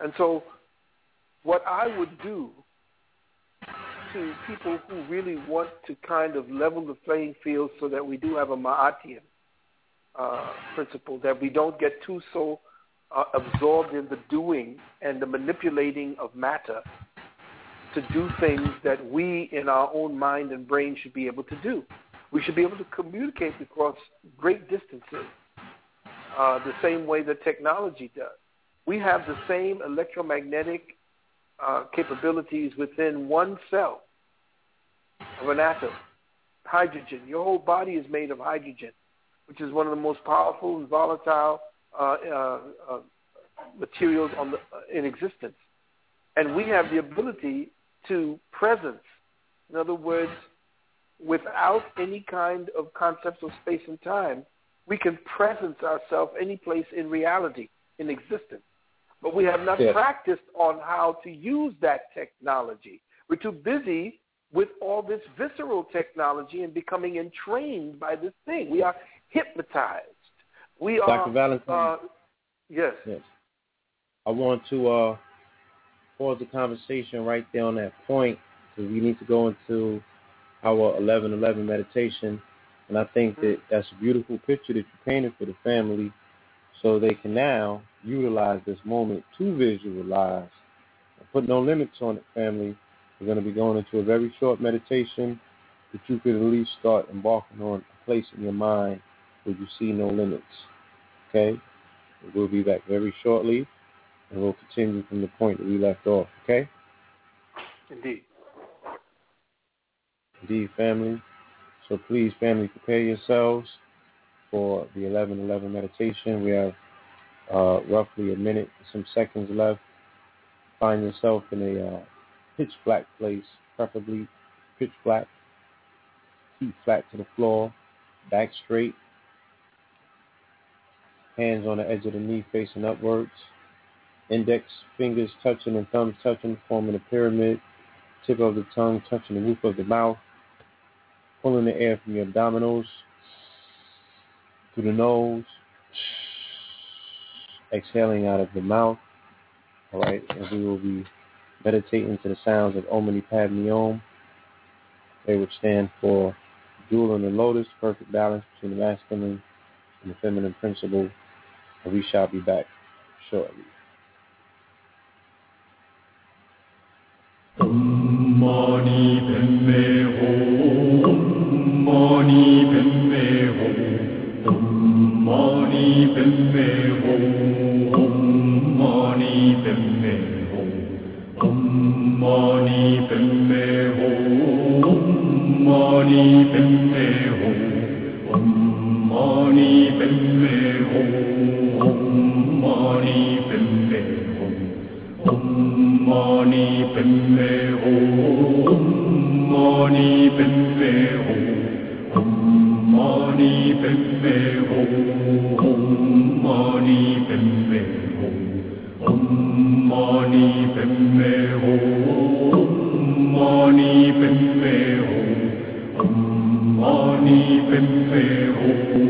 Speaker 7: and so what I would do to people who really want to kind of level the playing field so that we do have a Ma'atian uh, principle, that we don't get too so uh, absorbed in the doing and the manipulating of matter to do things that we in our own mind and brain should be able to do. We should be able to communicate across great distances uh, the same way that technology does. We have the same electromagnetic uh, capabilities within one cell of an atom. Hydrogen. Your whole body is made of hydrogen, which is one of the most powerful and volatile uh, uh, uh materials the, uh, in existence. And we have the ability to presence. In other words, without any kind of concepts of space and time, we can presence ourselves any place in reality, in existence. But we have not yeah. practiced on how to use that technology. We're too busy with all this visceral technology and becoming entrained by this thing. We are hypnotized. We
Speaker 3: Dr.
Speaker 7: are.
Speaker 3: Valentine.
Speaker 7: Uh, yes.
Speaker 3: Yes. I want to uh, pause the conversation right there on that point because we need to go into our 1111 meditation. And I think that mm-hmm. that's a beautiful picture that you painted for the family so they can now utilize this moment to visualize and put no limits on it, family, We're going to be going into a very short meditation that you could at least start embarking on a place in your mind where you see no limits. Okay? We'll be back very shortly, and we'll continue from the point that we left off. Okay?
Speaker 7: Indeed.
Speaker 3: Indeed, family. So please, family, prepare yourselves for the 11-11 meditation. We have uh, roughly a minute, some seconds left. Find yourself in a uh, pitch black place, preferably pitch black. Feet flat to the floor, back straight. Hands on the edge of the knee facing upwards. Index fingers touching and thumbs touching, forming a pyramid. Tip of the tongue touching the roof of the mouth. Pulling the air from your abdominals through the nose. Exhaling out of the mouth. All right, and we will be meditating to the sounds of Om Mani Padme Om. They would stand for Jewel in the Lotus, perfect balance between the masculine and the feminine principle. And we shall be back shortly.
Speaker 8: Om meu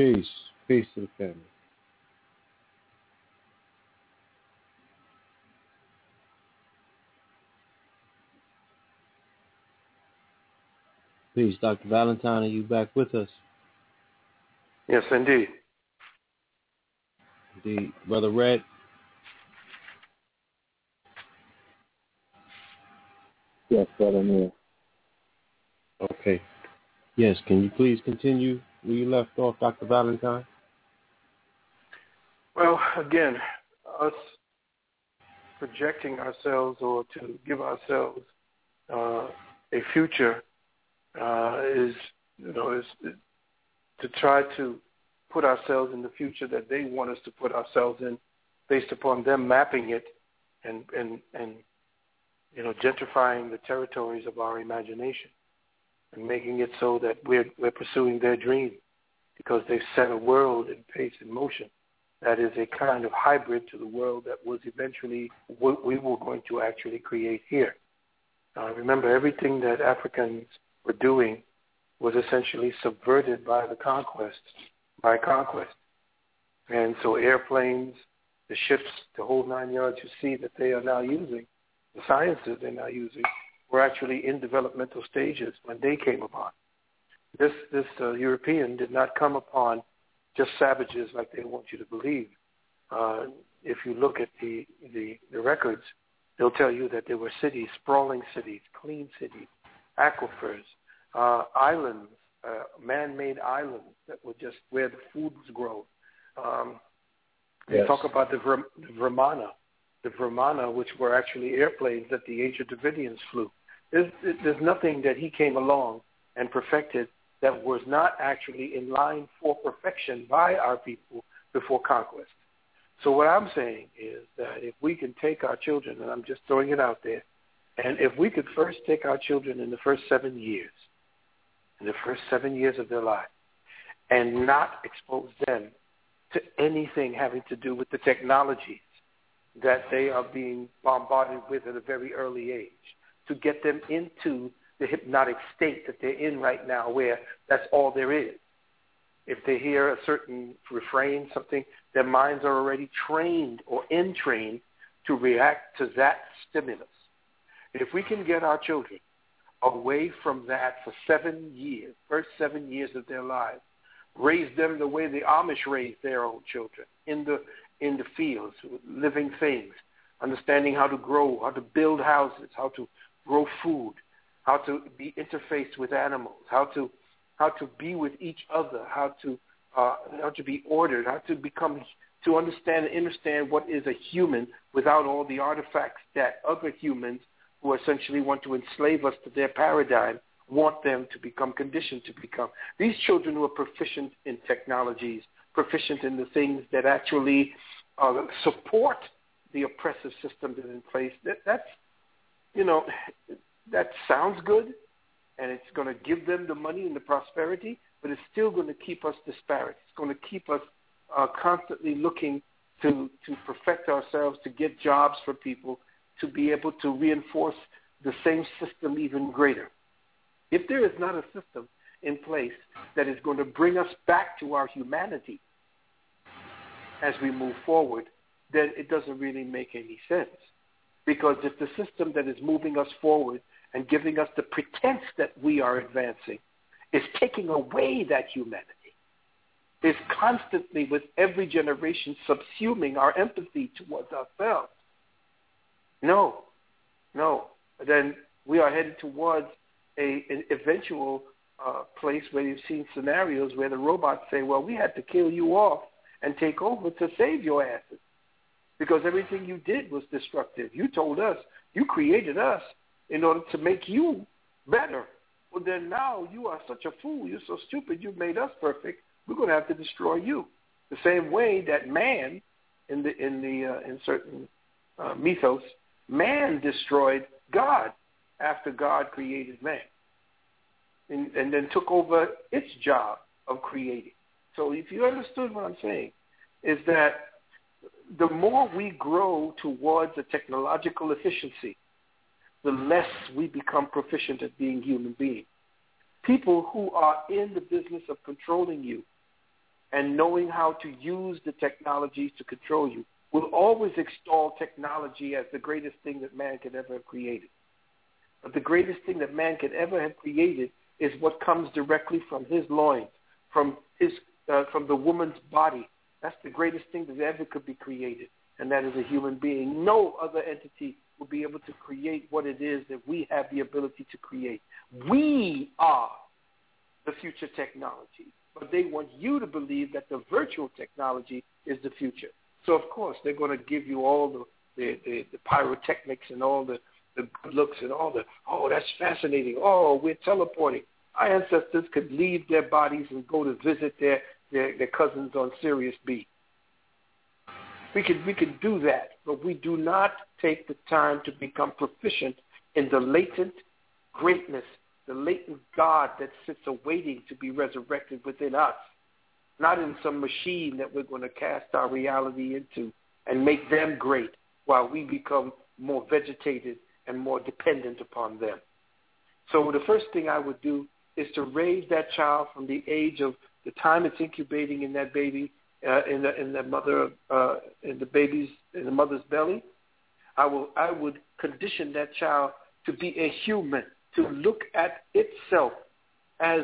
Speaker 3: Peace. Peace to the family. Peace. Dr. Valentine, are you back with us?
Speaker 7: Yes, indeed.
Speaker 3: Indeed. Brother Red?
Speaker 9: Yes, brother Neil.
Speaker 3: Okay. Yes, can you please continue where you left off, Dr. Valentine?
Speaker 7: Well, again, us projecting ourselves or to give ourselves uh, a future uh, is, you know, is, is to try to put ourselves in the future that they want us to put ourselves in, based upon them mapping it and and and you know gentrifying the territories of our imagination and making it so that we're we're pursuing their dream because they've set a world in pace in motion that is a kind of hybrid to the world that was eventually what we were going to actually create here. Uh, remember, everything that Africans were doing was essentially subverted by the conquest, by conquest. And so airplanes, the ships, the whole nine yards you see that they are now using, the sciences they're now using, were actually in developmental stages when they came upon. This this uh, European did not come upon just savages like they want you to believe. Uh, if you look at the, the the records, they'll tell you that there were cities, sprawling cities, clean cities, aquifers, uh, islands, uh, man-made islands that were just where the food was grown. Um, they
Speaker 3: Yes.
Speaker 7: talk about the, Ver- the Vermana, the Vermana, which were actually airplanes that the ancient Dravidians flew. There's, there's nothing that he came along and perfected that was not actually in line for perfection by our people before conquest. So what I'm saying is that if we can take our children, and I'm just throwing it out there, and if we could first take our children in the first seven years, in the first seven years of their life, and not expose them to anything having to do with the technologies that they are being bombarded with at a very early age, to get them into the hypnotic state that they're in right now where that's all there is. If they hear a certain refrain, something, their minds are already trained or entrained to react to that stimulus. If we can get our children away from that for seven years, first seven years of their lives, raise them the way the Amish raised their own children in the in the fields, living things, understanding how to grow, how to build houses, how to grow food, how to be interfaced with animals, how to how to be with each other, how to uh, how to be ordered, how to become to understand and understand what is a human without all the artifacts that other humans who essentially want to enslave us to their paradigm want them to become conditioned to become. These children who are proficient in technologies, proficient in the things that actually uh, support the oppressive system that is in place, that, that's, you know, that sounds good, and it's going to give them the money and the prosperity, but it's still going to keep us disparate. It's going to keep us uh, constantly looking to, to perfect ourselves, to get jobs for people, to be able to reinforce the same system even greater. If there is not a system in place that is going to bring us back to our humanity as we move forward, then it doesn't really make any sense. Because if the system that is moving us forward and giving us the pretense that we are advancing is taking away that humanity, is constantly, with every generation, subsuming our empathy towards ourselves. No, no. Then we are headed towards a, an eventual uh, place where you've seen scenarios where the robots say, well, we had to kill you off and take over to save your asses because everything you did was destructive. You told us, you created us in order to make you better. Well, then now you are such a fool. You're so stupid. You've made us perfect. We're going to have to destroy you. The same way that man, in the in the uh, in certain uh, mythos, man destroyed God after God created man, and, and then took over its job of creating. So if you understood what I'm saying, is that the more we grow towards a technological efficiency, the less we become proficient at being human beings. People who are in the business of controlling you and knowing how to use the technologies to control you will always extol technology as the greatest thing that man could ever have created. But the greatest thing that man could ever have created is what comes directly from his loins, from his, uh, from the woman's body. That's the greatest thing that ever could be created, and that is a human being. No other entity will be able to create what it is that we have the ability to create. We are the future technology, but they want you to believe that the virtual technology is the future. So of course they're going to give you all the the, the, the pyrotechnics and all the the good looks and all the oh that's fascinating. Oh, we're teleporting. Our ancestors could leave their bodies and go to visit their their, their cousins on Sirius B. We could we could do that, but we do not take the time to become proficient in the latent greatness, the latent God that sits awaiting to be resurrected within us, not in some machine that we're going to cast our reality into and make them great while we become more vegetated and more dependent upon them. So the first thing I would do is to raise that child from the age of the time it's incubating in that baby, uh, in the in the mother uh, in the baby's in the mother's belly. I will I would condition that child to be a human, to look at itself as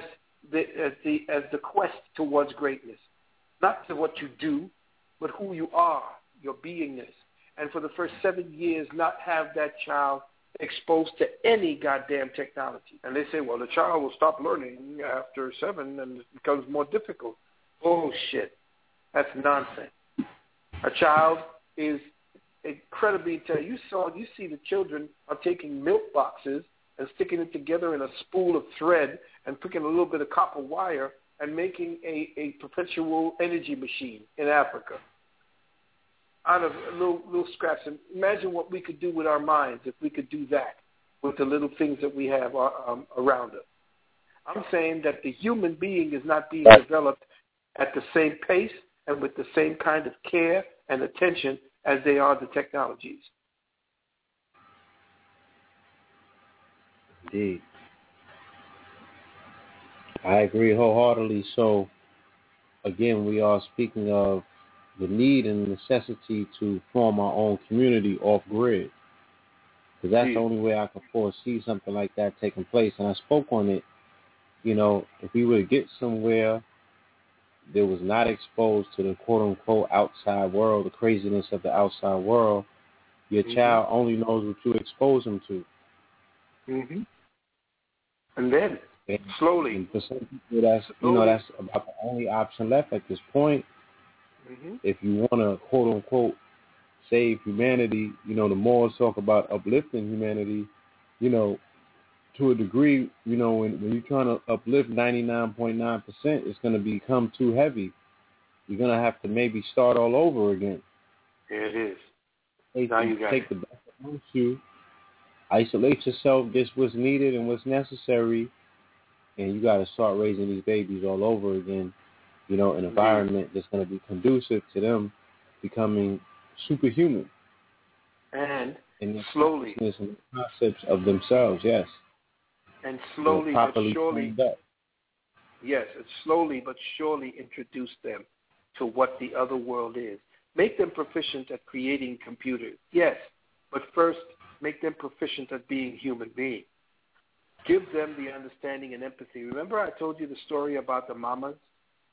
Speaker 7: the as the as the quest towards greatness, not to what you do, but who you are, your beingness. And for the first seven years, not have that child exposed to any goddamn technology. And they say, well, the child will stop learning after seven and it becomes more difficult. Bullshit. That's nonsense. A child is incredibly intelligent. You saw, you see the children are taking milk boxes and sticking it together in a spool of thread and picking a little bit of copper wire and making a, a perpetual energy machine in Africa out of little little scraps. And imagine what we could do with our minds if we could do that with the little things that we have uh, um, around us. I'm saying that the human being is not being developed at the same pace and with the same kind of care and attention as they are the technologies.
Speaker 3: Indeed. I agree wholeheartedly. So, again, we are speaking of the need and necessity to form our own community off grid. Because that's the only way I can foresee something like that taking place. And I spoke on it. You know, if we were to get somewhere that was not exposed to the quote unquote outside world, the craziness of the outside world, your mm-hmm. child only knows what you expose them to.
Speaker 7: Mm-hmm. And then and, slowly,
Speaker 3: and for some people, that's you know that's about the only option left at this point.
Speaker 7: Mm-hmm.
Speaker 3: If you want to quote unquote save humanity, you know, the more talk about uplifting humanity, you know, to a degree, you know, when, when you're trying to uplift 99.9%, it's going to become too heavy. You're going to have to maybe start all over again.
Speaker 7: It is.
Speaker 3: Take,
Speaker 7: now you got
Speaker 3: take
Speaker 7: it.
Speaker 3: the best of you, isolate yourself, get what's needed and what's necessary, and you got to start raising these babies all over again you know, an environment that's going to be conducive to them becoming superhuman.
Speaker 7: And,
Speaker 3: and
Speaker 7: slowly.
Speaker 3: And concepts of themselves, yes.
Speaker 7: And slowly but surely. Yes, and slowly but surely introduce them to what the other world is. Make them proficient at creating computers. Yes, but first make them proficient at being human beings. Give them the understanding and empathy. Remember I told you the story about the mamas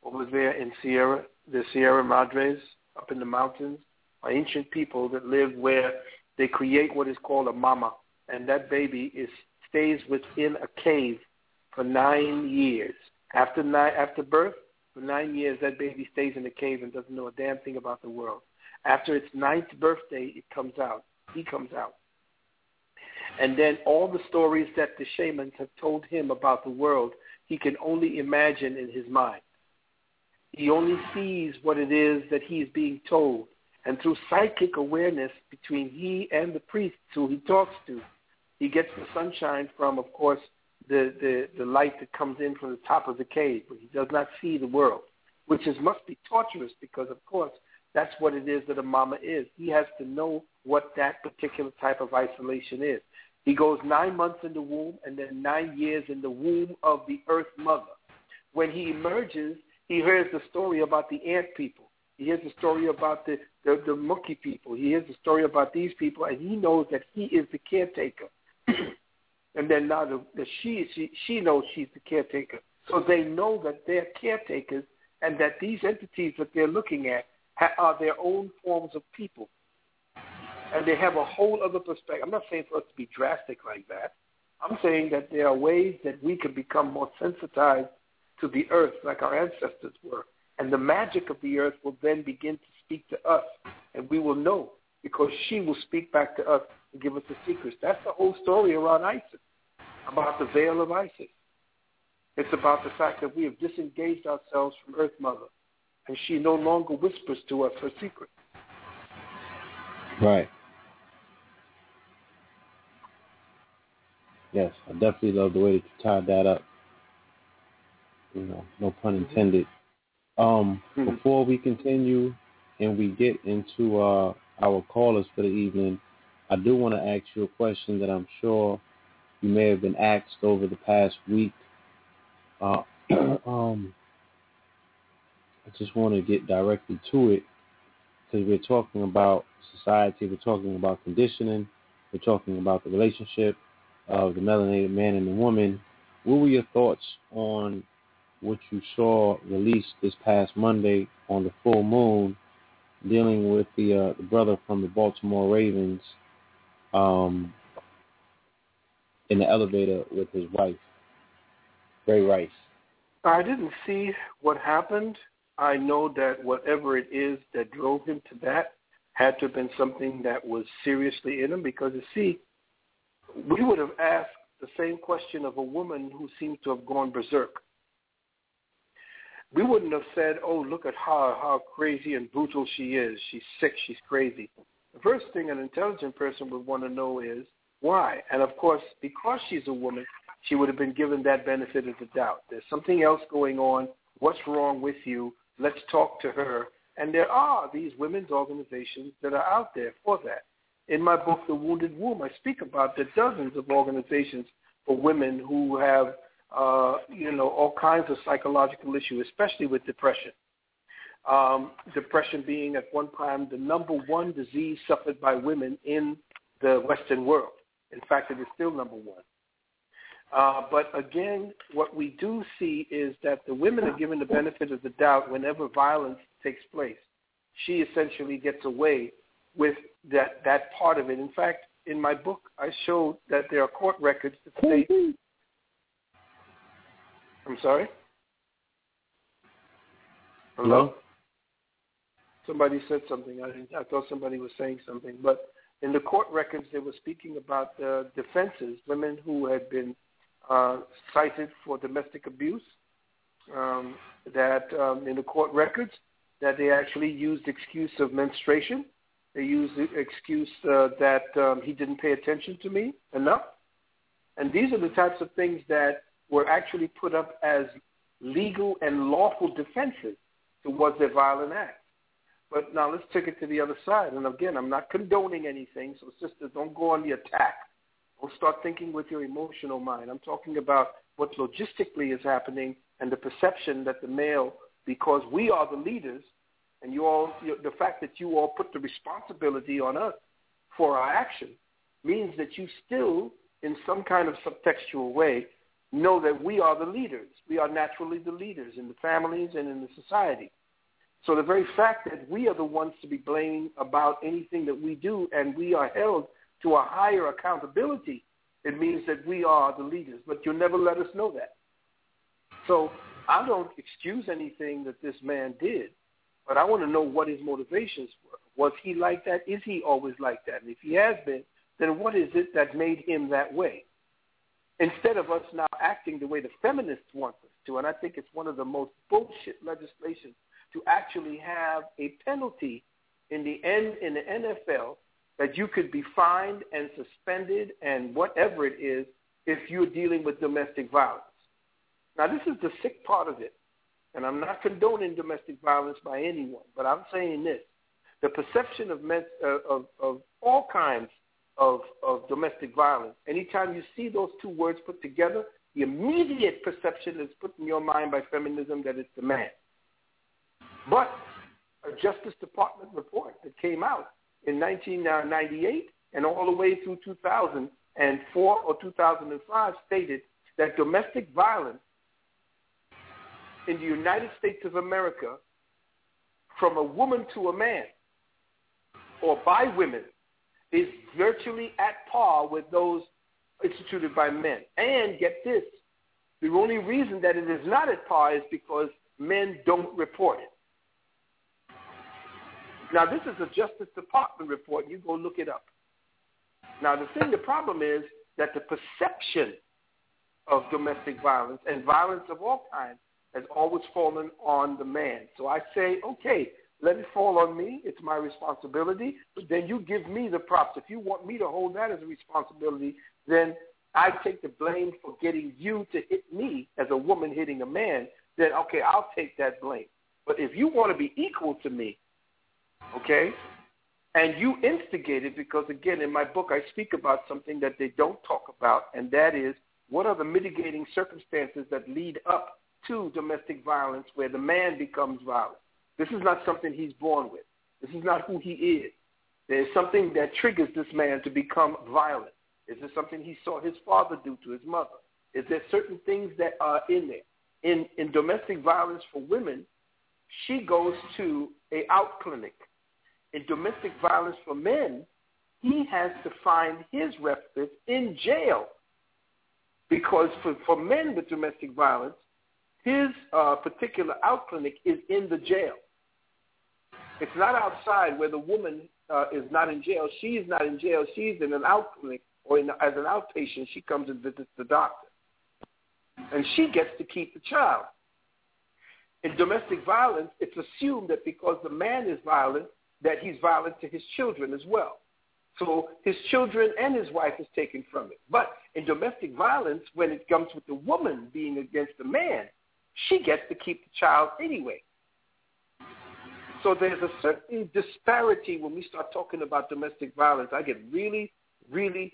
Speaker 7: over there in Sierra, the Sierra Madres, up in the mountains, are ancient people that live where they create what is called a mama, and that baby is stays within a cave for nine years. After nine, after birth, for nine years, that baby stays in the cave and doesn't know a damn thing about the world. After its ninth birthday, it comes out. He comes out. And then all the stories that the shamans have told him about the world, he can only imagine in his mind. He only sees what it is that he is being told. And through psychic awareness between he and the priest who he talks to, he gets the sunshine from, of course, the, the, the light that comes in from the top of the cave, but he does not see the world, which is must be torturous because, of course, that's what it is that a mama is. He has to know what that particular type of isolation is. He goes nine months in the womb and then nine years in the womb of the earth mother. When he emerges, he hears the story about the ant people. He hears the story about the, the, the monkey people. He hears the story about these people, and he knows that he is the caretaker. and then now the, the she, she she knows she's the caretaker. So they know that they're caretakers, and that these entities that they're looking at ha- are their own forms of people, and they have a whole other perspective. I'm not saying for us to be drastic like that. I'm saying that there are ways that we can become more sensitized to the earth, like our ancestors were, and the magic of the earth will then begin to speak to us, and we will know because she will speak back to us and give us the secrets. That's the whole story around Isis, about the veil of Isis. It's about the fact that we have disengaged ourselves from Earth Mother, and she no longer whispers to us her secrets.
Speaker 3: Right. Yes, I definitely love the way that you tied that up. You know, no pun intended. Um,
Speaker 7: Mm-hmm.
Speaker 3: before we continue and we get into uh, our callers for the evening, I do want to ask you a question that I'm sure you may have been asked over the past week. Uh, um, I just want to get directly to it because we're talking about society, we're talking about conditioning, we're talking about the relationship of the melanated man and the woman. What were your thoughts on what you saw released this past Monday on the full moon, dealing with the uh, the brother from the Baltimore Ravens, um, in the elevator with his wife, Ray Rice.
Speaker 7: I didn't see what happened. I know that whatever it is that drove him to that had to have been something that was seriously in him because, you see, we would have asked the same question of a woman who seems to have gone berserk. We wouldn't have said, oh, look at her, how crazy and brutal she is. She's sick, she's crazy. The first thing an intelligent person would want to know is why. And of course, because she's a woman, she would have been given that benefit of the doubt. There's something else going on. What's wrong with you? Let's talk to her. And there are these women's organizations that are out there for that. In my book, The Wounded Womb, I speak about the dozens of organizations for women who have, uh, you know, all kinds of psychological issues, especially with depression. Um, depression being at one time the number one disease suffered by women in the Western world. In fact, it is still number one. Uh, but again, what we do see is that the women are given the benefit of the doubt whenever violence takes place. She essentially gets away with that, that part of it. In fact, in my book, I showed that there are court records that state. I'm sorry? Hello? Somebody said something. I, didn't, I thought somebody was saying something. But in the court records, they were speaking about uh, defenses, women who had been uh, cited for domestic abuse, um, that um, in the court records, that they actually used excuse of menstruation. They used the excuse uh, that um, he didn't pay attention to me enough. And these are the types of things that were actually put up as legal and lawful defenses towards their violent acts. But now let's take it to the other side. And again, I'm not condoning anything, so sisters, don't go on the attack. Don't start thinking with your emotional mind. I'm talking about what logistically is happening and the perception that the male, because we are the leaders, and you all, the fact that you all put the responsibility on us for our action means that you still, in some kind of subtextual way, know that we are the leaders. We are naturally the leaders in the families and in the society. So the very fact that we are the ones to be blamed about anything that we do and we are held to a higher accountability, it means that we are the leaders. But you'll never let us know that. So I don't excuse anything that this man did, but I want to know what his motivations were. Was he like that? Is he always like that? And if he has been, then what is it that made him that way? Instead of us now acting the way the feminists want us to, and I think it's one of the most bullshit legislations to actually have a penalty in the end in the NFL that you could be fined and suspended and whatever it is if you're dealing with domestic violence. Now, this is the sick part of it. And I'm not condoning domestic violence by anyone, but I'm saying this. The perception of, men, uh, of, of all kinds of, of domestic violence, anytime you see those two words put together, the immediate perception is put in your mind by feminism that it's the man. But a Justice Department report that came out in 1998 and all the way through 2004 or 2005 stated that domestic violence in the United States of America from a woman to a man or by women is virtually at par with those instituted by men. And get this, the only reason that it is not at par is because men don't report it. Now, this is a Justice Department report. You go look it up. Now, the thing, the problem is that the perception of domestic violence and violence of all kinds has always fallen on the man. So I say, okay, let it fall on me. It's my responsibility. But then you give me the props. If you want me to hold that as a responsibility, then I take the blame for getting you to hit me as a woman hitting a man. Then okay, I'll take that blame. But if you want to be equal to me, okay, and you instigated, because again, in my book, I speak about something that they don't talk about, and that is what are the mitigating circumstances that lead up to domestic violence where the man becomes violent. This is not something he's born with. This is not who he is. There's something that triggers this man to become violent. Is there something he saw his father do to his mother? Is there certain things that are in there? In, in domestic violence for women, she goes to a out clinic. In domestic violence for men, he has to find his respite in jail. Because for, for men with domestic violence, his uh, particular out clinic is in the jail. It's not outside where the woman uh, is not in jail. She's not in jail. She's in an out clinic or in, as an outpatient. She comes and visits the doctor. And she gets to keep the child. In domestic violence, it's assumed that because the man is violent, that he's violent to his children as well. So his children and his wife is taken from it. But in domestic violence, when it comes with the woman being against the man, she gets to keep the child anyway. So there's a certain disparity when we start talking about domestic violence. I get really, really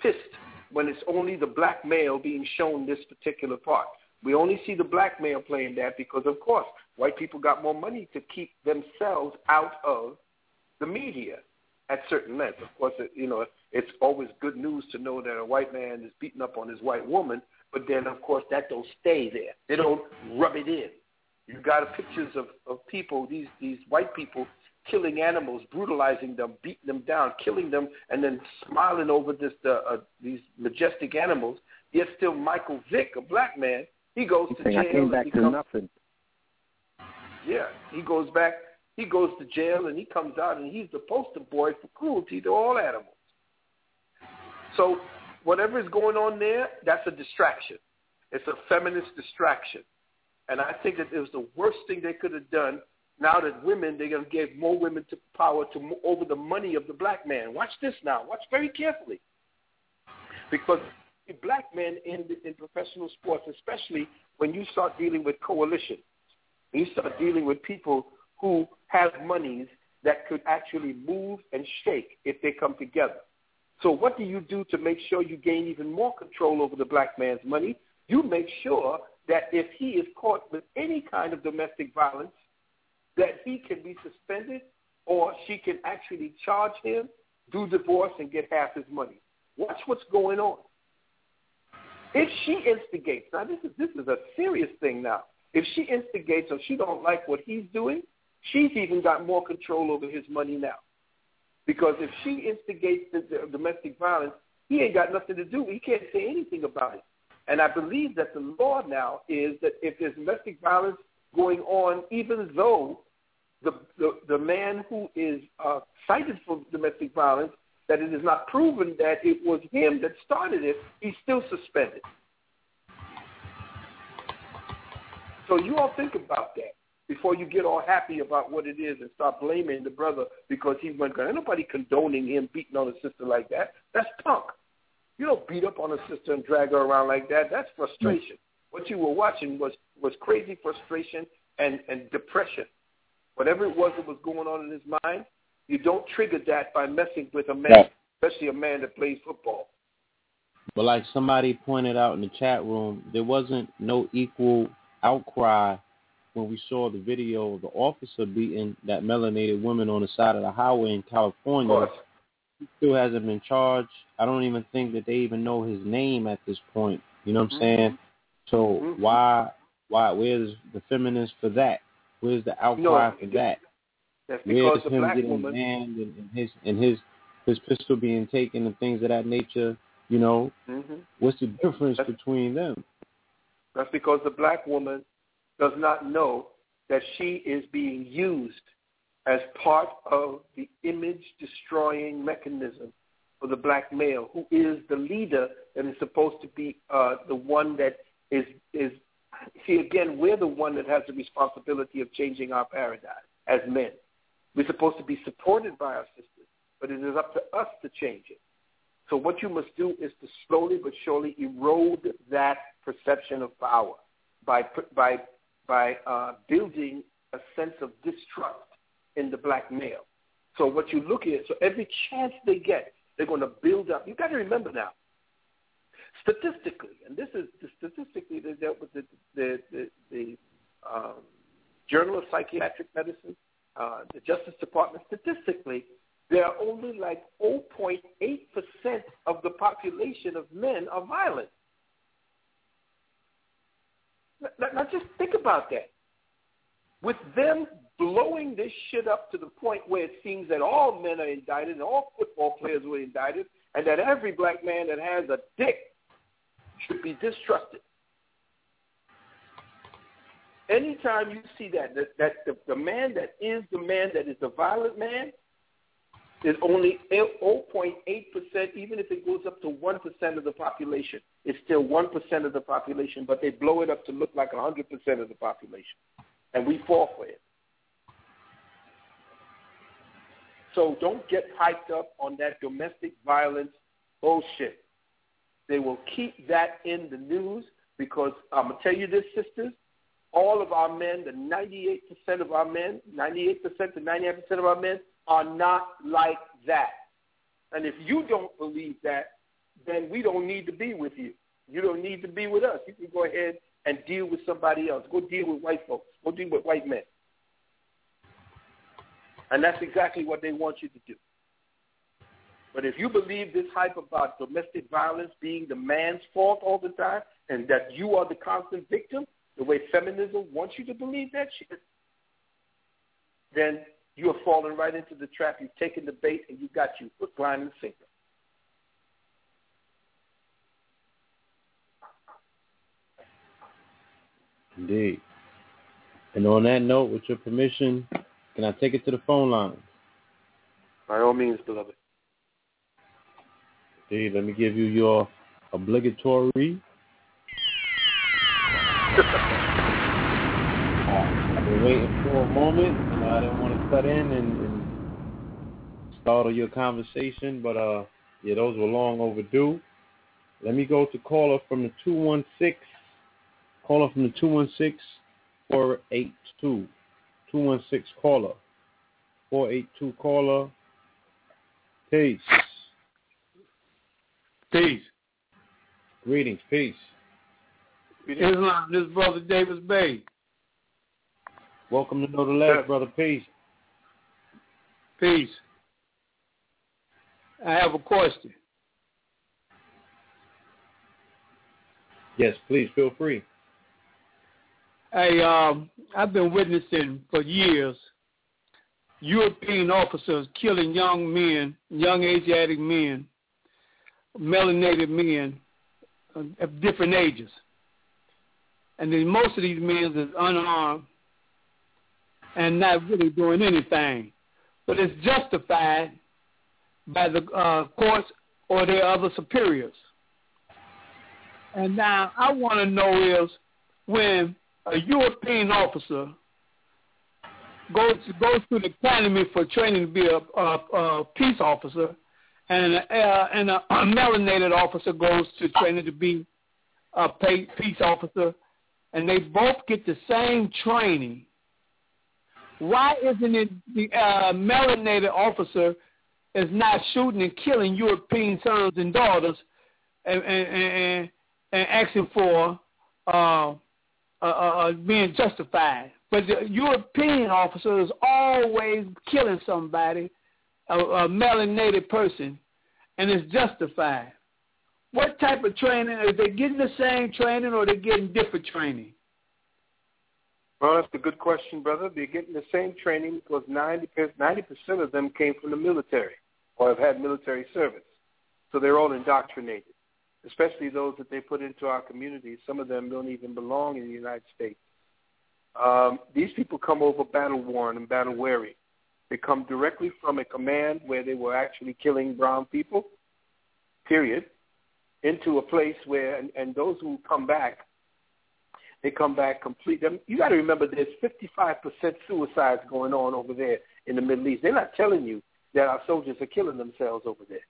Speaker 7: pissed when it's only the black male being shown this particular part. We only see the black male playing that because, of course, white people got more money to keep themselves out of the media at certain lengths. Of course, it, you know, it's always good news to know that a white man is beating up on his white woman, but then, of course, that don't stay there. They don't rub it in. You got pictures of, of people, these, these white people, killing animals, brutalizing them, beating them down, killing them, and then smiling over this uh, uh, these majestic animals. Yet still Michael Vick, a black man, he goes to jail.
Speaker 6: I came back
Speaker 7: to
Speaker 6: comes, nothing.
Speaker 7: Yeah, he goes back. He goes to jail and he comes out and he's the poster boy for cruelty to all animals. So whatever is going on there, that's a distraction. It's a feminist distraction. And I think that it was the worst thing they could have done now that women, they're going to give more women to power to over the money of the black man. Watch this now. Watch very carefully. Because black men in, in professional sports, especially when you start dealing with coalitions, you start dealing with people who have monies that could actually move and shake if they come together. So what do you do to make sure you gain even more control over the black man's money? You make sure that if he is caught with any kind of domestic violence, that he can be suspended or she can actually charge him, do divorce, and get half his money. Watch what's going on. If she instigates, now this is this is a serious thing now. If she instigates or she don't like what he's doing, she's even got more control over his money now. Because if she instigates the, the domestic violence, he ain't got nothing to do. He can't say anything about it. And I believe that the law now is that if there's domestic violence going on, even though the the, the man who is uh, cited for domestic violence, that it is not proven that it was him that started it, he's still suspended. So you all think about that before you get all happy about what it is and start blaming the brother because he went. Ain't nobody condoning him beating on a sister like that. That's punk. You don't beat up on a sister and drag her around like that. That's frustration. Mm. What you were watching was was crazy frustration and and depression. Whatever it was that was going on in his mind, you don't trigger that by messing with a man, yeah. especially a man that plays football.
Speaker 3: But like somebody pointed out in the chat room, there wasn't no equal outcry when we saw the video of the officer beating that melanated woman on the side of the highway in California. He still hasn't been charged. I don't even think that they even know his name at this point. You know what I'm mm-hmm. saying? So mm-hmm. why why where's the feminist for that? Where's the outcry no, for that?
Speaker 7: That's because
Speaker 3: where's him
Speaker 7: black
Speaker 3: getting
Speaker 7: woman,
Speaker 3: banned and, and his and his his pistol being taken and things of that nature? You know,
Speaker 7: mm-hmm.
Speaker 3: what's the difference that's, between them?
Speaker 7: That's because the black woman does not know that she is being used as part of the image destroying mechanism for the black male, who is the leader and is supposed to be uh, the one that is is. See, again, we're the one that has the responsibility of changing our paradigm as men. We're supposed to be supported by our sisters, but it is up to us to change it. So what you must do is to slowly but surely erode that perception of power by by by uh, building a sense of distrust in the black male. So what you look at, so every chance they get, they're going to build up. You've got to remember now, statistically, and this is statistically they dealt with the the the, the um, Journal of Psychiatric Medicine, uh, the Justice Department. Statistically, there are only like 0.8 percent of the population of men are violent. Now, now just think about that. With them blowing this shit up to the point where it seems that all men are indicted and all football players were indicted, and that every black man that has a dick should be distrusted. Anytime you see that, that, that the, the man that is the man that is the violent man is only 0.8%, even if it goes up to 1% of the population. It's still 1% of the population, but they blow it up to look like 100% of the population. And we fall for it. So don't get hyped up on that domestic violence bullshit. They will keep that in the news because I'm going to tell you this, sisters, all of our men, the 98% of our men, 98% to 99% of our men are not like that. And if you don't believe that, then we don't need to be with you. You don't need to be with us. You can go ahead and deal with somebody else. Go deal with white folks. Go deal with white men. And that's exactly what they want you to do. But if you believe this hype about domestic violence being the man's fault all the time and that you are the constant victim, the way feminism wants you to believe that shit, then you have fallen right into the trap. You've taken the bait and you've got you hook, line, and sinker.
Speaker 3: Indeed. And on that note, with your permission, can I take it to the phone line?
Speaker 7: By all means, beloved.
Speaker 3: Indeed. Let me give you your obligatory. I've been waiting for a moment I didn't want to cut in and, and startle your conversation, but uh, yeah, those were long overdue. Let me go to caller from the 216. Caller from the 216 482. 216 caller. 482 caller. Peace.
Speaker 10: Peace.
Speaker 3: Greetings. Peace.
Speaker 10: Islam, this brother Davis Bay.
Speaker 3: Welcome to Know the Ledge, brother. Peace.
Speaker 10: Peace. I have a question.
Speaker 3: Yes, please feel free.
Speaker 10: Hey, um, I've been witnessing for years European officers killing young men, young Asiatic men, melanated men of different ages. And then most of these men is unarmed and not really doing anything. But it's justified by the uh, courts or their other superiors. And now I want to know is when a European officer goes goes to the academy for training to be a, a, a peace officer, and a, uh, and a, a melanated officer goes to training to be a peace officer, and they both get the same training. Why isn't it the uh, melanated officer is not shooting and killing European sons and daughters and and, and, and asking for uh, uh, uh, being justified? But the European officer is always killing somebody, a, a melanated person, and it's justified. What type of training? Are they getting the same training or are they getting different training?
Speaker 7: Well, that's a good question, brother. They're getting the same training because 90 percent of them came from the military or have had military service. So they're all indoctrinated, especially those that they put into our communities. Some of them don't even belong in the United States. Um, these people come over battle worn and battle weary. They come directly from a command where they were actually killing brown people, period, into a place where, and, and those who come back, they come back complete. You got to remember there's 55% suicides going on over there in the Middle East. They're not telling you that our soldiers are killing themselves over there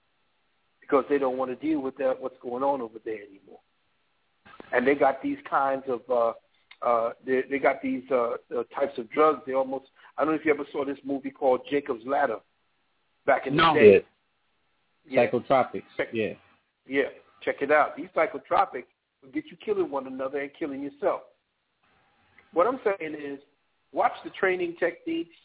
Speaker 7: because they don't want to deal with that, what's going on over there anymore. And they got these kinds of uh, uh, they, they got these uh, uh, types of drugs. They almost I don't know if you ever saw this movie called Jacob's Ladder back in
Speaker 10: no.
Speaker 7: the day.
Speaker 3: Yeah. Psychotropics.
Speaker 7: Check,
Speaker 3: yeah.
Speaker 7: Yeah. Check it out. These psychotropics will get you killing one another and killing yourself. What I'm saying is, watch the training techniques.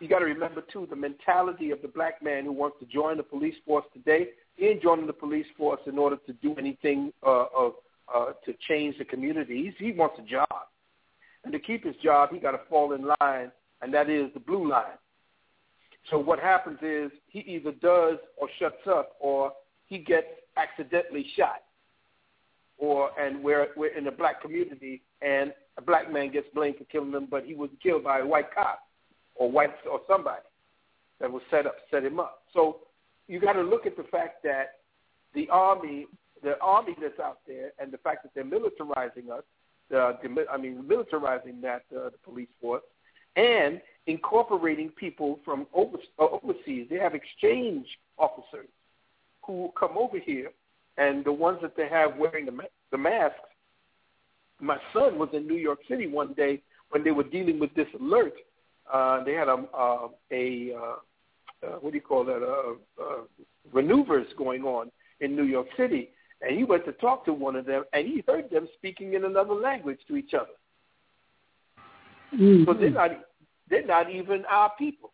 Speaker 7: You got to remember too the mentality of the black man who wants to join the police force today. He ain't joining the police force in order to do anything uh, of uh, to change the community. He's, he wants a job. And to keep his job, he got to fall in line, and that is the blue line. So what happens is he either does or shuts up, or he gets accidentally shot. Or and we're we're in the black community, and a black man gets blamed for killing him, but he was killed by a white cop or white or somebody that was set up set him up. So you got to look at the fact that the army the army that's out there and the fact that they're militarizing us, uh, I mean, militarizing that uh, the police force, and incorporating people from uh, overseas. They have exchange officers who come over here, and the ones that they have wearing the, the masks. My son was in New York City one day when they were dealing with this alert. Uh, they had a, uh, a uh, uh, what do you call that? Uh, uh, maneuvers going on in New York City, and he went to talk to one of them, and he heard them speaking in another language to each other.
Speaker 10: Mm-hmm.
Speaker 7: So they're not they're not even our people.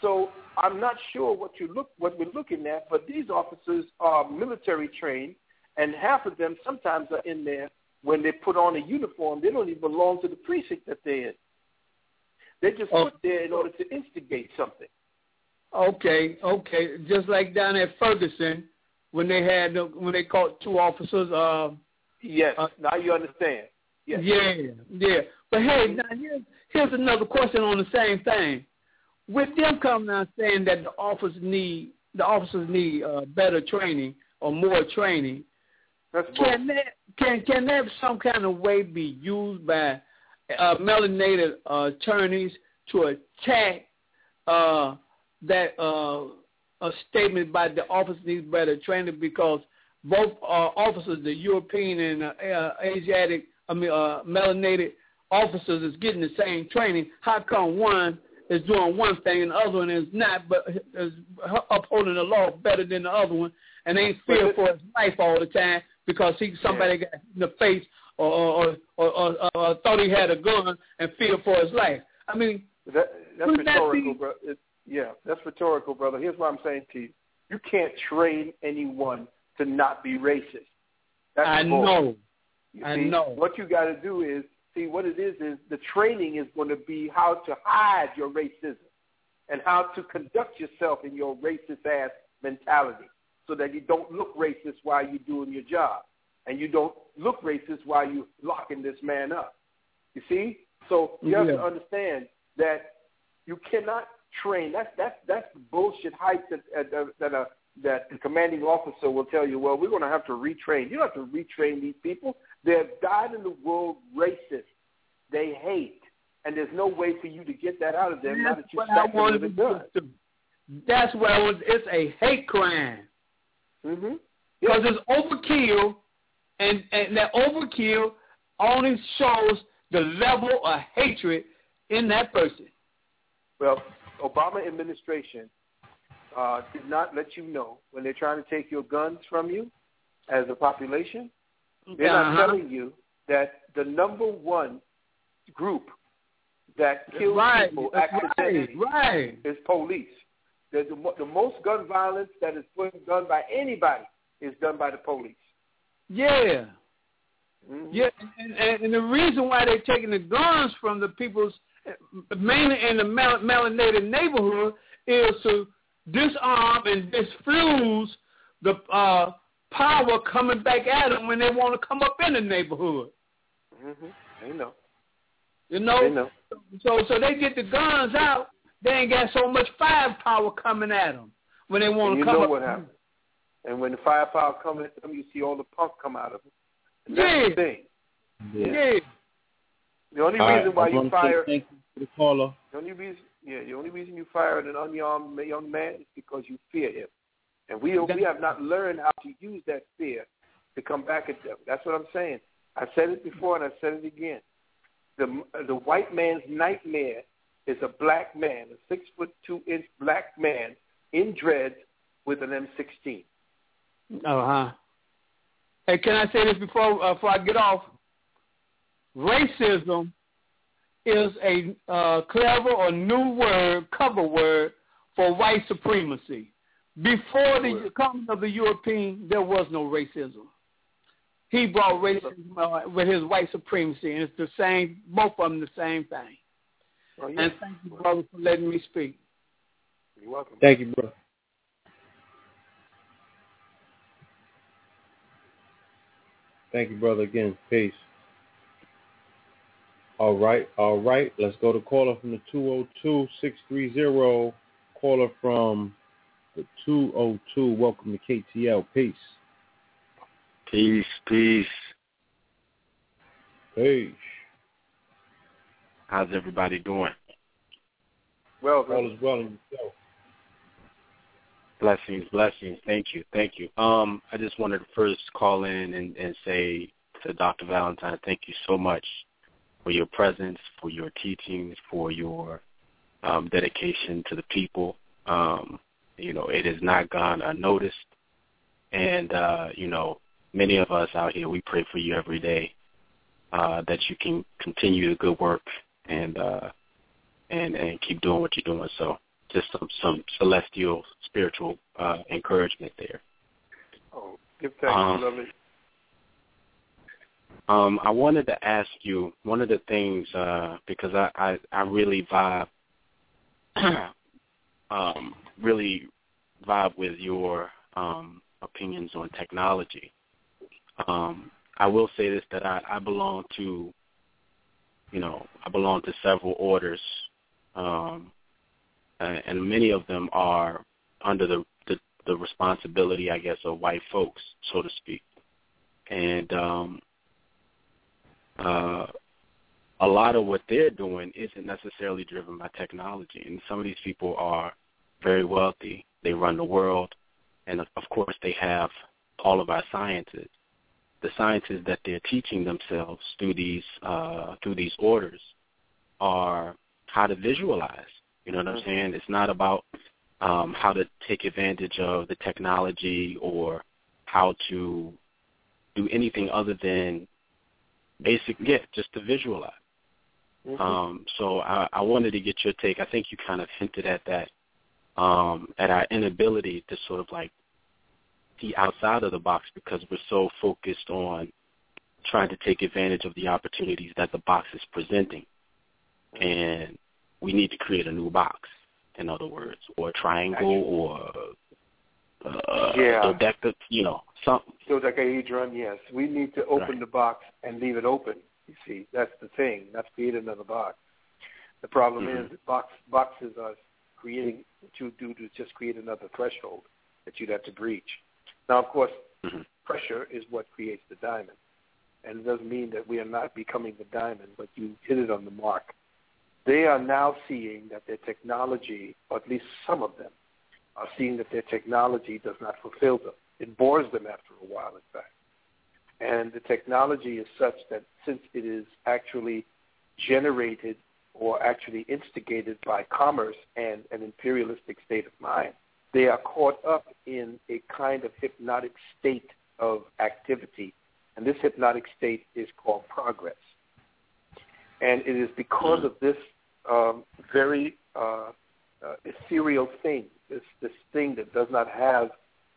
Speaker 7: So I'm not sure what you look what we're looking at, but these officers are military trained, and half of them sometimes are in there when they put on a uniform. They don't even belong to the precinct that they're in. They're just
Speaker 10: oh.
Speaker 7: put there in order to instigate something.
Speaker 10: Okay, okay. Just like down at Ferguson, when they had when they caught two officers. Uh,
Speaker 7: yes,
Speaker 10: uh,
Speaker 7: now you understand. Yes.
Speaker 10: Yeah, yeah. But hey, now here's here's another question on the same thing. With them coming out saying that the officers need the officers need uh, better training or more training,
Speaker 7: That's
Speaker 10: can that can can that some kind of way be used by uh, melanated uh, attorneys to attack uh, that uh, a statement by the office needs better training because both uh, officers, the European and uh, uh, Asiatic, I mean, uh, melanated officers is getting the same training. How come one is doing one thing and the other one is not, but is upholding the law better than the other one and ain't fear for his life all the time because he somebody got in the face or or, or, or, or thought he had a gun and fear for his life. I mean,
Speaker 7: that, that's rhetorical,
Speaker 10: that
Speaker 7: bro. It, yeah, that's rhetorical, brother. Here's what I'm saying to you. You can't train anyone to not be racist. That's
Speaker 10: I know.
Speaker 7: You
Speaker 10: I
Speaker 7: see,
Speaker 10: know.
Speaker 7: What you got to do is see what it is. Is the training is going to be how to hide your racism and how to conduct yourself in your racist ass mentality, so that you don't look racist while you're doing your job, and you don't look racist while you locking this man up. You see? So you have to understand that you cannot train. That's that's that's the bullshit hype that that that, uh, that the commanding officer will tell you. Well, we're going to have to retrain. You don't have to retrain these people. They're dyed in the world racist. They hate, and there's no way for you to get that out of them. now that you smack them with a
Speaker 10: to
Speaker 7: gun.
Speaker 10: to- That's what I was. It's a hate crime
Speaker 7: Mm-hmm.
Speaker 10: because it's overkill, and and that overkill only shows the level of hatred in that person.
Speaker 7: Well, Obama administration uh, did not let you know when they're trying to take your guns from you as a population. They're not
Speaker 10: Uh-huh.
Speaker 7: telling you that the number one group that kills
Speaker 10: Right,
Speaker 7: people accidentally
Speaker 10: right, right.
Speaker 7: is police. The, the, the most gun violence that is put- done by anybody is done by the police.
Speaker 10: Yeah.
Speaker 7: Mhm.
Speaker 10: Yeah, and, and, and the reason why they're taking the guns from the people's, mainly in the mel- melanated neighborhood, is to disarm and disfuse the uh, power coming back at them when they want to come up in the neighborhood.
Speaker 7: Mm-hmm. They know.
Speaker 10: You know?
Speaker 7: They know.
Speaker 10: So so they get the guns out. They ain't got so much firepower coming at them when they want to
Speaker 7: you
Speaker 10: come
Speaker 7: know
Speaker 10: up.
Speaker 7: what happens. And when the firepower comes at them, you see all the punk come out of them. And that's
Speaker 10: Yeah.
Speaker 7: the thing.
Speaker 10: Yeah.
Speaker 7: The only
Speaker 3: All right,
Speaker 7: reason why
Speaker 3: I
Speaker 7: you fire
Speaker 3: Thank you for the caller.
Speaker 7: the only reason yeah, the only reason you fired an unarmed young man is because you fear him. And we we have not learned how to use that fear to come back at them. That's what I'm saying. I said it before and I said it again. The the white man's nightmare is a black man, a six foot two inch black man in dreads with an M16.
Speaker 10: Uh huh. Hey, can I say this before uh, before I get off? Racism is a uh, clever or new word, cover word for white supremacy. Before the coming of the European, there was no racism. He brought racism uh, with his white supremacy, and it's the same. Both of them the same thing.
Speaker 7: Oh, yeah.
Speaker 10: And thank you, brother, for letting me speak.
Speaker 7: You're welcome.
Speaker 3: Thank you, bro. Thank you, brother. Again, peace. All right, all right. Let's go to caller from the 202-630. Caller from the 202. Welcome to KTL. Peace.
Speaker 11: Peace, peace.
Speaker 3: Peace.
Speaker 11: How's everybody doing?
Speaker 7: Well,
Speaker 3: All is well in yourself.
Speaker 11: Blessings, blessings. Thank you, thank you. Um, I just wanted to first call in and, and say to Dr. Valentine, thank you so much for your presence, for your teachings, for your um, dedication to the people. Um, you know, it has not gone unnoticed. And, uh, you know, many of us out here, we pray for you every day uh, that you can continue the good work and uh, and and keep doing what you're doing. So just some some celestial spiritual uh, encouragement there.
Speaker 7: Oh, give thanks,
Speaker 11: Um,
Speaker 7: beloved.
Speaker 11: Um, I wanted to ask you one of the things uh, because I, I I really vibe um, really vibe with your um, opinions on technology. Um, I will say this that I, I belong to you know I belong to several orders, um, and, many of them are under the, the the responsibility I guess of white folks, so to speak, and um, uh, a lot of what they're doing isn't necessarily driven by technology. And some of these people are very wealthy. They run the world. And of of course, they have all of our sciences. The sciences that they're teaching themselves through these uh, through these orders are how to visualize. You know what I'm saying? It's not about um, how to take advantage of the technology or how to do anything other than basic, yeah, just to visualize. Um, so I, I wanted to get your take. I think you kind of hinted at that, um, at our inability to sort of like see outside of the box because we're so focused on trying to take advantage of the opportunities that the box is presenting. And we need to create a new box, in other words, or a triangle or uh,
Speaker 7: Yeah.
Speaker 11: dodecta, you know, something.
Speaker 7: Dodecahedron, yes. We need to open
Speaker 11: Right.
Speaker 7: the box and leave it open. You see, that's the thing. Not create another box. The problem
Speaker 11: Mhm.
Speaker 7: is box boxes are creating what you do to just create another threshold that you'd have to breach. Now, of course,
Speaker 11: Mhm.
Speaker 7: pressure is what creates the diamond, and it doesn't mean that we are not becoming the diamond, but you hit it on the mark. They are now seeing that their technology, or at least some of them, are seeing that their technology does not fulfill them. It bores them after a while, in fact. And the technology is such that since it is actually generated or actually instigated by commerce and an imperialistic state of mind, they are caught up in a kind of hypnotic state of activity. And this hypnotic state is called progress. And it is because of this um, very uh, uh, ethereal thing, this, this thing that does not have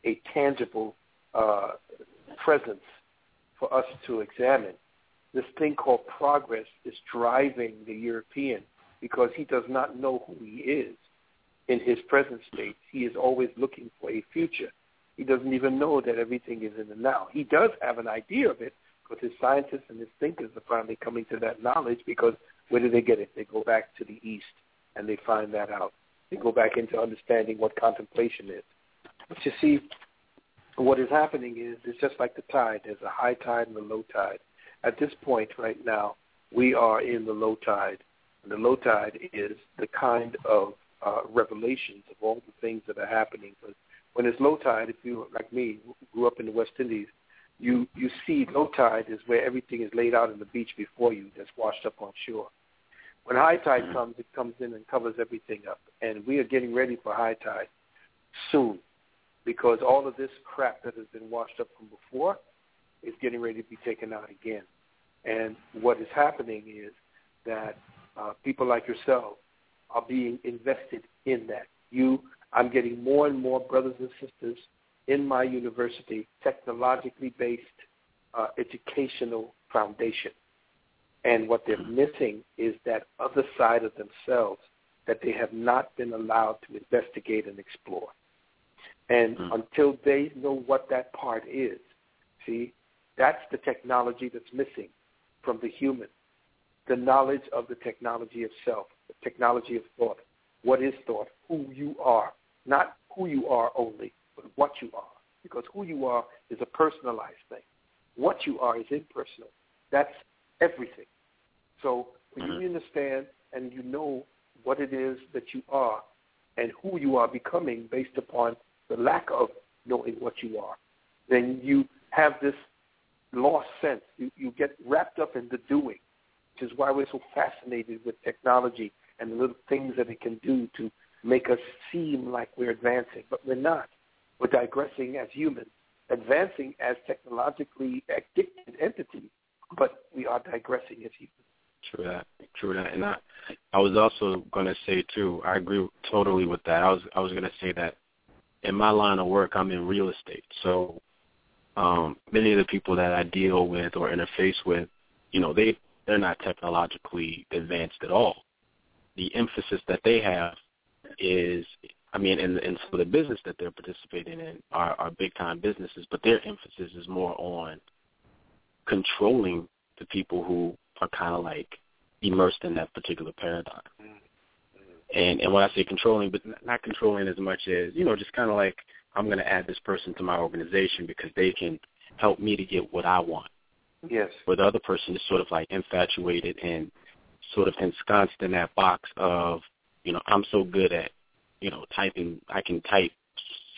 Speaker 7: a tangible uh, presence for us to examine. This thing called progress is driving the European because he does not know who he is in his present state. He is always looking for a future. He doesn't even know that everything is in the now. He does have an idea of it because his scientists and his thinkers are finally coming to that knowledge because where do they get it? They go back to the East and they find that out. They go back into understanding what contemplation is. But you see, what is happening is it's just like the tide. There's a high tide and a low tide. At this point right now, we are in the low tide. And the low tide is the kind of uh, revelations of all the things that are happening. But when it's low tide, if you, like me, grew up in the West Indies, you, you see low tide is where everything is laid out on the beach before you that's washed up on shore. When high tide comes, it comes in and covers everything up. And we are getting ready for high tide soon because all of this crap that has been washed up from before is getting ready to be taken out again. And what is happening is that uh, people like yourself are being invested in that. You, I'm getting more and more brothers and sisters in my university, technologically based uh, educational foundation. And what they're missing is that other side of themselves that they have not been allowed to investigate and explore. And until they know what that part is, see, that's the technology that's missing from the human. The knowledge of the technology of self, the technology of thought. What is thought? Who you are. Not who you are only, but what you are. Because who you are is a personalized thing. What you are is impersonal. That's everything. So when you mm-hmm. understand and you know what it is that you are and who you are becoming based upon the lack of knowing what you are, then you have this lost sense. You, you get wrapped up in the doing, which is why we're so fascinated with technology and the little things that it can do to make us seem like we're advancing, but we're not. We're digressing as humans, advancing as technologically addicted entities, but we are digressing as humans.
Speaker 11: True that. True that. And I, I was also going to say too. I agree totally with that. I was, I was going to say that in my line of work, I'm in real estate. So um, many of the people that I deal with or interface with, you know, they they're not technologically advanced at all. The emphasis that they have is, I mean, and and so the business that they're participating in are, are big time businesses, but their emphasis is more on controlling the people who are kind of like immersed in that particular paradigm. Mm-hmm. And and when I say controlling, but not controlling as much as you know, just kind of like I'm going to add this person to my organization because they can help me to get what I want.
Speaker 7: Yes.
Speaker 11: Where the other person is sort of like infatuated and sort of ensconced in that box of, you know, I'm so good at, you know, typing. I can type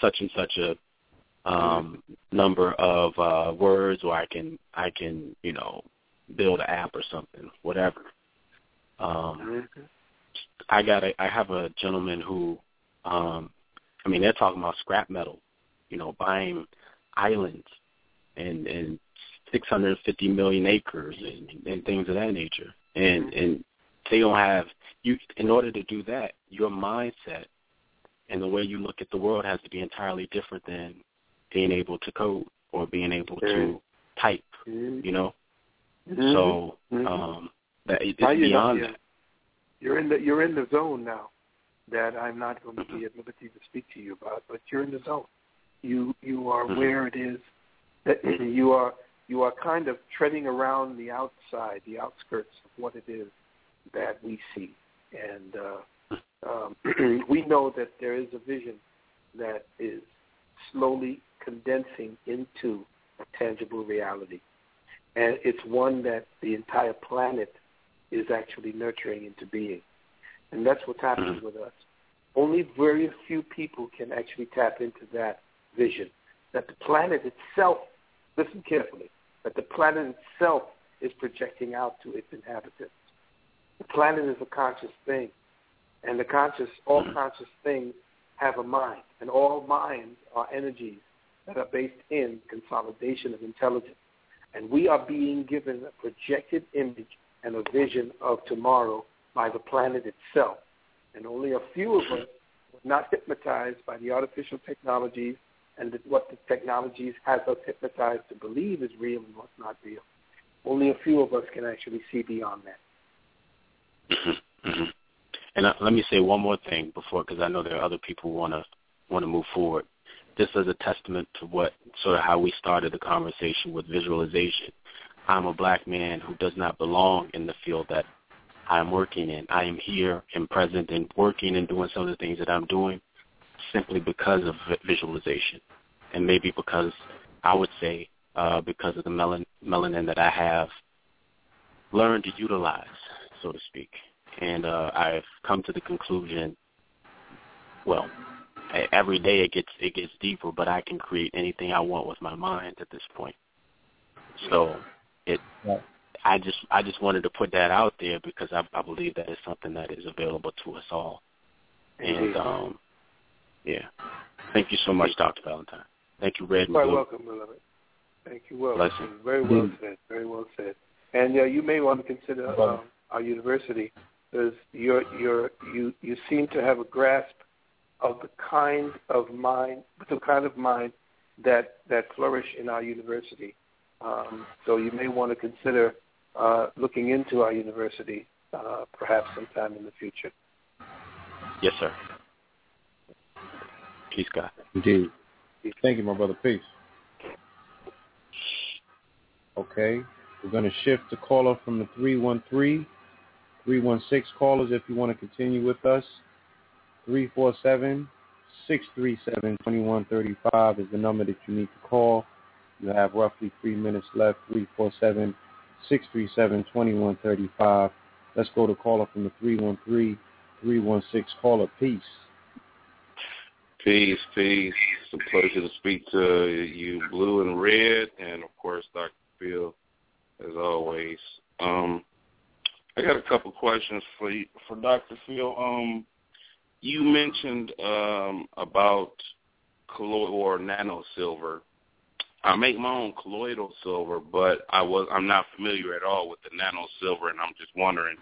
Speaker 11: such and such a um number of uh words, or I can I can you know build an app or something, whatever. Um, I got a, I have a gentleman who, um, I mean, they're talking about scrap metal, you know, buying islands and and 650 million acres and, and things of that nature, and and they don't have you. In order to do that, your mindset and the way you look at the world has to be entirely different than being able to code or being able to type. You know,
Speaker 7: Mhm.
Speaker 11: so
Speaker 7: Mhm.
Speaker 11: um, that it's
Speaker 7: Now you know,
Speaker 11: beyond that.
Speaker 7: You're in the you're in the zone now that I'm not going to be at liberty to speak to you about, but you're in the zone. You you are
Speaker 11: Mhm.
Speaker 7: where it is that you are you are kind of treading around the outside, the outskirts of what it is that we see, and uh, um, we know that there is a vision that is slowly condensing into a tangible reality, and it's one that the entire planet is actually nurturing into being. And that's what's happening with us. Only very few people can actually tap into that vision. That the planet itself, listen carefully, that the planet itself is projecting out to its inhabitants. The planet is a conscious thing. And the conscious, all conscious things have a mind. And all minds are energies that are based in consolidation of intelligence. And we are being given a projected image and a vision of tomorrow by the planet itself. And only a few of us were not hypnotized by the artificial technologies and what the technologies has us hypnotized to believe is real and what's not real. Only a few of us can actually see beyond that.
Speaker 11: hmm And uh, let me say one more thing before, because I know there are other people who want to want to move forward. This is a testament to what sort of how we started the conversation with visualization. I'm a black man who does not belong in the field that I'm working in. I am here and present and working and doing some of the things that I'm doing simply because of visualization, and maybe because I would say uh, because of the melan- melanin that I have learned to utilize, so to speak. And uh, I've come to the conclusion, well, every day it gets it gets deeper, but I can create anything I want with my mind at this point. So it, I just I just wanted to put that out there because I, I believe that is something that is available to us all. And um, yeah, thank you so much, Dr. Valentine. Thank you, Red and
Speaker 7: Quite
Speaker 11: Blue.
Speaker 7: welcome, beloved. Thank you. Well,
Speaker 11: Blessing.
Speaker 7: very well said. Very well said. And uh, you may want to consider um, our university because you're, you're, you you seem to have a grasp of the kind of mind, the kind of mind that that flourish in our university. Um, so you may want to consider uh, looking into our university, uh, perhaps sometime in the future.
Speaker 11: Yes, sir. Peace, God.
Speaker 3: Indeed. Thank you, my brother. Peace. Okay. We're going to shift the caller from the 313, 316 callers if you want to continue with us. 347 637 2135 is the number that you need to call. You have roughly three minutes left. 347 637 2135. Let's go to caller from the 313, 316 caller. Peace.
Speaker 12: Peace, peace. It's a pleasure to speak to you, Blue and Red, and of course, Dr. Phil, as always. Um, I got a couple questions for you, for Dr. Phil. Um, you mentioned um, about colloid or nano silver. I make my own colloidal silver, but I was I'm not familiar at all with the nano silver, and I'm just wondering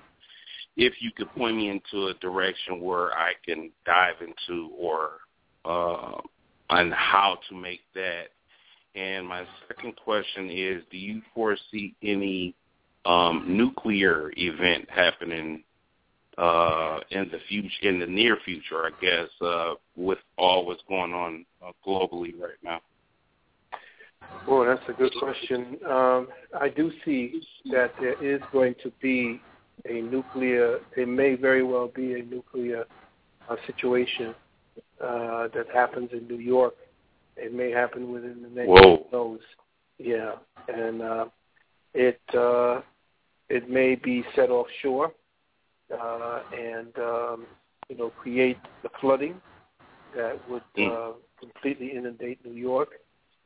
Speaker 12: if you could point me into a direction where I can dive into or uh, on how to make that. And my second question is, do you foresee any um, nuclear event happening uh, in the future, in the near future, I guess, uh, with all what's going on uh, globally right now?
Speaker 7: Well, that's a good question. Um, I do see that there is going to be a nuclear, there may very well be a nuclear uh, situation uh, that happens in New York. It may happen within the next
Speaker 12: Whoa.
Speaker 7: who knows. Yeah, and uh, it uh, it may be set offshore uh, and um, you know create the flooding that would uh, completely inundate New York,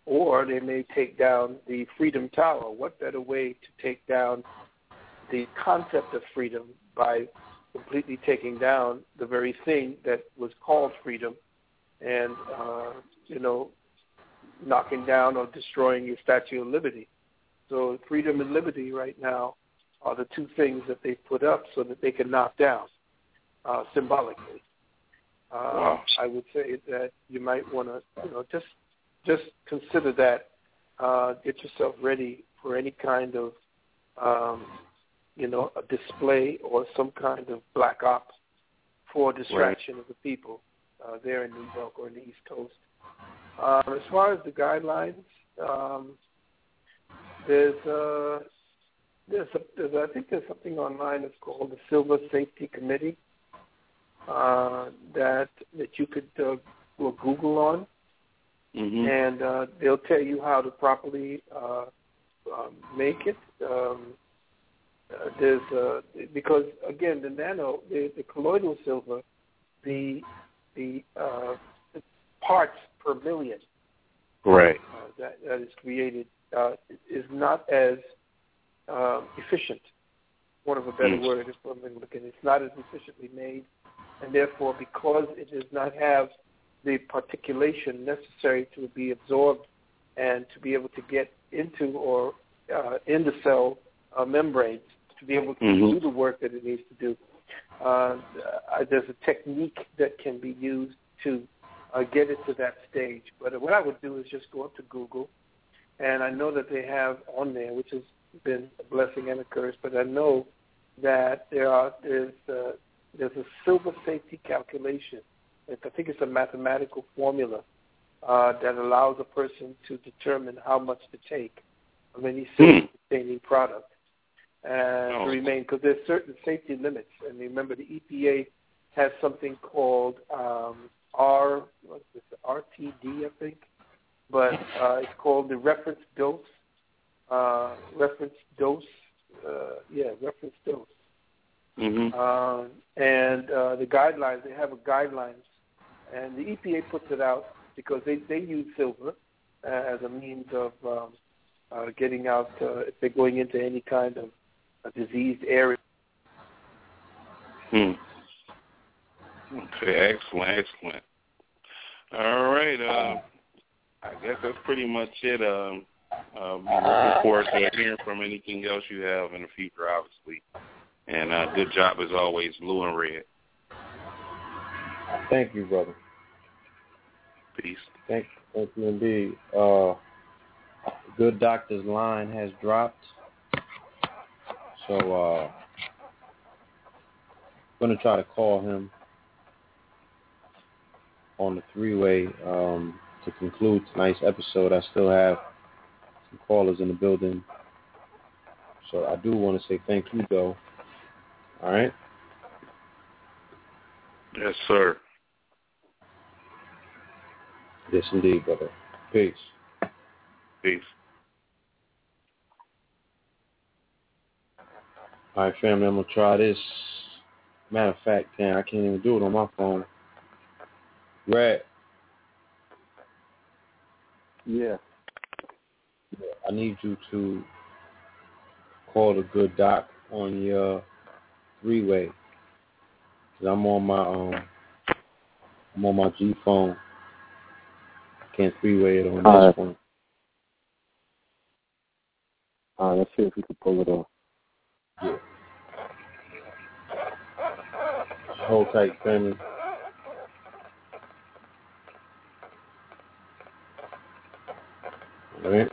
Speaker 7: or they may take down the Freedom Tower. What better way to take down the concept of freedom by completely taking down the very thing that was called freedom and uh, you know knocking down or destroying your Statue of Liberty. So freedom and liberty right now are the two things that they put up so that they can knock down uh, symbolically. Uh,
Speaker 12: Wow.
Speaker 7: I would say that you might want to, you know, just just consider that. Uh, get yourself ready for any kind of, um, you know, a display or some kind of black ops for distraction right. of the people uh, there in New York or in the East Coast. Uh, as far as the guidelines, um, there's, uh, there's, a, there's I think there's something online that's called the Silver Safety Committee uh, that that you could uh, go Google on,
Speaker 12: mm-hmm.
Speaker 7: and uh, they'll tell you how to properly uh, um, make it. Um, uh, there's uh, because again the nano, the, the colloidal silver, the the, uh, the parts per million
Speaker 12: right
Speaker 7: uh, that that is created uh, is not as uh, efficient. One of a better
Speaker 12: mm.
Speaker 7: word is what I'm looking. It's not as efficiently made, and therefore, because it does not have the particulation necessary to be absorbed and to be able to get into or uh, in the cell uh, membranes to be able to
Speaker 12: mm-hmm.
Speaker 7: do the work that it needs to do. Uh, there's a technique that can be used to uh, get it to that stage. But what I would do is just go up to Google, and I know that they have on there, which has been a blessing and a curse, but I know that there are there's uh, there's a silver safety calculation. I think it's a mathematical formula uh, that allows a person to determine how much to take of any silver-containing product and
Speaker 12: oh.
Speaker 7: to remain, because there's certain safety limits. And remember, the EPA has something called um, R, what's this, RTD, I think, but uh, it's called the reference dose. Uh, reference dose, uh, yeah, reference dose.
Speaker 12: Mm-hmm.
Speaker 7: Uh, and uh, the guidelines, they have a guidelines, and the EPA puts it out because they, they use silver uh, as a means of um, uh, getting out uh, if they're going into any kind of a diseased area.
Speaker 12: Hmm. Okay, excellent, excellent. All right, uh, I guess that's pretty much it. Um, uh, we're looking forward to hearing from anything else you have in the future, obviously. And uh, good job as always, blue and red.
Speaker 3: Thank you, brother.
Speaker 12: Peace.
Speaker 3: Thank, thank you indeed. Uh, good doctor's line has dropped, so uh, I'm gonna try to call him on the three-way um, to conclude tonight's episode. I still have some callers in the building, so I do want to say thank you, though. All right.
Speaker 12: Yes, sir.
Speaker 3: Yes, indeed, brother. Peace.
Speaker 12: Peace.
Speaker 3: All right, family, I'm going to try this. Matter of fact, damn, I can't even do it on my phone. Red.
Speaker 6: Yeah.
Speaker 3: I need you to call the good doc on your three way. Cause I'm on my um I'm on my G phone. I can't three way it on
Speaker 6: All
Speaker 3: this
Speaker 6: right.
Speaker 3: one.
Speaker 6: All right, let's see if we can pull it off.
Speaker 3: Yeah. Hold tight, family. All right.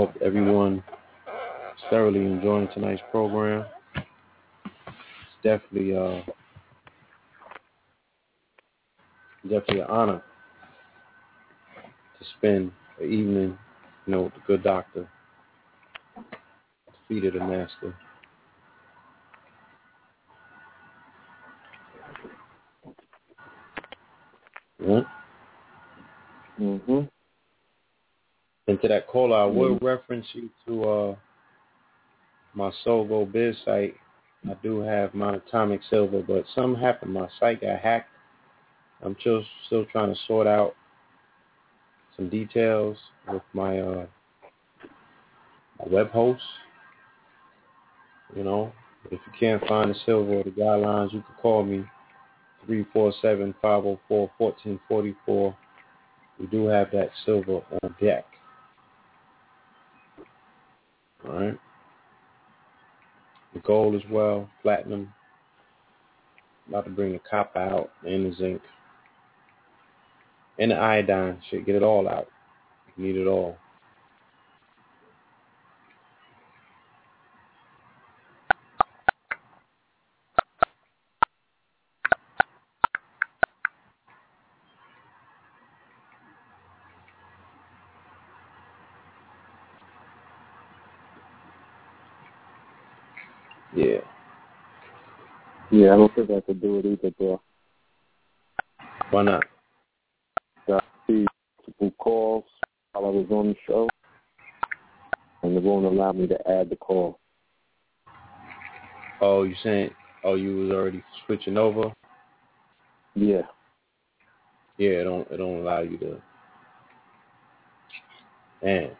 Speaker 3: Hope everyone is thoroughly enjoying tonight's program. It's definitely uh definitely an honor to spend the evening, you know, with the good doctor, feet of the master. Yeah.
Speaker 6: Mm-hmm.
Speaker 3: And to that caller, I will reference you to uh, my Sogo Biz site. I do have monatomic silver, but something happened. My site got hacked. I'm still still trying to sort out some details with my uh, my web host. You know, if you can't find the silver or the guidelines, you can call me 347-504-1444. We do have that silver on deck. All right. The gold as well, platinum. about to bring the copper out and the zinc and the iodine. Shit, get it all out. You need it all. Yeah.
Speaker 6: Yeah, I don't think I could do it either, bro.
Speaker 3: Why not?
Speaker 6: I see people calls while I was on the show, and it won't allow me to add the call.
Speaker 3: Oh, you saying? Oh, you was already switching over?
Speaker 6: Yeah.
Speaker 3: Yeah, it don't it don't allow you to. Man,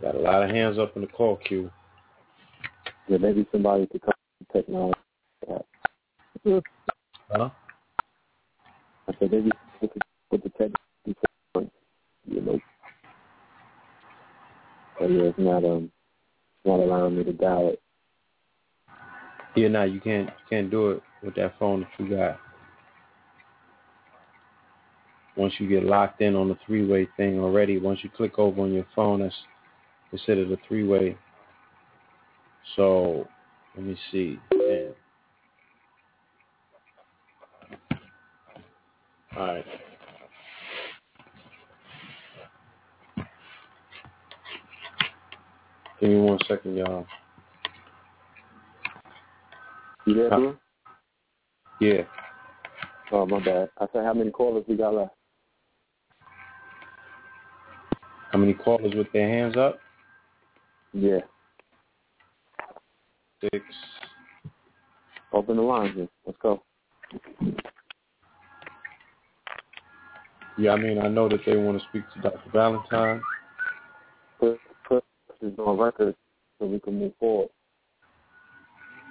Speaker 3: got a lot of hands up in the call queue.
Speaker 6: Yeah, maybe somebody could come technology.
Speaker 3: Huh?
Speaker 6: I said maybe could put the technology, you know. But yeah, it's not um, it's not allowing me to dial it.
Speaker 3: Yeah, no, you can't you can't do it with that phone that you got. Once you get locked in on the three way thing already, once you click over on your phone, that's considered a three way. So let me see. All right. Give me one second, y'all.
Speaker 6: You there, bro?
Speaker 3: Yeah.
Speaker 6: Oh, my bad. I said, how many callers we got left?
Speaker 3: How many callers with their hands up?
Speaker 6: Yeah.
Speaker 3: Six.
Speaker 6: Open the lines here. Let's go.
Speaker 3: Yeah, I mean, I know that they want to speak to Dr. Valentine.
Speaker 6: Put put this on record so we can move forward.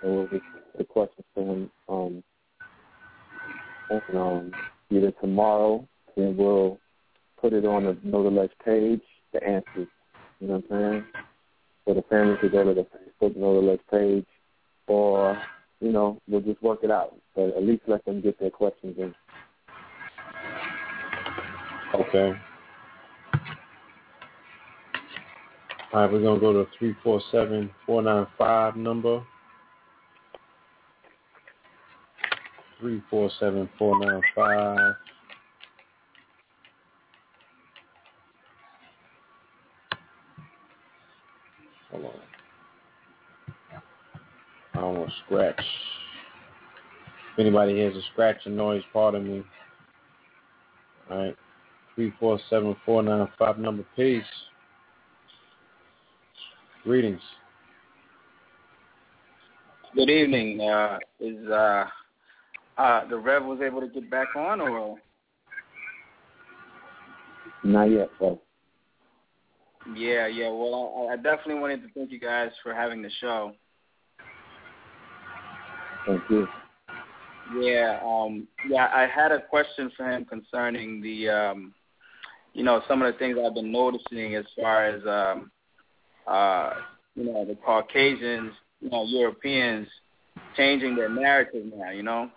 Speaker 6: And we'll get the questions to him um, and, um, either tomorrow, then we'll put it on the Know the page, the answers. You know what I'm saying? So the family could go to the Facebook Ledge page, or, you know, we'll just work it out. But at least let them get their questions in.
Speaker 3: Okay. All right, we're gonna go to three four seven four nine five number. Three four seven four nine five. I don't want to scratch. If anybody hears a scratching noise, pardon me. All right. Three four seven four nine five number. Peace. Greetings.
Speaker 13: Good evening. Uh, is uh, uh, the Rev was able to get back on, or
Speaker 6: Not yet, bro.
Speaker 13: yeah, yeah. Well, I, I definitely wanted to thank you guys for having the show.
Speaker 6: Thank you.
Speaker 13: Yeah, um, yeah. I had a question for him concerning the, um, you know, some of the things I've been noticing as far as, um, uh, you know, the Caucasians, you know, Europeans changing their narrative now. You know,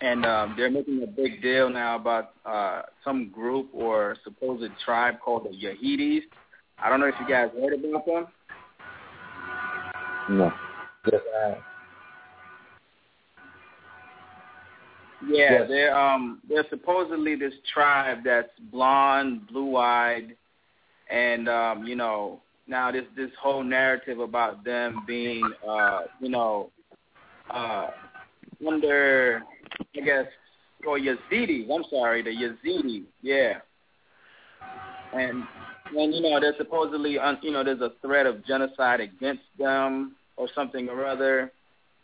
Speaker 13: and um, they're making a big deal now about uh, some group or supposed tribe called the Yahidis. I don't know if you guys heard about them.
Speaker 6: No.
Speaker 3: Yes, I have.
Speaker 13: Yeah,
Speaker 3: Yes.
Speaker 13: they're um they're supposedly this tribe that's blonde, blue eyed, and um, you know, now this this whole narrative about them being uh, you know, uh under I guess or Yazidis, I'm sorry, the Yazidis, yeah. And and you know, there's supposedly un, you know, there's a threat of genocide against them or something or other.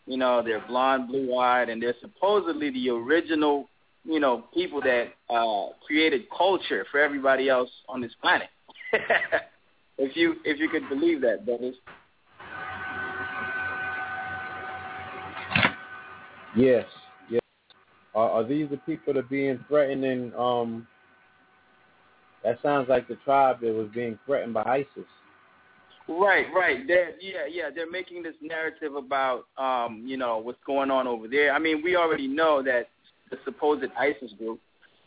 Speaker 13: You know, they're blonde, blue eyed, and they're supposedly the original, you know, people that uh created culture for everybody else on this planet. if you if you could believe that, brothers.
Speaker 3: Yes, yes. Are, are these the people that are being threatened? And um, that sounds like the tribe that was being threatened by ISIS.
Speaker 13: Right, right. They're, yeah, yeah. They're making this narrative about, um, you know, what's going on over there. I mean, we already know that the supposed ISIS group,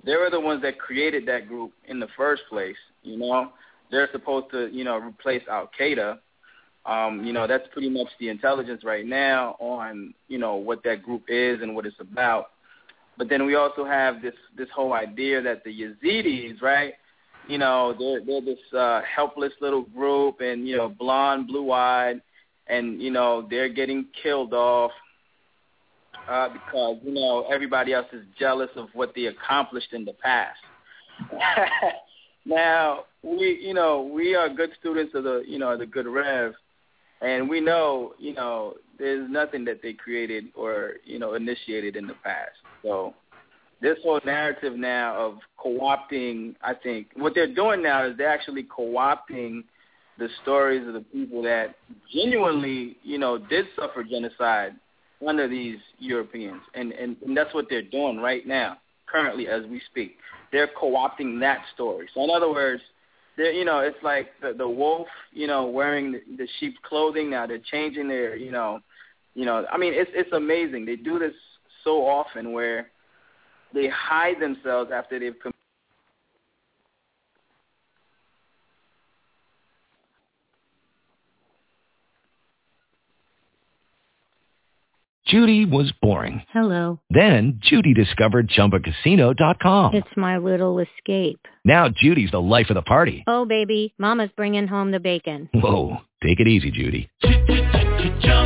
Speaker 13: they were the ones that created that group in the first place. You know, they're supposed to, you know, replace Al Qaeda. Um, you know, that's pretty much the intelligence right now on, you know, what that group is and what it's about. But then we also have this this whole idea that the Yazidis, right? You know, they're they're this uh, helpless little group, and you know, blonde, blue-eyed, and you know, they're getting killed off uh, because you know everybody else is jealous of what they accomplished in the past. now we, you know, we are good students of the, you know, the good Rev, and we know, you know, there's nothing that they created or you know initiated in the past. So this whole narrative now of co-opting, I think what they're doing now is they're actually co-opting the stories of the people that genuinely, you know, did suffer genocide under these Europeans, and and, and that's what they're doing right now, currently as we speak. They're co-opting that story. So in other words, they're you know it's like the, the wolf, you know, wearing the, the sheep's clothing. Now they're changing their, you know, you know. I mean, it's it's amazing. They do this so often where they hide themselves after they've com-
Speaker 14: Judy was boring.
Speaker 15: Hello.
Speaker 14: Then Judy discovered ChumbaCasino.com.
Speaker 15: It's my little escape.
Speaker 14: Now Judy's the life of the party.
Speaker 15: Oh, baby, mama's bringing home the bacon.
Speaker 14: Whoa, take it easy, Judy.